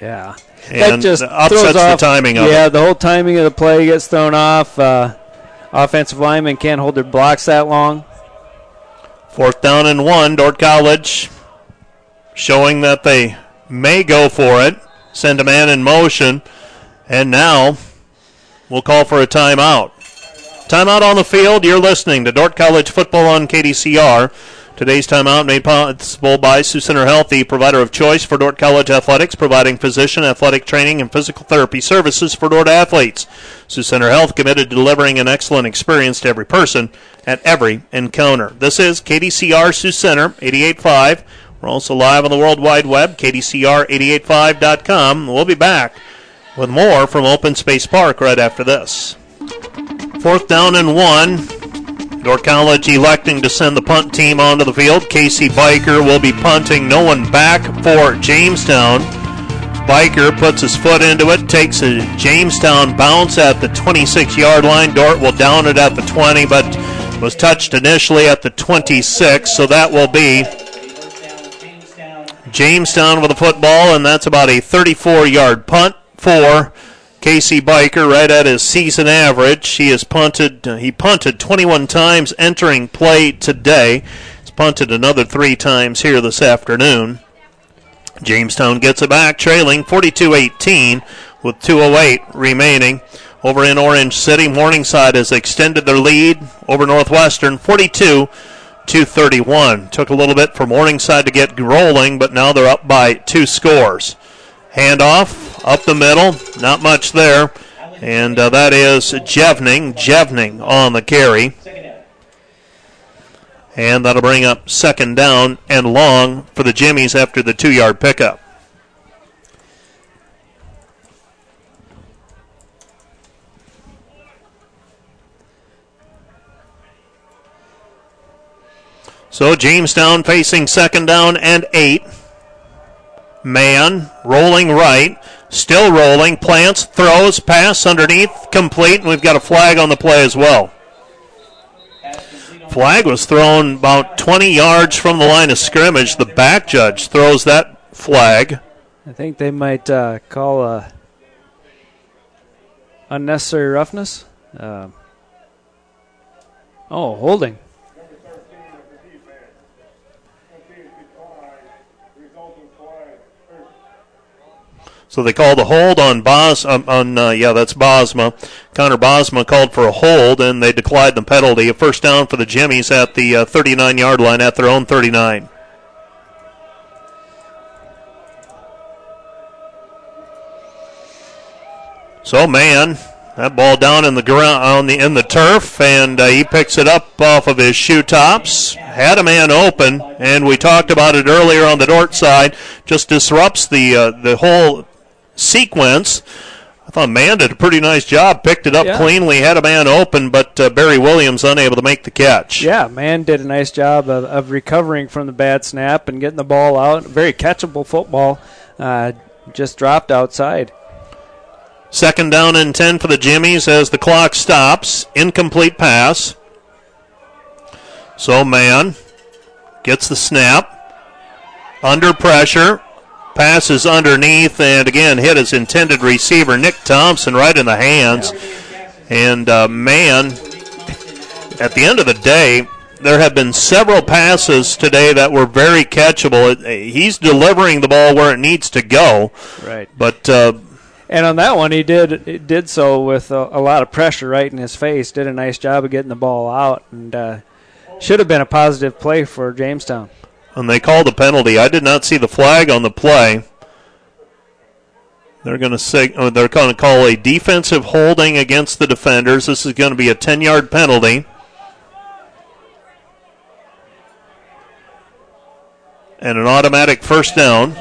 Yeah.
And
that just
upsets
throws off,
the timing of
yeah,
it.
the whole timing of the play gets thrown off. Uh, offensive linemen can't hold their blocks that long.
Fourth down and one, Dordt College showing that they may go for it. Send a man in motion, and now we'll call for a timeout. Timeout on the field. You're listening to Dordt College football on KDCR. Today's timeout made possible by Sioux Center Health, the provider of choice for Dordt College athletics, providing physician, athletic training, and physical therapy services for Dordt athletes. Sioux Center Health committed to delivering an excellent experience to every person at every encounter. This is KDCR Sioux Center 88.5. We're also live on the World Wide Web, KDCR885.com. We'll be back with more from Open Space Park right after this. Fourth down and one. Dordt College electing to send the punt team onto the field. Casey Biker will be punting. No one back for Jamestown. Biker puts his foot into it, takes a Jamestown bounce at the 26 yard line. Dordt will down it at the 20, but was touched initially at the 26, so that will be Jamestown with the football, and that's about a 34 yard punt for Casey Biker, right at his season average. He has punted. Uh, he punted 21 times entering play today. He's punted another three times here this afternoon. Jamestown gets it back, trailing 42-18 with 2:08 remaining. over in Orange City. Morningside has extended their lead over Northwestern 42 to 31. Took a little bit for Morningside to get rolling, but now they're up by two scores. Handoff up the middle, not much there. And uh, that is Jevning. Jevning on the carry. And that'll bring up second down and long for the Jimmies after the two yard pickup. So Jamestown facing second down and eight. Man rolling right, still rolling, plants, throws, pass underneath, complete, and we've got a flag on the play as well. Flag was thrown about 20 yards from the line of scrimmage. The back judge throws that flag.
I think they might uh, call a unnecessary roughness. Uh, oh, holding.
So they called a hold on Bos um, on uh, yeah that's Bosma. Connor Bosma called for a hold and they declined the penalty. A first down for the Jimmies at the uh, 39 yard line at their own 39. So Mann, that ball down in the ground on the in the turf, and uh, he picks it up off of his shoe tops. Had a man open, and we talked about it earlier on the Dordt side. Just disrupts the uh, the whole sequence. I thought Mann did a pretty nice job, picked it up
Yeah.
cleanly, had a man open, but uh, Barry Williams unable to make the catch.
Yeah, Mann did a nice job of, of recovering from the bad snap and getting the ball out. Very catchable football. Uh, just dropped outside.
Second down and 10 for the Jimmies as the clock stops. Incomplete pass. So Mann gets the snap. Under pressure. Passes underneath and again hit his intended receiver, Nick Thompson, right in the hands. And uh, Mann, at the end of the day, there have been several passes today that were very catchable. It- He's delivering the ball where it needs to go.
Right.
But uh,
And on that one, he did did so with a, a lot of pressure right in his face. Did a nice job of getting the ball out, and uh, should have been a positive play for Jamestown.
And they called a penalty. I did not see the flag on the play. They're going to oh, they're going to call a defensive holding against the defenders. This is going to be a 10-yard penalty. And an automatic first down.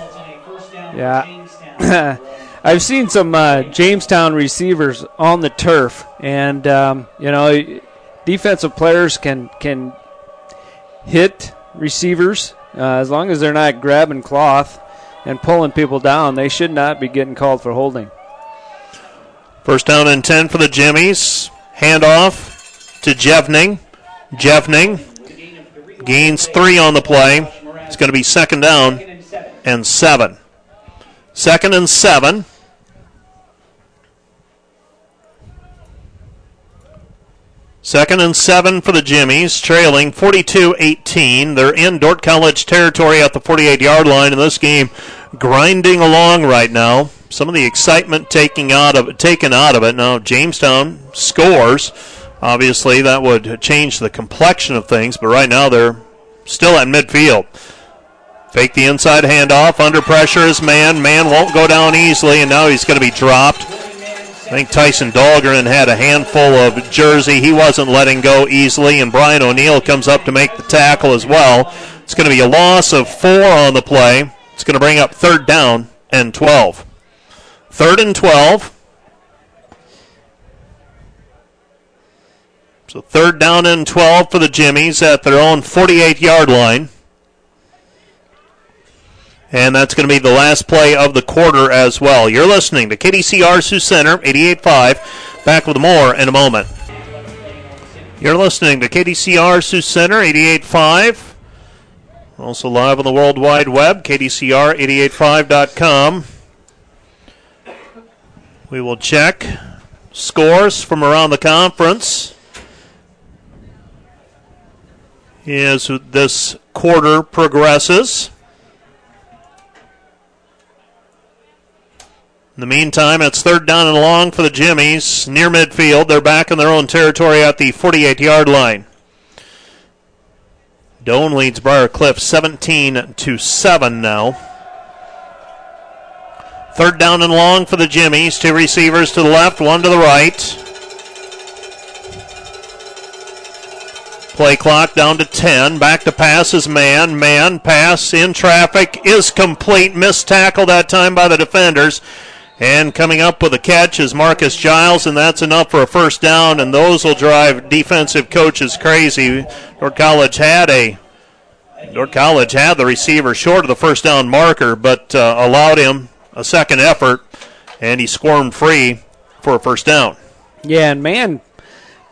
Yeah. *coughs* I've seen some uh, Jamestown receivers on the turf, and um, you know, defensive players can can hit receivers uh, as long as they're not grabbing cloth and pulling people down. They should not be getting called for holding.
First down and 10 for the Jimmies. Handoff to Jevning. Jevning gains three on the play. It's going to be second down and seven. Second and seven. Second and seven for the Jimmies, trailing 42 18. They're in Dordt College territory at the 48 yard line, in this game grinding along right now. Some of the excitement taking out of taken out of it. Now Jamestown scores. Obviously, that would change the complexion of things, but right now they're still at midfield. Fake the inside handoff. Under pressure is Mann. Mann won't go down easily, and now he's going to be dropped. I think Tyson Dahlgren had a handful of jersey. He wasn't letting go easily, and Brian O'Neill comes up to make the tackle as well. It's going to be a loss of four on the play. It's going to bring up third down and 12. Third and 12. So third down and 12 for the Jimmies at their own 48 yard line. And that's going to be the last play of the quarter as well. You're listening to KDCR Sioux Center, 88.5. Back with more in a moment. You're listening to KDCR Sioux Center, 88.5. Also live on the World Wide Web, KDCR885.com. We will check scores from around the conference as this quarter progresses. In the meantime, it's third down and long for the Jimmies near midfield. They're back in their own territory at the 48 yard line. Doane leads Briar Cliff 17 to 7 now. Third down and long for the Jimmies. Two receivers to the left, one to the right. Play clock down to 10. Back to pass is Mann. Mann pass in traffic is complete. Missed tackle that time by the defenders. And coming up with a catch is Marcus Giles, and that's enough for a first down, and those will drive defensive coaches crazy. Dordt College had a Dordt College had the receiver short of the first down marker, but uh, allowed him a second effort, and he squirmed free for a first down.
Yeah, and Mann,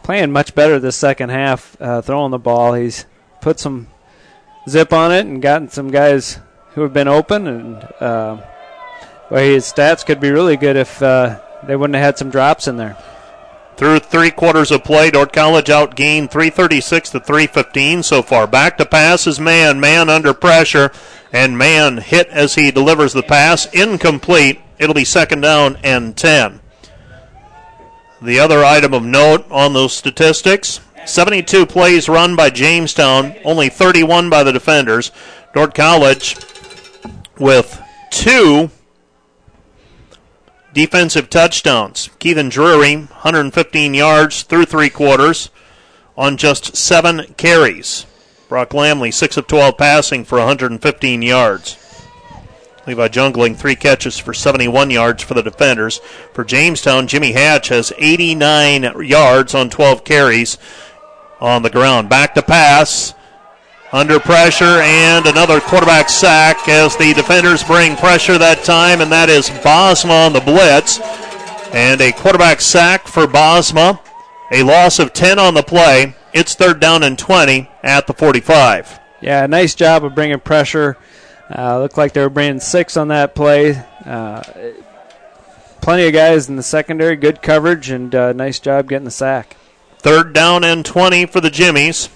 playing much better this second half, uh, throwing the ball. He's put some zip on it and gotten some guys who have been open, and uh, well, his stats could be really good if uh, they wouldn't have had some drops in there.
Through three quarters of play, Dordt College outgained 336 to 315 so far. Back to pass is Mann, Mann under pressure, and Mann hit as he delivers the pass, incomplete. It'll be second down and 10. The other item of note on those statistics 72 plays run by Jamestown, only 31 by the defenders. Dordt College with two defensive touchdowns. Keithan Drury, 115 yards through three quarters on just seven carries. Brock Lamley, 6 of 12 passing for 115 yards. Levi Jungling, three catches for 71 yards for the defenders. For Jamestown, Jimmy Hatch has 89 yards on 12 carries on the ground. Back to pass. Under pressure and another quarterback sack as the defenders bring pressure that time, and that is Bosma on the blitz. And a quarterback sack for Bosma. A loss of 10 on the play. It's third down and 20 at the 45.
Yeah, nice job of bringing pressure. Uh, looked like they were bringing six on that play. Uh, plenty of guys in the secondary, good coverage, and uh, nice job getting the sack.
Third down and 20 for the Jimmies.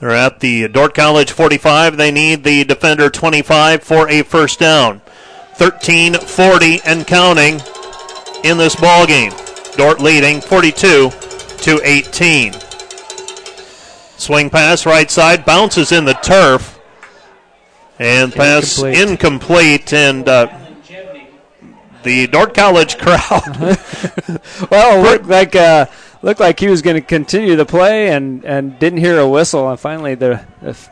They're at the Dordt College 45. They need the defender 25 for a first down. 13 40 and counting in this ball game. Dordt leading 42 to 18. Swing pass right side bounces in the turf and pass
Incomplete.
incomplete and uh, the Dordt College *laughs* crowd *laughs*
Well, looked like uh, looked like he was going to continue the play, and, and didn't hear a whistle, and finally the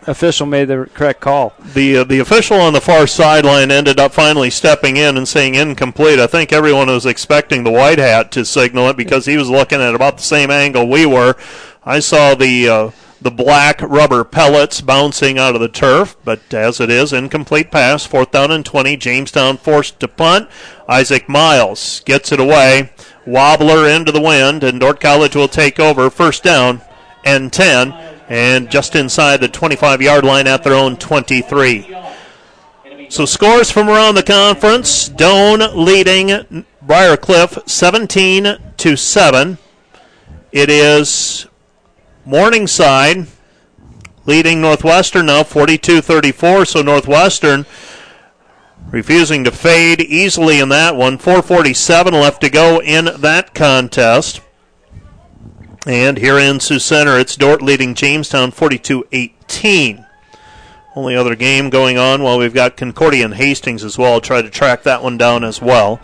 official made the correct call.
the uh, the official on the far sideline ended up finally stepping in and saying incomplete. I think everyone was expecting the white hat to signal it because he was looking at about the same angle we were. I saw the uh, the black rubber pellets bouncing out of the turf, but as it is, incomplete pass. Fourth down and twenty. Jamestown forced to punt. Isaac Miles gets it away. Wobbler into the wind, and Dordt College will take over. First down and ten, and just inside the 25 yard line at their own 23. So scores from around the conference: Doane leading Briar Cliff 17 to seven. It is Morningside leading Northwestern now 42-34. So Northwestern refusing to fade easily in that one. 4:47 left to go in that contest. And here in Sioux Center, it's Dordt leading Jamestown 42-18. Only other game going on while we've got Concordia and Hastings as well. I'll try to track that one down as well.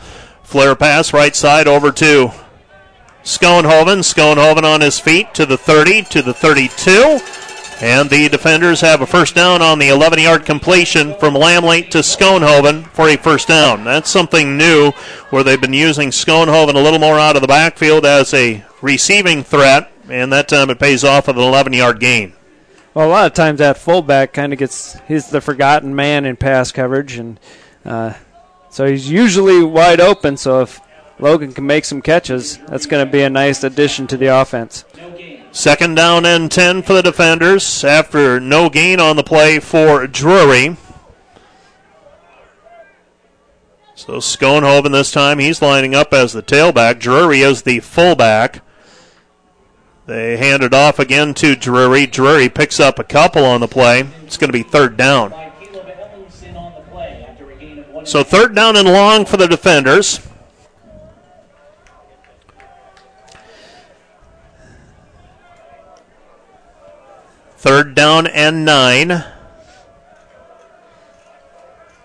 Flare pass right side over to Schoenhoven. Schoenhoven on his feet to the 30, to the 32. And the defenders have a first down on the 11 yard completion from Lamley to Schoenhoven for a first down. That's something new where they've been using Schoenhoven a little more out of the backfield as a receiving threat, and that time it pays off with an 11 yard gain.
Well, a lot of times that fullback kind of gets he's the forgotten man in pass coverage, and uh, so he's usually wide open. So if Logan can make some catches, that's going to be a nice addition to the offense.
Second down and 10 for the defenders after no gain on the play for Drury. So Schoenhoven this time, he's lining up as the tailback. Drury is the fullback. They hand it off again to Drury. Drury picks up a couple on the play. It's going to be third down. So third down and long for the defenders. Third down and nine.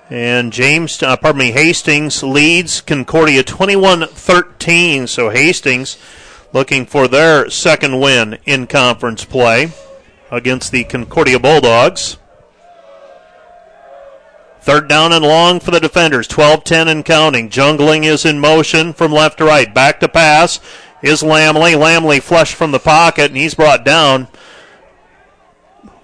And James, uh, pardon me, Hastings leads Concordia 21 13. So Hastings looking for their second win in conference play against the Concordia Bulldogs. Third down and long for the defenders. 12 10 and counting. Jungling is in motion from left to right. Back to pass is Lamley. Lamley flushed from the pocket, and he's brought down.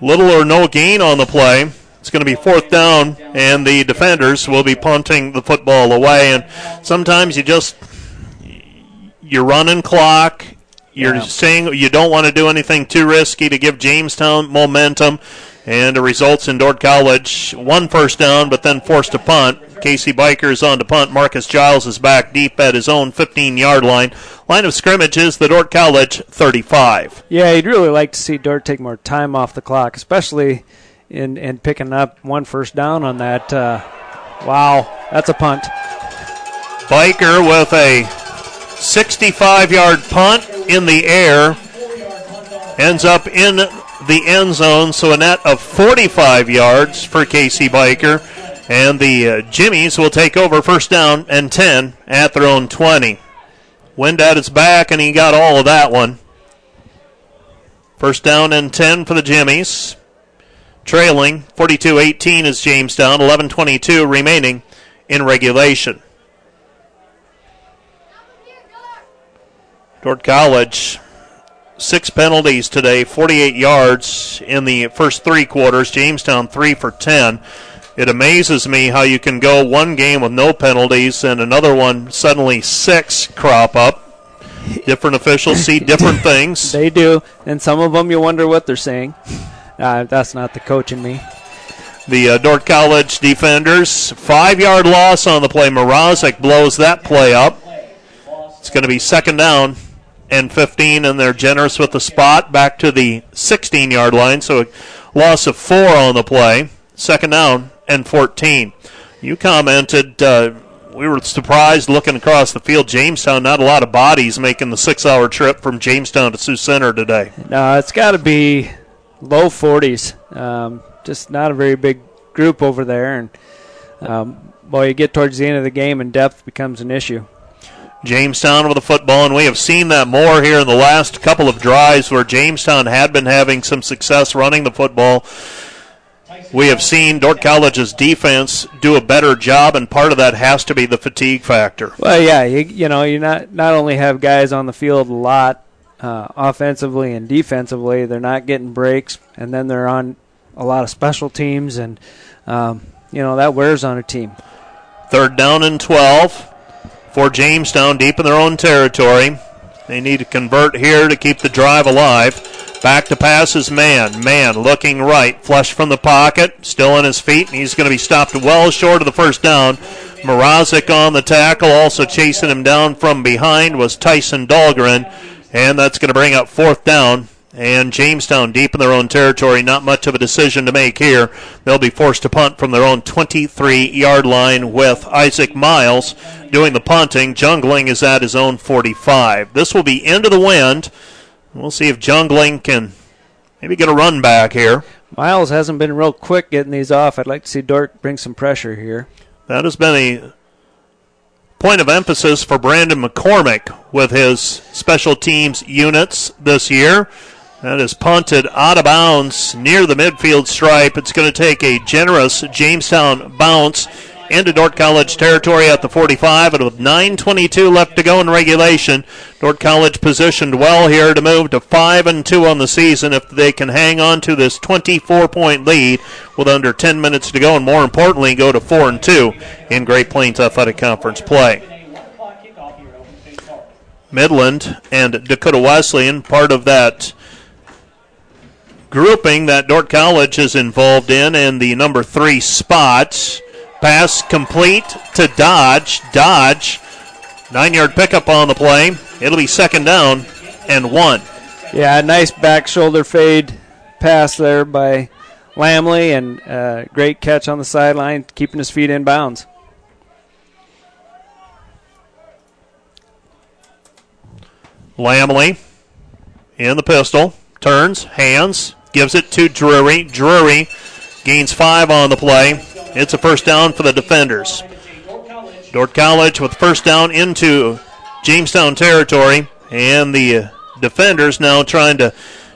Little or no gain on the play. It's going to be fourth down, and the defenders will be punting the football away. And sometimes you just you're running clock. You're
Yeah.
saying you don't want to do anything too risky to give Jamestown momentum, and it results in Dordt College one first down, but then forced to punt. Casey Biker is on to punt. Marcus Giles is back deep at his own 15-yard line. Line of scrimmage is the Dordt College 35.
Yeah, you'd really like to see Dordt take more time off the clock, especially in, in picking up one first down on that. Uh, wow, that's a punt.
Biker with a 65 yard punt in the air ends up in the end zone, so a net of 45 yards for Casey Biker. And the uh, Jimmies will take over first down and 10 at their own 20. Wind at his back, and he got all of that one. First down and 10 for the Jimmies. Trailing 42 18 is Jamestown, 11 22 remaining in regulation. Dordt College, six penalties today, 48 yards in the first three quarters. Jamestown, three for 10. It amazes me how you can go one game with no penalties and another one suddenly six crop up. Different officials see *laughs* different things.
They do, and some of them you wonder what they're saying. Uh, that's not the coach in me.
The uh, Dordt College defenders, five yard loss on the play. Morozic blows that play up. It's going to be second down and 15, and they're generous with the spot back to the 16 yard line. So a loss of four on the play. Second down and 14. You commented uh, we were surprised looking across the field. Jamestown, not a lot of bodies making the six hour trip from Jamestown to Sioux Center today.
No, it's got to be low 40s. Um, just not a very big group over there, and um, boy, you get towards the end of the game, and depth becomes an issue.
Jamestown with the football, and we have seen that more here in the last couple of drives where Jamestown had been having some success running the football. We have seen Dordt College's defense do a better job, and part of that has to be the fatigue factor.
Well, yeah, you, you know, you not not only have guys on the field a lot, uh, offensively and defensively, they're not getting breaks, and then they're on a lot of special teams, and um, you know that wears on a team.
Third down and 12 for Jamestown, deep in their own territory. They need to convert here to keep the drive alive. Back to pass is Mann. Mann looking right. Flush from the pocket. Still on his feet, and he's going to be stopped well short of the first down. Morozic on the tackle. Also chasing him down from behind was Tyson Dahlgren. And that's going to bring up fourth down. And Jamestown deep in their own territory. Not much of a decision to make here. They'll be forced to punt from their own 23 yard line with Isaac Miles doing the punting. Jungling is at his own 45. This will be into the wind. We'll see if Jungling can maybe get a run back here.
Miles hasn't been real quick getting these off. I'd like to see Dordt bring some pressure here.
That has been a point of emphasis for Brandon McCormick with his special teams units this year. That is punted out of bounds near the midfield stripe. It's going to take a generous Jamestown bounce into Dordt College territory at the 45, and with 9:22 left to go in regulation, Dordt College positioned well here to move to five and two on the season if they can hang on to this 24-point lead with under 10 minutes to go, and more importantly, go to four and two in Great Plains Athletic Conference play. Midland and Dakota Wesleyan, part of that grouping that Dordt College is involved in, and the number three spot. Pass complete to Dodge. Dodge, nine yard pickup on the play. It'll be second down and one.
Yeah, nice back shoulder fade pass there by Lamley, and uh, great catch on the sideline, keeping his feet in bounds.
Lamley in the pistol, turns, hands, gives it to Drury. Drury gains five on the play. It's a first down for the defenders. Dordt College with first down into Jamestown territory, and the uh, defenders now trying to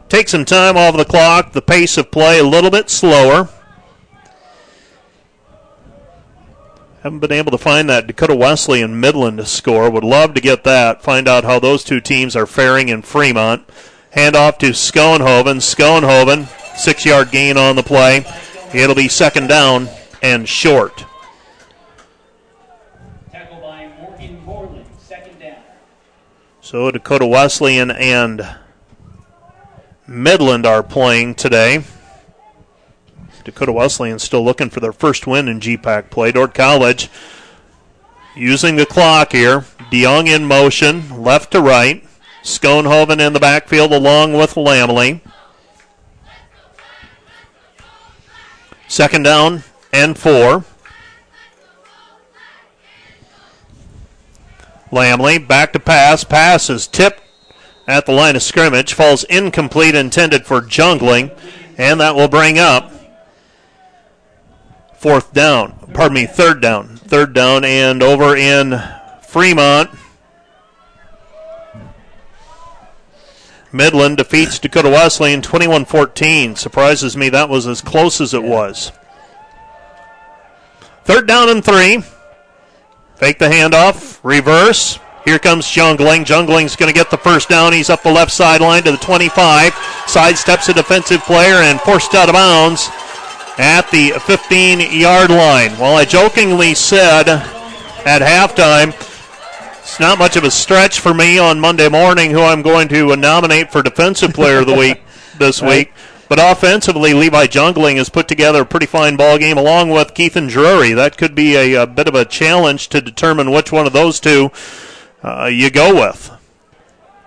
take some time off the clock, the pace of play a little bit slower. Haven't been able to find that Dakota Wesley and Midland to score. Would love to get that. Find out how those two teams are faring in Fremont. Hand off to Schoenhoven. Schoenhoven, six yard gain on the play. It'll be second down and short.
Tackle by Morgan Borland, second down.
So Dakota Wesleyan and Midland are playing today. Dakota Wesleyan still looking for their first win in GPAC play. Dordt College using the clock here. DeYoung in motion, left to right. Schoenhoven in the backfield along with Lamley. Second down and four. Lamley back to pass. Pass is tipped at the line of scrimmage. Falls incomplete, intended for Jungling. And that will bring up fourth down. Pardon me, third down. Third down and over in Fremont. Midland defeats Dakota Wesleyan 21 14. Surprises me that was as close as it was. Third down and three. Fake the handoff. Reverse. Here comes Jungling. Jungling's going to get the first down. He's up the left sideline to the 25. Sidesteps a defensive player and forced out of bounds at the 15 yard line. Well, I jokingly said at halftime, it's not much of a stretch for me on Monday morning who I'm going to nominate for Defensive Player of the Week this *laughs* week. But offensively, Levi Jungling has put together a pretty fine ball game along with Keithan Drury. That could be a, a, bit of a challenge to determine which one of those two uh, you go with.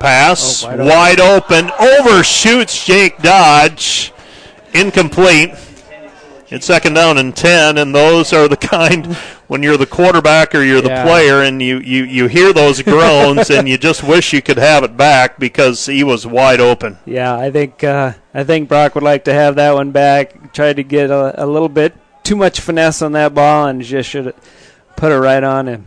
Pass,
Oh,
wide,
wide
open. overshoots Jake Dodge, incomplete. It's second down and 10, and those are the *laughs* kind when you're the quarterback or you're the
Yeah.
player and you, you, you hear those groans and you just wish you could have it back because he was wide open.
Yeah, I think uh, I think Brock would like to have that one back. Tried to get a, a little bit too much finesse on that ball and just should have put it right on him.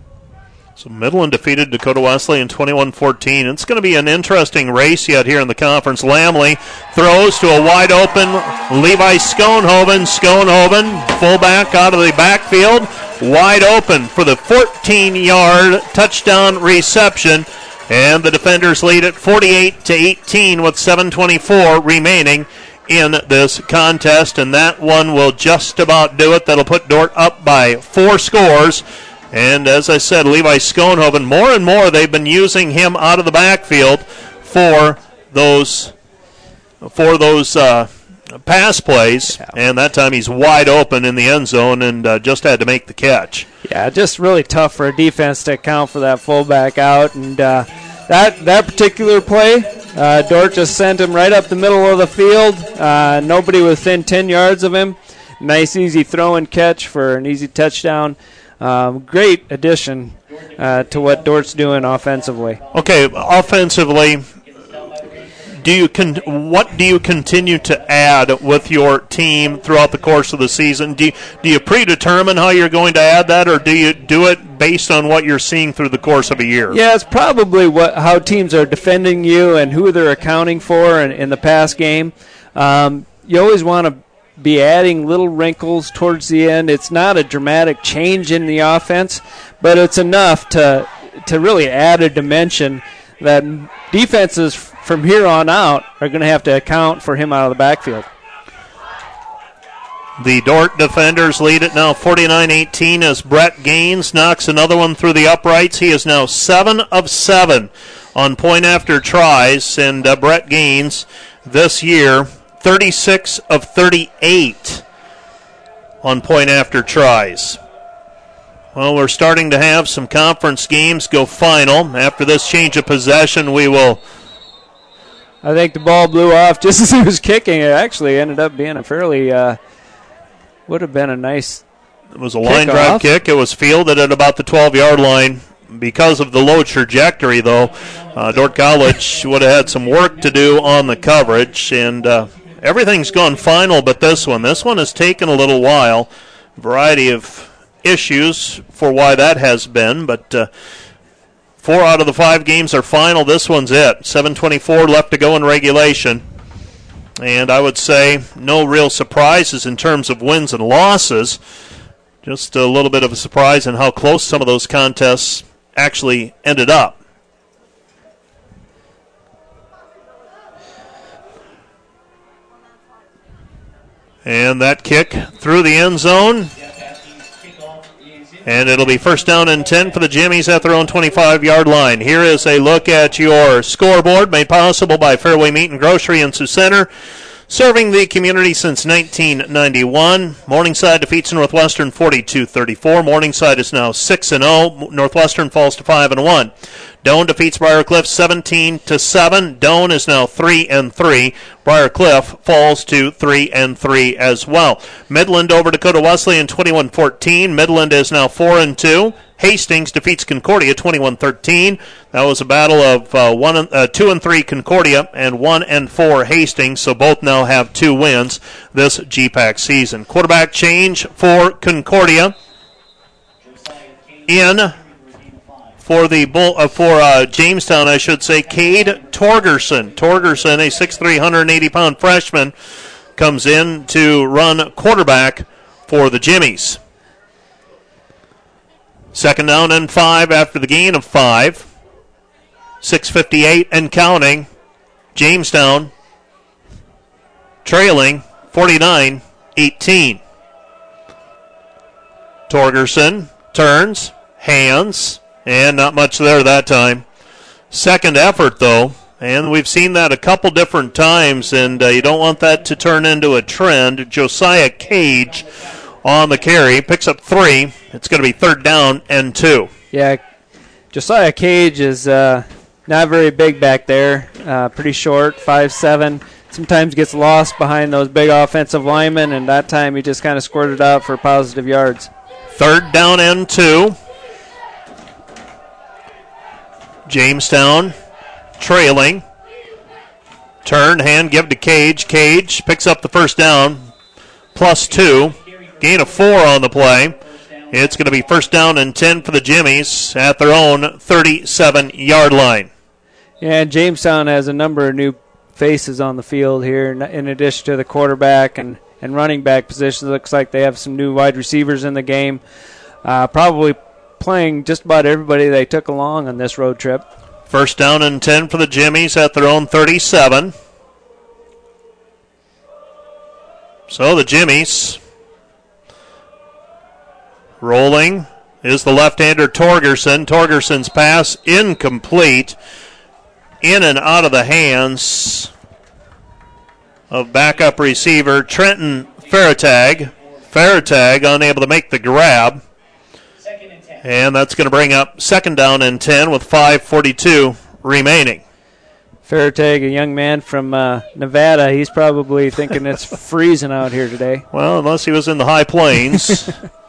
So Midland defeated Dakota Wesley in 21-14. It's going to be an interesting race yet here in the conference. Lamley throws to a wide open Levi Schoenhoven. Schoenhoven, fullback out of the backfield, wide open for the 14-yard touchdown reception. And the defenders lead at 48 to 18 with 7:24 remaining in this contest, and that one will just about do it. That'll put Dordt up by four scores. And as I said, Levi Schoenhoven, more and more they've been using him out of the backfield for those for those uh, pass plays. And that time he's wide open in the end zone and uh, just had to make the catch.
Yeah, just really tough for a defense to account for that fullback out, and uh, that that particular play, uh, Dordt just sent him right up the middle of the field. Uh, nobody within 10 yards of him. Nice, easy throw and catch for an easy touchdown. Um, great addition uh, to what Dordt's doing offensively.
Okay, offensively, do you con- what do you continue to add with your team throughout the course of the season? Do you, do you predetermine how you're going to add that, or do you do it based on what you're seeing through the course of a year?
Yeah, it's probably what how teams are defending you and who they're accounting for in, in the pass game. Um, you always want to be adding little wrinkles towards the end. It's not a dramatic change in the offense, but it's enough to to really add a dimension that defenses from here on out are going to have to account for him out of the backfield.
The Dordt defenders lead it now 49-18 as Brett Gaines knocks another one through the uprights. He is now 7 of 7 on point after tries, and uh, Brett Gaines this year 36 of 38 on point after tries. Well, we're starting to have some conference games go final. After this change of possession, we will
I think the ball blew off just *laughs* as he was kicking. It actually ended up being a fairly uh, would have been a nice
It was a line drive kick. It was fielded at about the 12 yard line because of the low trajectory, though, uh, Dordt College would have had some work to do on the coverage, and uh, everything's gone final but this one. This one has taken a little while. Variety of issues for why that has been, but uh, four out of the five games are final. This one's it. 7:24 left to go in regulation. And I would say no real surprises in terms of wins and losses. Just a little bit of a surprise in how close some of those contests actually ended up. And that kick through the end zone. And it'll be first down and 10 for the Jimmies at their own 25 yard line. Here is a look at your scoreboard made possible by Fairway Meat and Grocery in Sioux Center. Serving the community since 1991. Morningside defeats Northwestern 42-34. Morningside is now 6 0. Northwestern falls to 5 and 1. Doane defeats Briar Cliff 17 to 7. Doane is now 3 and 3. Briar Cliff falls to 3 and 3 as well. Midland over Dakota Wesleyan 21-14. Midland is now 4 and 2. Hastings defeats Concordia 21-13. That was a battle of uh, one, uh, two and three Concordia and one and four Hastings. So both now have two wins this GPAC season. Quarterback change for Concordia. In for the bull uh, for uh, Jamestown, I should say, Cade Torgerson. Torgerson, a 6'3", 180 pound freshman, comes in to run quarterback for the Jimmies. Second down and five after the gain of five. 658 and counting. Jamestown trailing 49 18. Torgerson turns, hands, and not much there that time. Second effort, though, and we've seen that a couple different times, and uh, you don't want that to turn into a trend. Josiah Cage on the carry, picks up three. It's going to be third down and two.
Yeah, Josiah Cage is uh, not very big back there, uh, pretty short, five seven. Sometimes gets lost behind those big offensive linemen, and that time he just kind of squirted out for positive yards.
Third down and two. Jamestown trailing. Turn, hand, give to Cage. Cage picks up the first down, plus two. Gain of four on the play. It's going to be first down and 10 for the Jimmies at their own 37 yard line.
Yeah, and Jamestown has a number of new faces on the field here, in addition to the quarterback and, and running back positions. It looks like they have some new wide receivers in the game. Uh, probably playing just about everybody they took along on this road trip.
First down and 10 for the Jimmies at their own 37. So the Jimmies rolling is the left-hander Torgerson. Torgerson's pass incomplete, in and out of the hands of backup receiver Trenton Faratag. Faratag unable to make the grab. And that's going to bring up second down and 10 with 5.42 remaining.
Faratag, a young man from uh, Nevada, he's probably thinking it's *laughs* freezing out here today.
Well, unless he was in the high plains. *laughs*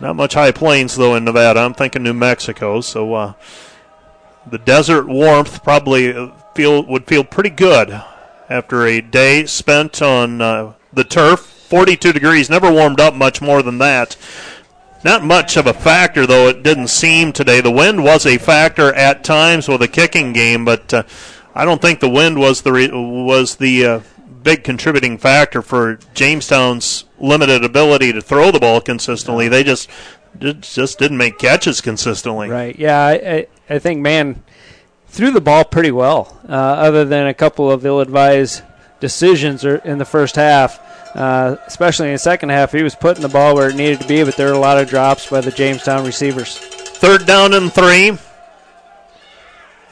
Not much high plains, though, in Nevada. I'm thinking New Mexico. So uh, the desert warmth probably uh, feel would feel pretty good after a day spent on uh, the turf. 42 degrees, never warmed up much more than that. Not much of a factor, though it didn't seem today. The wind was a factor at times with a kicking game, but uh, I don't think the wind was the re- was the uh, big contributing factor for Jamestown's limited ability to throw the ball consistently. They just just didn't make catches consistently.
Right. Yeah. I I think Mann threw the ball pretty well, uh, other than a couple of ill-advised decisions in the first half. Uh, especially in the second half, he was putting the ball where it needed to be, but there were a lot of drops by the Jamestown receivers.
Third down and three.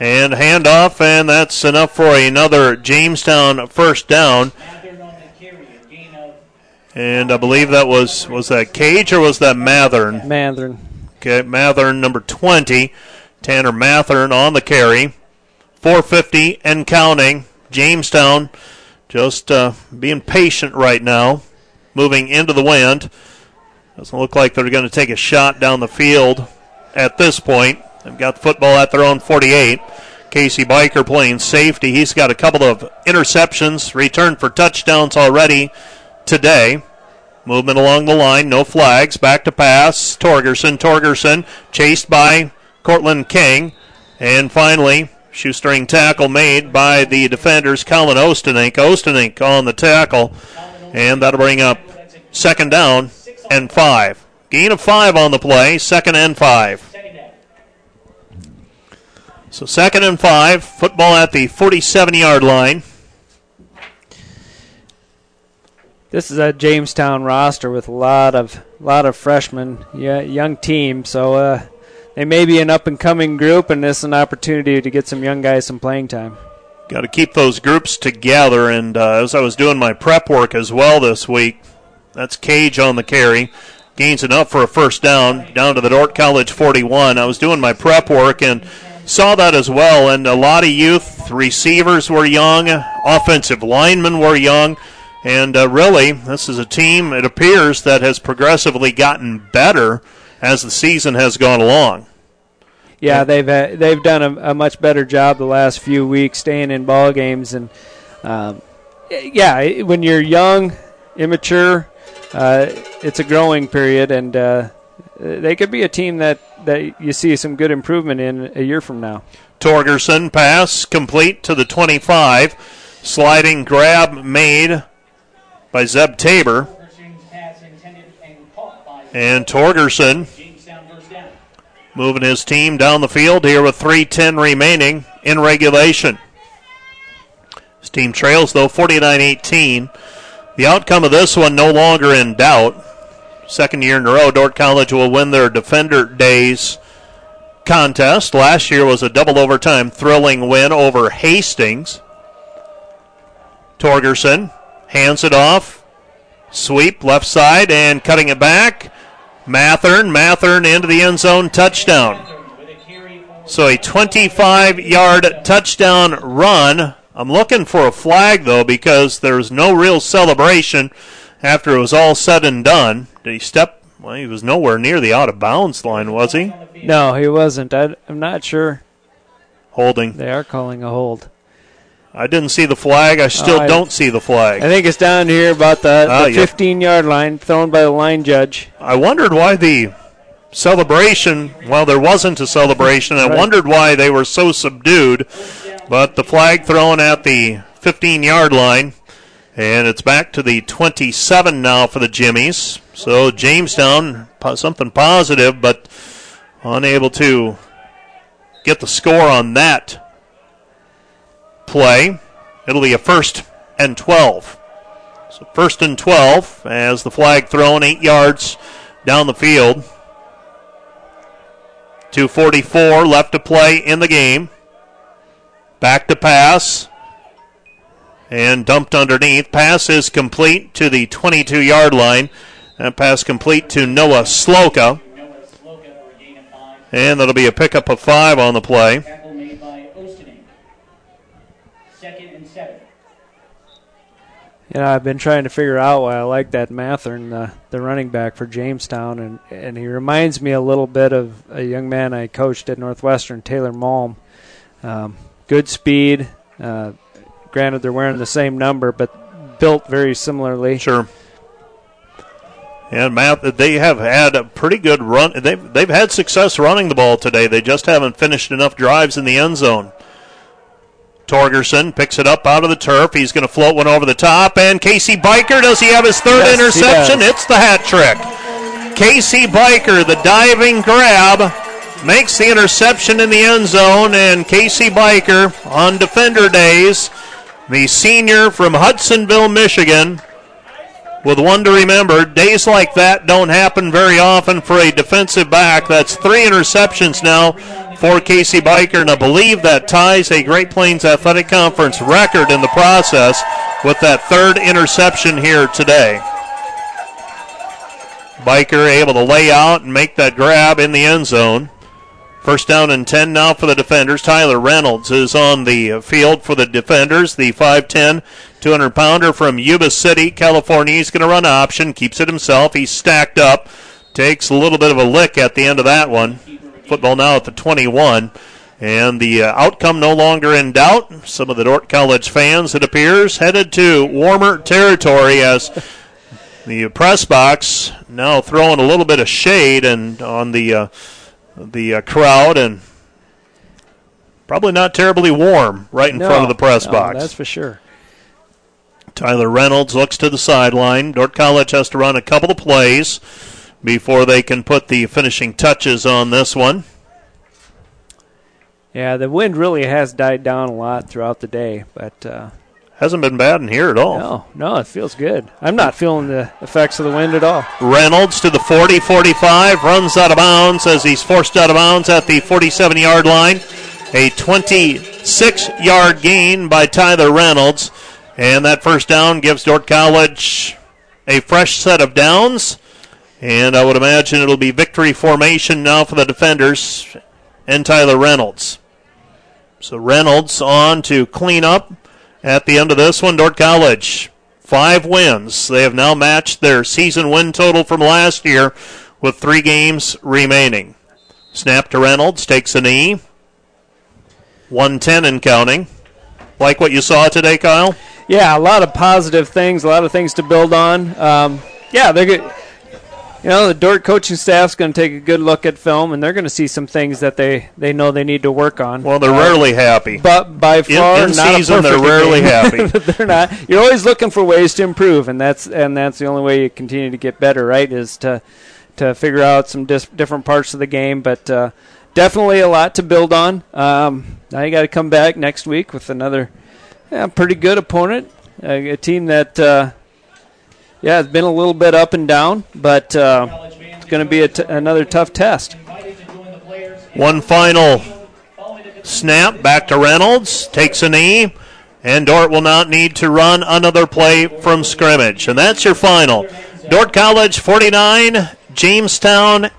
And handoff, and that's enough for another Jamestown first down. And I believe that was was that Cage or was that Mathern?
Mathern.
Okay, Mathern number 20. Tanner Mathern on the carry. 450 and counting. Jamestown just uh, being patient right now, moving into the wind. Doesn't look like they're going to take a shot down the field at this point. They've got the football at their own 48. Casey Biker playing safety. He's got a couple of interceptions, returned for touchdowns already today. Movement along the line, no flags. Back to pass. Torgerson. Torgerson chased by Cortland King. And finally, shoestring tackle made by the defenders, Colin Ostenink. Ostenink on the tackle. And that'll bring up second down and five. Gain of five on the play, second and five. So second and five, football at the 47 yard line.
This is a Jamestown roster with a lot of lot of freshmen, yeah, young team. So uh, they may be an up and coming group, and this is an opportunity to get some young guys some playing time.
Got to keep those groups together. And uh, as I was doing my prep work as well this week, that's Cage on the carry. Gains enough for a first down, down to the Dordt College 41. I was doing my prep work and saw that as well. And a lot of youth receivers were young, offensive linemen were young. And uh, really, this is a team, it appears, that has progressively gotten better as the season has gone along.
Yeah, they've uh, they've done a, a, much better job the last few weeks staying in ball games, and um, yeah, when you're young, immature, uh, it's a growing period, and uh, they could be a team that, that you see some good improvement in a year from now.
Torgerson pass complete to the 25, sliding grab made by Zeb Tabor. And Torgerson moving his team down the field here with 3.10 remaining in regulation. His team trails, though, 49 18. The outcome of this one no longer in doubt. Second year in a row, Dordt College will win their Defender Days contest. Last year was a double overtime thrilling win over Hastings. Torgerson hands it off. Sweep left side and cutting it back. Mathern, Mathern into the end zone, touchdown. So a 25 yard touchdown run. I'm looking for a flag though because there's no real celebration after it was all said and done. Did he step? Well, he was nowhere near the out of bounds line, was he?
No, he wasn't. I, am not sure.
Holding.
They are calling a hold.
I didn't see the flag. I still uh, don't see the flag.
I think it's down here about the, uh, the 15 yep. yard line, thrown by the line judge.
I wondered why the celebration, well, there wasn't a celebration. I wondered why they were so subdued. But the flag thrown at the 15 yard line. And it's back to the 27 now for the Jimmies. So Jamestown, something positive, but unable to get the score on that play. It'll be a first and 12. So first and 12 as the flag thrown eight yards down the field. 244 left to play in the game. Back to pass. And dumped underneath. Pass is complete to the 22 yard line. That pass complete to Noah Sloka. And that'll be a pickup of five on the play.
you know, I've been trying to figure out why I like that Mathern, the, the running back for Jamestown, and, and he reminds me a little bit of a young man I coached at Northwestern, Taylor Malm. Um, good speed. Uh, granted, they're wearing the same number, but built very similarly.
Sure. And Matt, they have had a pretty good run. They've they've had success running the ball today. They just haven't finished enough drives in the end zone. Torgerson picks it up out of the turf. He's going to float one over the top. And Casey Biker, does he have his third yes, interception? It's the hat trick. Casey Biker, the diving grab, makes the interception in the end zone. And Casey Biker on defender days, the senior from Hudsonville, Michigan, with one to remember. Days like that don't happen very often for a defensive back. That's three interceptions now for Casey Biker, and I believe that ties a Great Plains Athletic Conference record in the process with that third interception here today. Biker able to lay out and make that grab in the end zone. First down and 10 now for the defenders. Tyler Reynolds is on the field for the defenders. The 5'10, 200 pounder from Yuba City, California. He's going to run option, keeps it himself. He's stacked up, takes a little bit of a lick at the end of that one. Football now at the 21. And the uh, outcome no longer in doubt. Some of the Dordt College fans, it appears, headed to warmer territory as the press box now throwing a little bit of shade and on the uh, the uh, crowd and probably not terribly warm right in
No,
front of the press
no,
box.
That's for sure.
Tyler Reynolds looks to the sideline. Dordt College has to run a couple of plays before they can put the finishing touches on this one.
Yeah, the wind really has died down a lot throughout the day, but uh,
Hasn't been bad in here at all.
no, no, it feels good. I'm not feeling the effects of the wind at all.
Reynolds to the 40 45, runs out of bounds as he's forced out of bounds at the 47 yard line. A 26 yard gain by Tyler Reynolds. And that first down gives Dordt College a fresh set of downs. And I would imagine it'll be victory formation now for the defenders and Tyler Reynolds. So Reynolds on to clean up at the end of this one. Dordt College, five wins. They have now matched their season win total from last year with three games remaining. Snap to Reynolds, takes a knee. 110 and counting. Like what you saw today, Kyle?
Yeah, a lot of positive things, a lot of things to build on. Um, yeah, they're good. You know, the Dordt coaching staff's going to take a good look at film, and they're going to see some things that they, they know they need to work on.
Well, they're
Uh,
rarely happy.
but by far
in
not a
season, they're rarely *laughs* happy.
they're not. You're always looking for ways to improve, and that's and that's the only way you continue to get better. Right? Is to to figure out some dis- different parts of the game. But uh, definitely a lot to build on. Um, now you got to come back next week with another yeah, pretty good opponent, a, a team that uh, yeah it's been a little bit up and down, but uh, it's going to be another tough test.
One final snap back to Reynolds. Takes a knee. And Dordt will not need to run another play from scrimmage. And that's your final. Dordt College 49, Jamestown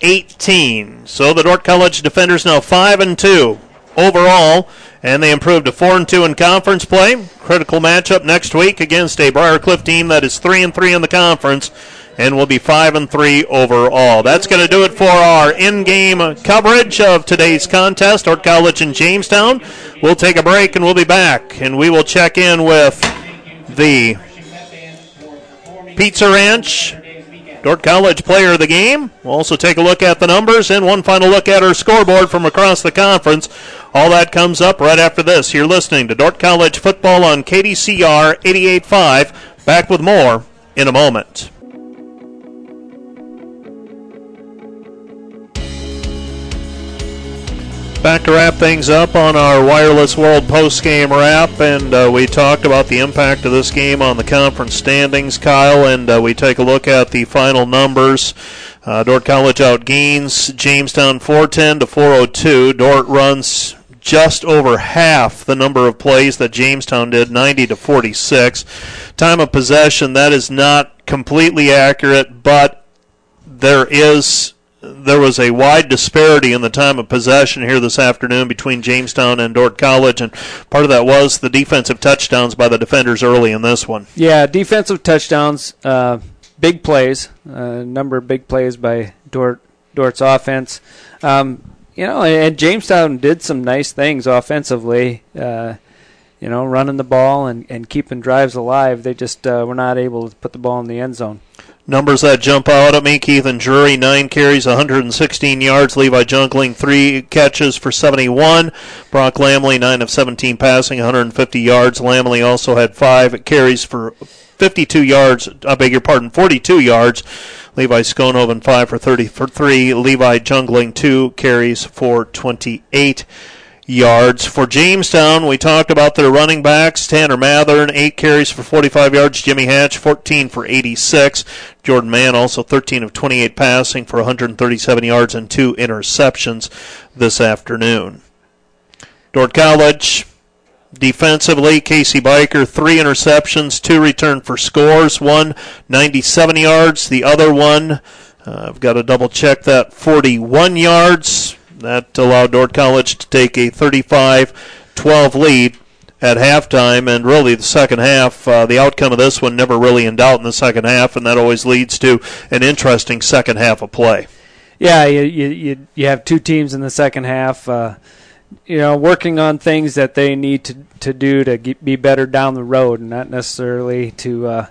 18. So the Dordt College defenders now 5 and 2 overall. And they improved to 4 and 2 in conference play. Critical matchup next week against a Briar Cliff team that is 3 and 3 in the conference and will be 5 and 3 overall. That's going to do it for our in-game coverage of today's contest, Dordt College in Jamestown. We'll take a break and we'll be back and we will check in with the Pizza Ranch Dordt College player of the game. We'll also take a look at the numbers and one final look at our scoreboard from across the conference. All that comes up right after this. You're listening to Dordt College football on KDCR 88.5. Back with more in a moment. Back to wrap things up on our Wireless World post-game wrap, and uh, we talked about the impact of this game on the conference standings, Kyle, and uh, we take a look at the final numbers. Uh, Dordt College outgains Jamestown 410 to 402. Dordt runs just over half the number of plays that Jamestown did, 90 to 46. Time of possession, that is not completely accurate, but there is there was a wide disparity in the time of possession here this afternoon between Jamestown and Dordt College, and part of that was the defensive touchdowns by the defenders early in this one.
Yeah, defensive touchdowns, uh, big plays, a uh, number of big plays by Dordt Dordt's offense. Um, you know, and Jamestown did some nice things offensively. Uh, you know, running the ball and, and keeping drives alive. They just uh, were not able to put the ball in the end zone.
Numbers that jump out at me: Keithan Drury, nine carries, 116 yards. Levi Jungling, three catches for 71. Brock Lamley, nine of 17 passing, 150 yards. Lamley also had five carries for 52 yards. I beg your pardon, 42 yards. Levi Skonhoven, five for 30 for three. Levi Jungling, two carries for 28 yards. For Jamestown, we talked about their running backs. Tanner Mathern, 8 carries for 45 yards. Jimmy Hatch, 14 for 86. Jordan Mann, also 13 of 28 passing for 137 yards and two interceptions this afternoon. Dordt College, defensively, Casey Biker, three interceptions, two return for scores, one 97 yards, the other one, uh, I've got to double check that, 41 yards. That allowed Dordt College to take a 35-12 lead at halftime, and really the second half, uh, the outcome of this one never really in doubt in the second half, and that always leads to an interesting second half of play.
yeah, you, you you you have two teams in the second half. Uh, you know, working on things that they need to to do to get, be better down the road, and not necessarily to uh,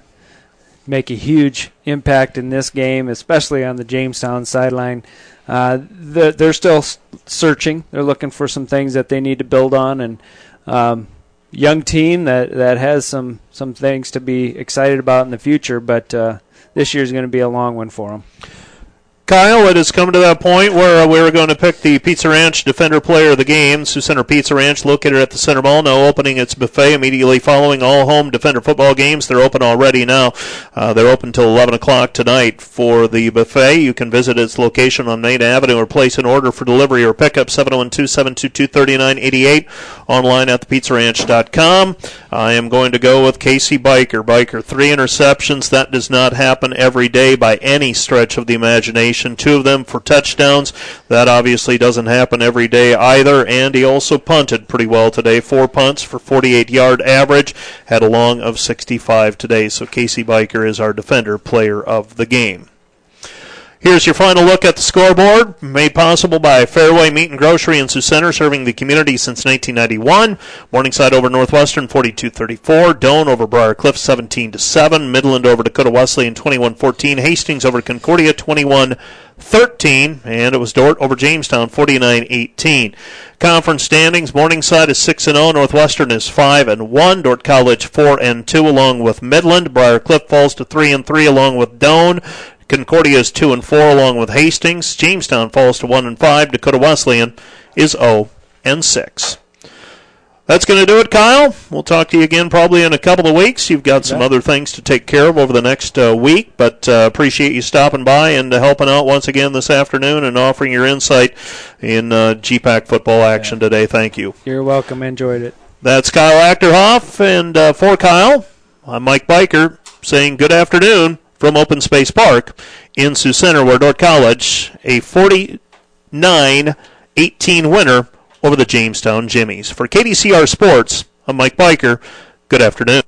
make a huge impact in this game, especially on the Jamestown sideline. Uh, the, they're still searching. They're looking for some things that they need to build on, and um, young team that that has some some things to be excited about in the future. But uh, this year is going to be a long one for them.
Kyle, it has come to that point where uh, we are going to pick the Pizza Ranch Defender Player of the Game. Sioux Center Pizza Ranch, located at the Center Mall, now opening its buffet immediately following all home Defender football games. They're open already now. Uh, they're open till 11 o'clock tonight for the buffet. You can visit its location on Main Avenue or place an order for delivery or pickup 712-722-3988 online at thepizzaranch.com. I am going to go with Casey Biker. Biker, three interceptions. That does not happen every day by any stretch of the imagination two of them for touchdowns. That obviously doesn't happen every day either. And he also punted pretty well today. Four punts for 48 yard average. Had a long of 65 today. So Casey Biker is our defender player of the game. Here's your final look at the scoreboard, made possible by Fairway Meat and Grocery in Sioux Center, serving the community since 1991. Morningside over Northwestern 42-34, Doane over Briar Cliff 17 7, Midland over Dakota Wesleyan 21-14, Hastings over Concordia 21 13, and it was Dordt over Jamestown 49 18. Conference standings Morningside is 6 0, Northwestern is 5 and 1, Dort College 4 and 2, along with Midland. Briar Cliff falls to 3 and 3, along with Doane. Concordia is 2 and 4 along with Hastings. Jamestown falls to 1 and 5. Dakota Wesleyan is 0 and 6. That's going to do it, Kyle. We'll talk to you again probably in a couple of weeks. You've got some other things to take care of over the next uh, week, but uh, appreciate you stopping by and uh, helping out once again this afternoon and offering your insight in uh, GPAC football action yeah. today. Thank you.
You're welcome. Enjoyed it.
That's Kyle Achterhoff, and uh, for Kyle, I'm Mike Biker saying good afternoon from Open Space Park in Sioux Center, where Dordt College, a 49 18 winner over the Jamestown Jimmies. For KDCR Sports, I'm Mike Biker. Good afternoon.